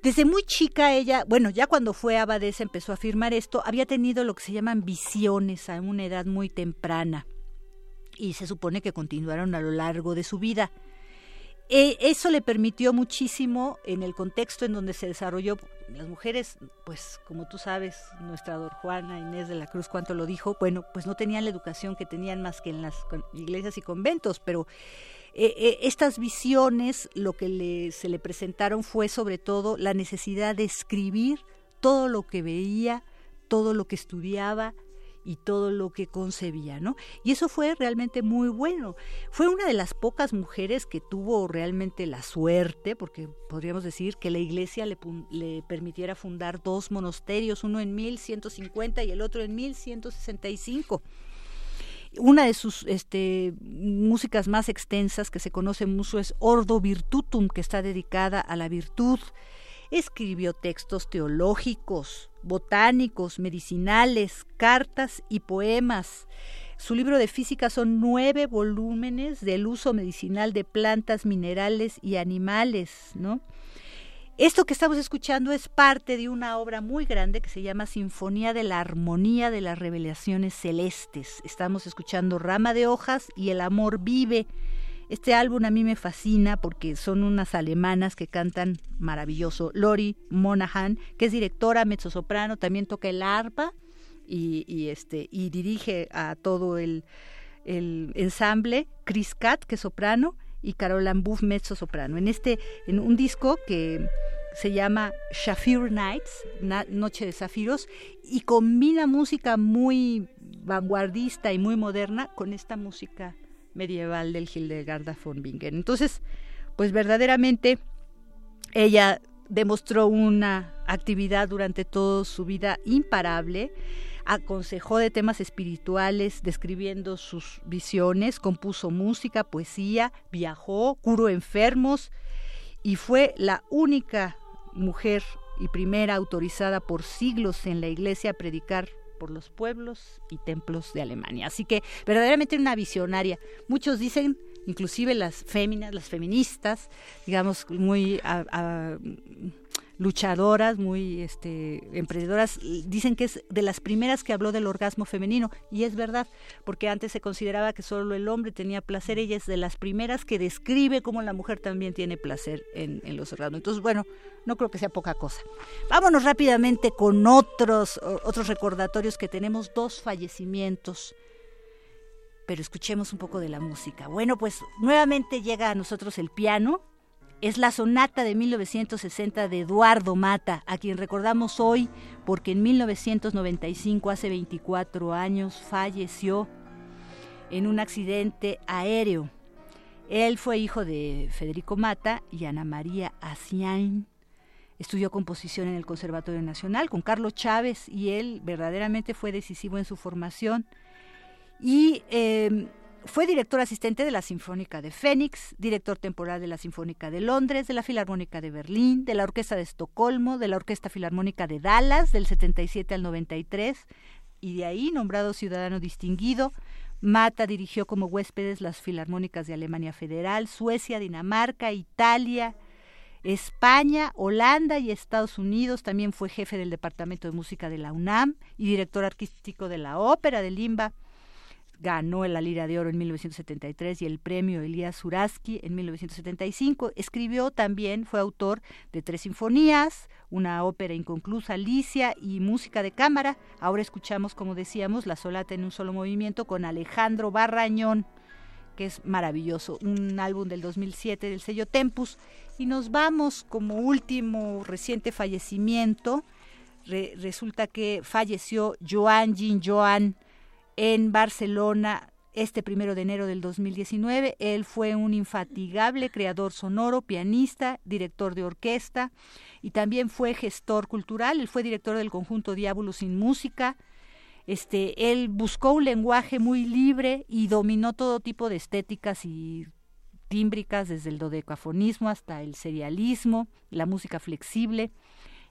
Desde muy chica ella, bueno, ya cuando fue abadesa empezó a afirmar esto, había tenido lo que se llaman visiones a una edad muy temprana y se supone que continuaron a lo largo de su vida. E, eso le permitió muchísimo en el contexto en donde se desarrolló. Las mujeres, pues como tú sabes, nuestra Dor Juana Inés de la Cruz, cuánto lo dijo, bueno, pues no tenían la educación que tenían más que en las iglesias y conventos, pero eh, eh, estas visiones lo que se le presentaron fue sobre todo la necesidad de escribir todo lo que veía, todo lo que estudiaba, y todo lo que concebía, ¿no? Y eso fue realmente muy bueno. Fue una de las pocas mujeres que tuvo realmente la suerte, porque podríamos decir que la iglesia le, permitiera fundar dos monasterios, uno en 1150 y el otro en 1165 una de sus este, músicas más extensas que se conoce mucho es Ordo Virtutum, que está dedicada a la virtud. Escribió textos teológicos, botánicos, medicinales, cartas y poemas. Su libro de física son nueve volúmenes del uso medicinal de plantas, minerales y animales, ¿no? Esto que estamos escuchando es parte de una obra muy grande que se llama Sinfonía de la Armonía de las Revelaciones Celestes. Estamos escuchando Rama de Hojas y El Amor Vive este álbum a mí me fascina porque son unas alemanas que cantan maravilloso. Lori Monahan, que es directora mezzosoprano, también toca el arpa y, este, y dirige a todo el, ensamble, Chris Cat, que es soprano, y Caroline Buff, mezzo soprano. En este, en un disco que se llama Shafir Nights, Noche de Zafiros, y combina música muy vanguardista y muy moderna con esta música medieval del Hildegarda von Bingen. Entonces, pues verdaderamente ella demostró una actividad durante toda su vida imparable, aconsejó de temas espirituales, describiendo sus visiones, compuso música, poesía, viajó, curó enfermos y fue la única mujer y primera autorizada por siglos en la iglesia a predicar por los pueblos y templos de Alemania. Así que verdaderamente una visionaria. Muchos dicen, inclusive las féminas, las feministas, digamos, muy luchadoras, muy este, emprendedoras, dicen que es de las primeras que habló del orgasmo femenino, y es verdad, porque antes se consideraba que solo el hombre tenía placer, ella es de las primeras que describe cómo la mujer también tiene placer en, en los orgasmos. Entonces, bueno, no creo que sea poca cosa. Vámonos rápidamente con otros, otros recordatorios que tenemos, dos fallecimientos pero escuchemos un poco de la música. Bueno, pues nuevamente llega a nosotros el piano es la sonata de 1960 de Eduardo Mata, a quien recordamos hoy porque en 1995, hace 24 años, falleció en un accidente aéreo. Él fue hijo de Federico Mata y Ana María Asiain. Estudió composición en el Conservatorio Nacional con Carlos Chávez y él verdaderamente fue decisivo en su formación. Y eh, fue director asistente de la Sinfónica de Fénix, director temporal de la Sinfónica de Londres, de la Filarmónica de Berlín, de la Orquesta de Estocolmo, de la Orquesta Filarmónica de Dallas del 77 al 93 y de ahí nombrado ciudadano distinguido. Mata dirigió como huéspedes las Filarmónicas de Alemania Federal, Suecia, Dinamarca, Italia, España, Holanda y Estados Unidos. También fue jefe del Departamento de Música de la UNAM y director artístico de la Ópera de Limba ganó la Lira de Oro en 1973 y el premio Elías Uraski en 1975. Escribió también, fue autor de tres sinfonías, una ópera inconclusa, Alicia y música de cámara. Ahora escuchamos, como decíamos, la solata en un solo movimiento con Alejandro Barrañón, que es maravilloso, un álbum del 2007 del sello Tempus. Y nos vamos como último reciente fallecimiento. resulta que falleció Joan Jean Joan en Barcelona este primero de enero del 2019. Él fue un infatigable creador sonoro, pianista, director de orquesta y también fue gestor cultural. Él fue director del conjunto Diablo sin Música. Este, él buscó un lenguaje muy libre y dominó todo tipo de estéticas y tímbricas, desde el dodecafonismo hasta el serialismo, la música flexible.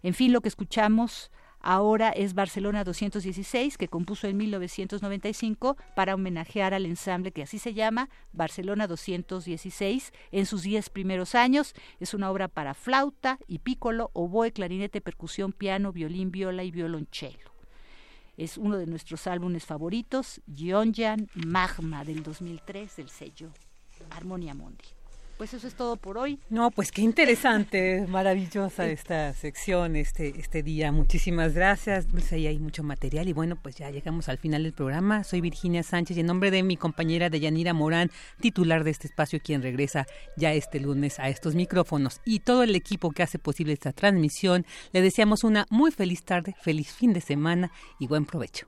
En fin, lo que escuchamos ahora es Barcelona 216, que compuso en 1995 para homenajear al ensamble que así se llama, Barcelona 216, en sus diez primeros años. Es una obra para flauta y pícolo, oboe, clarinete, percusión, piano, violín, viola y violonchelo. Es uno de nuestros álbumes favoritos, Gionjan Magma del 2003 del sello Armonia Mundi pues eso es todo por hoy. No, pues qué interesante, maravillosa esta sección, este, este día. Muchísimas gracias. Pues ahí hay mucho material y bueno, pues ya llegamos al final del programa. Soy Virginia Sánchez y en nombre de mi compañera Deyanira Morán, titular de este espacio, quien regresa ya este lunes a estos micrófonos y todo el equipo que hace posible esta transmisión, le deseamos una muy feliz tarde, feliz fin de semana y buen provecho.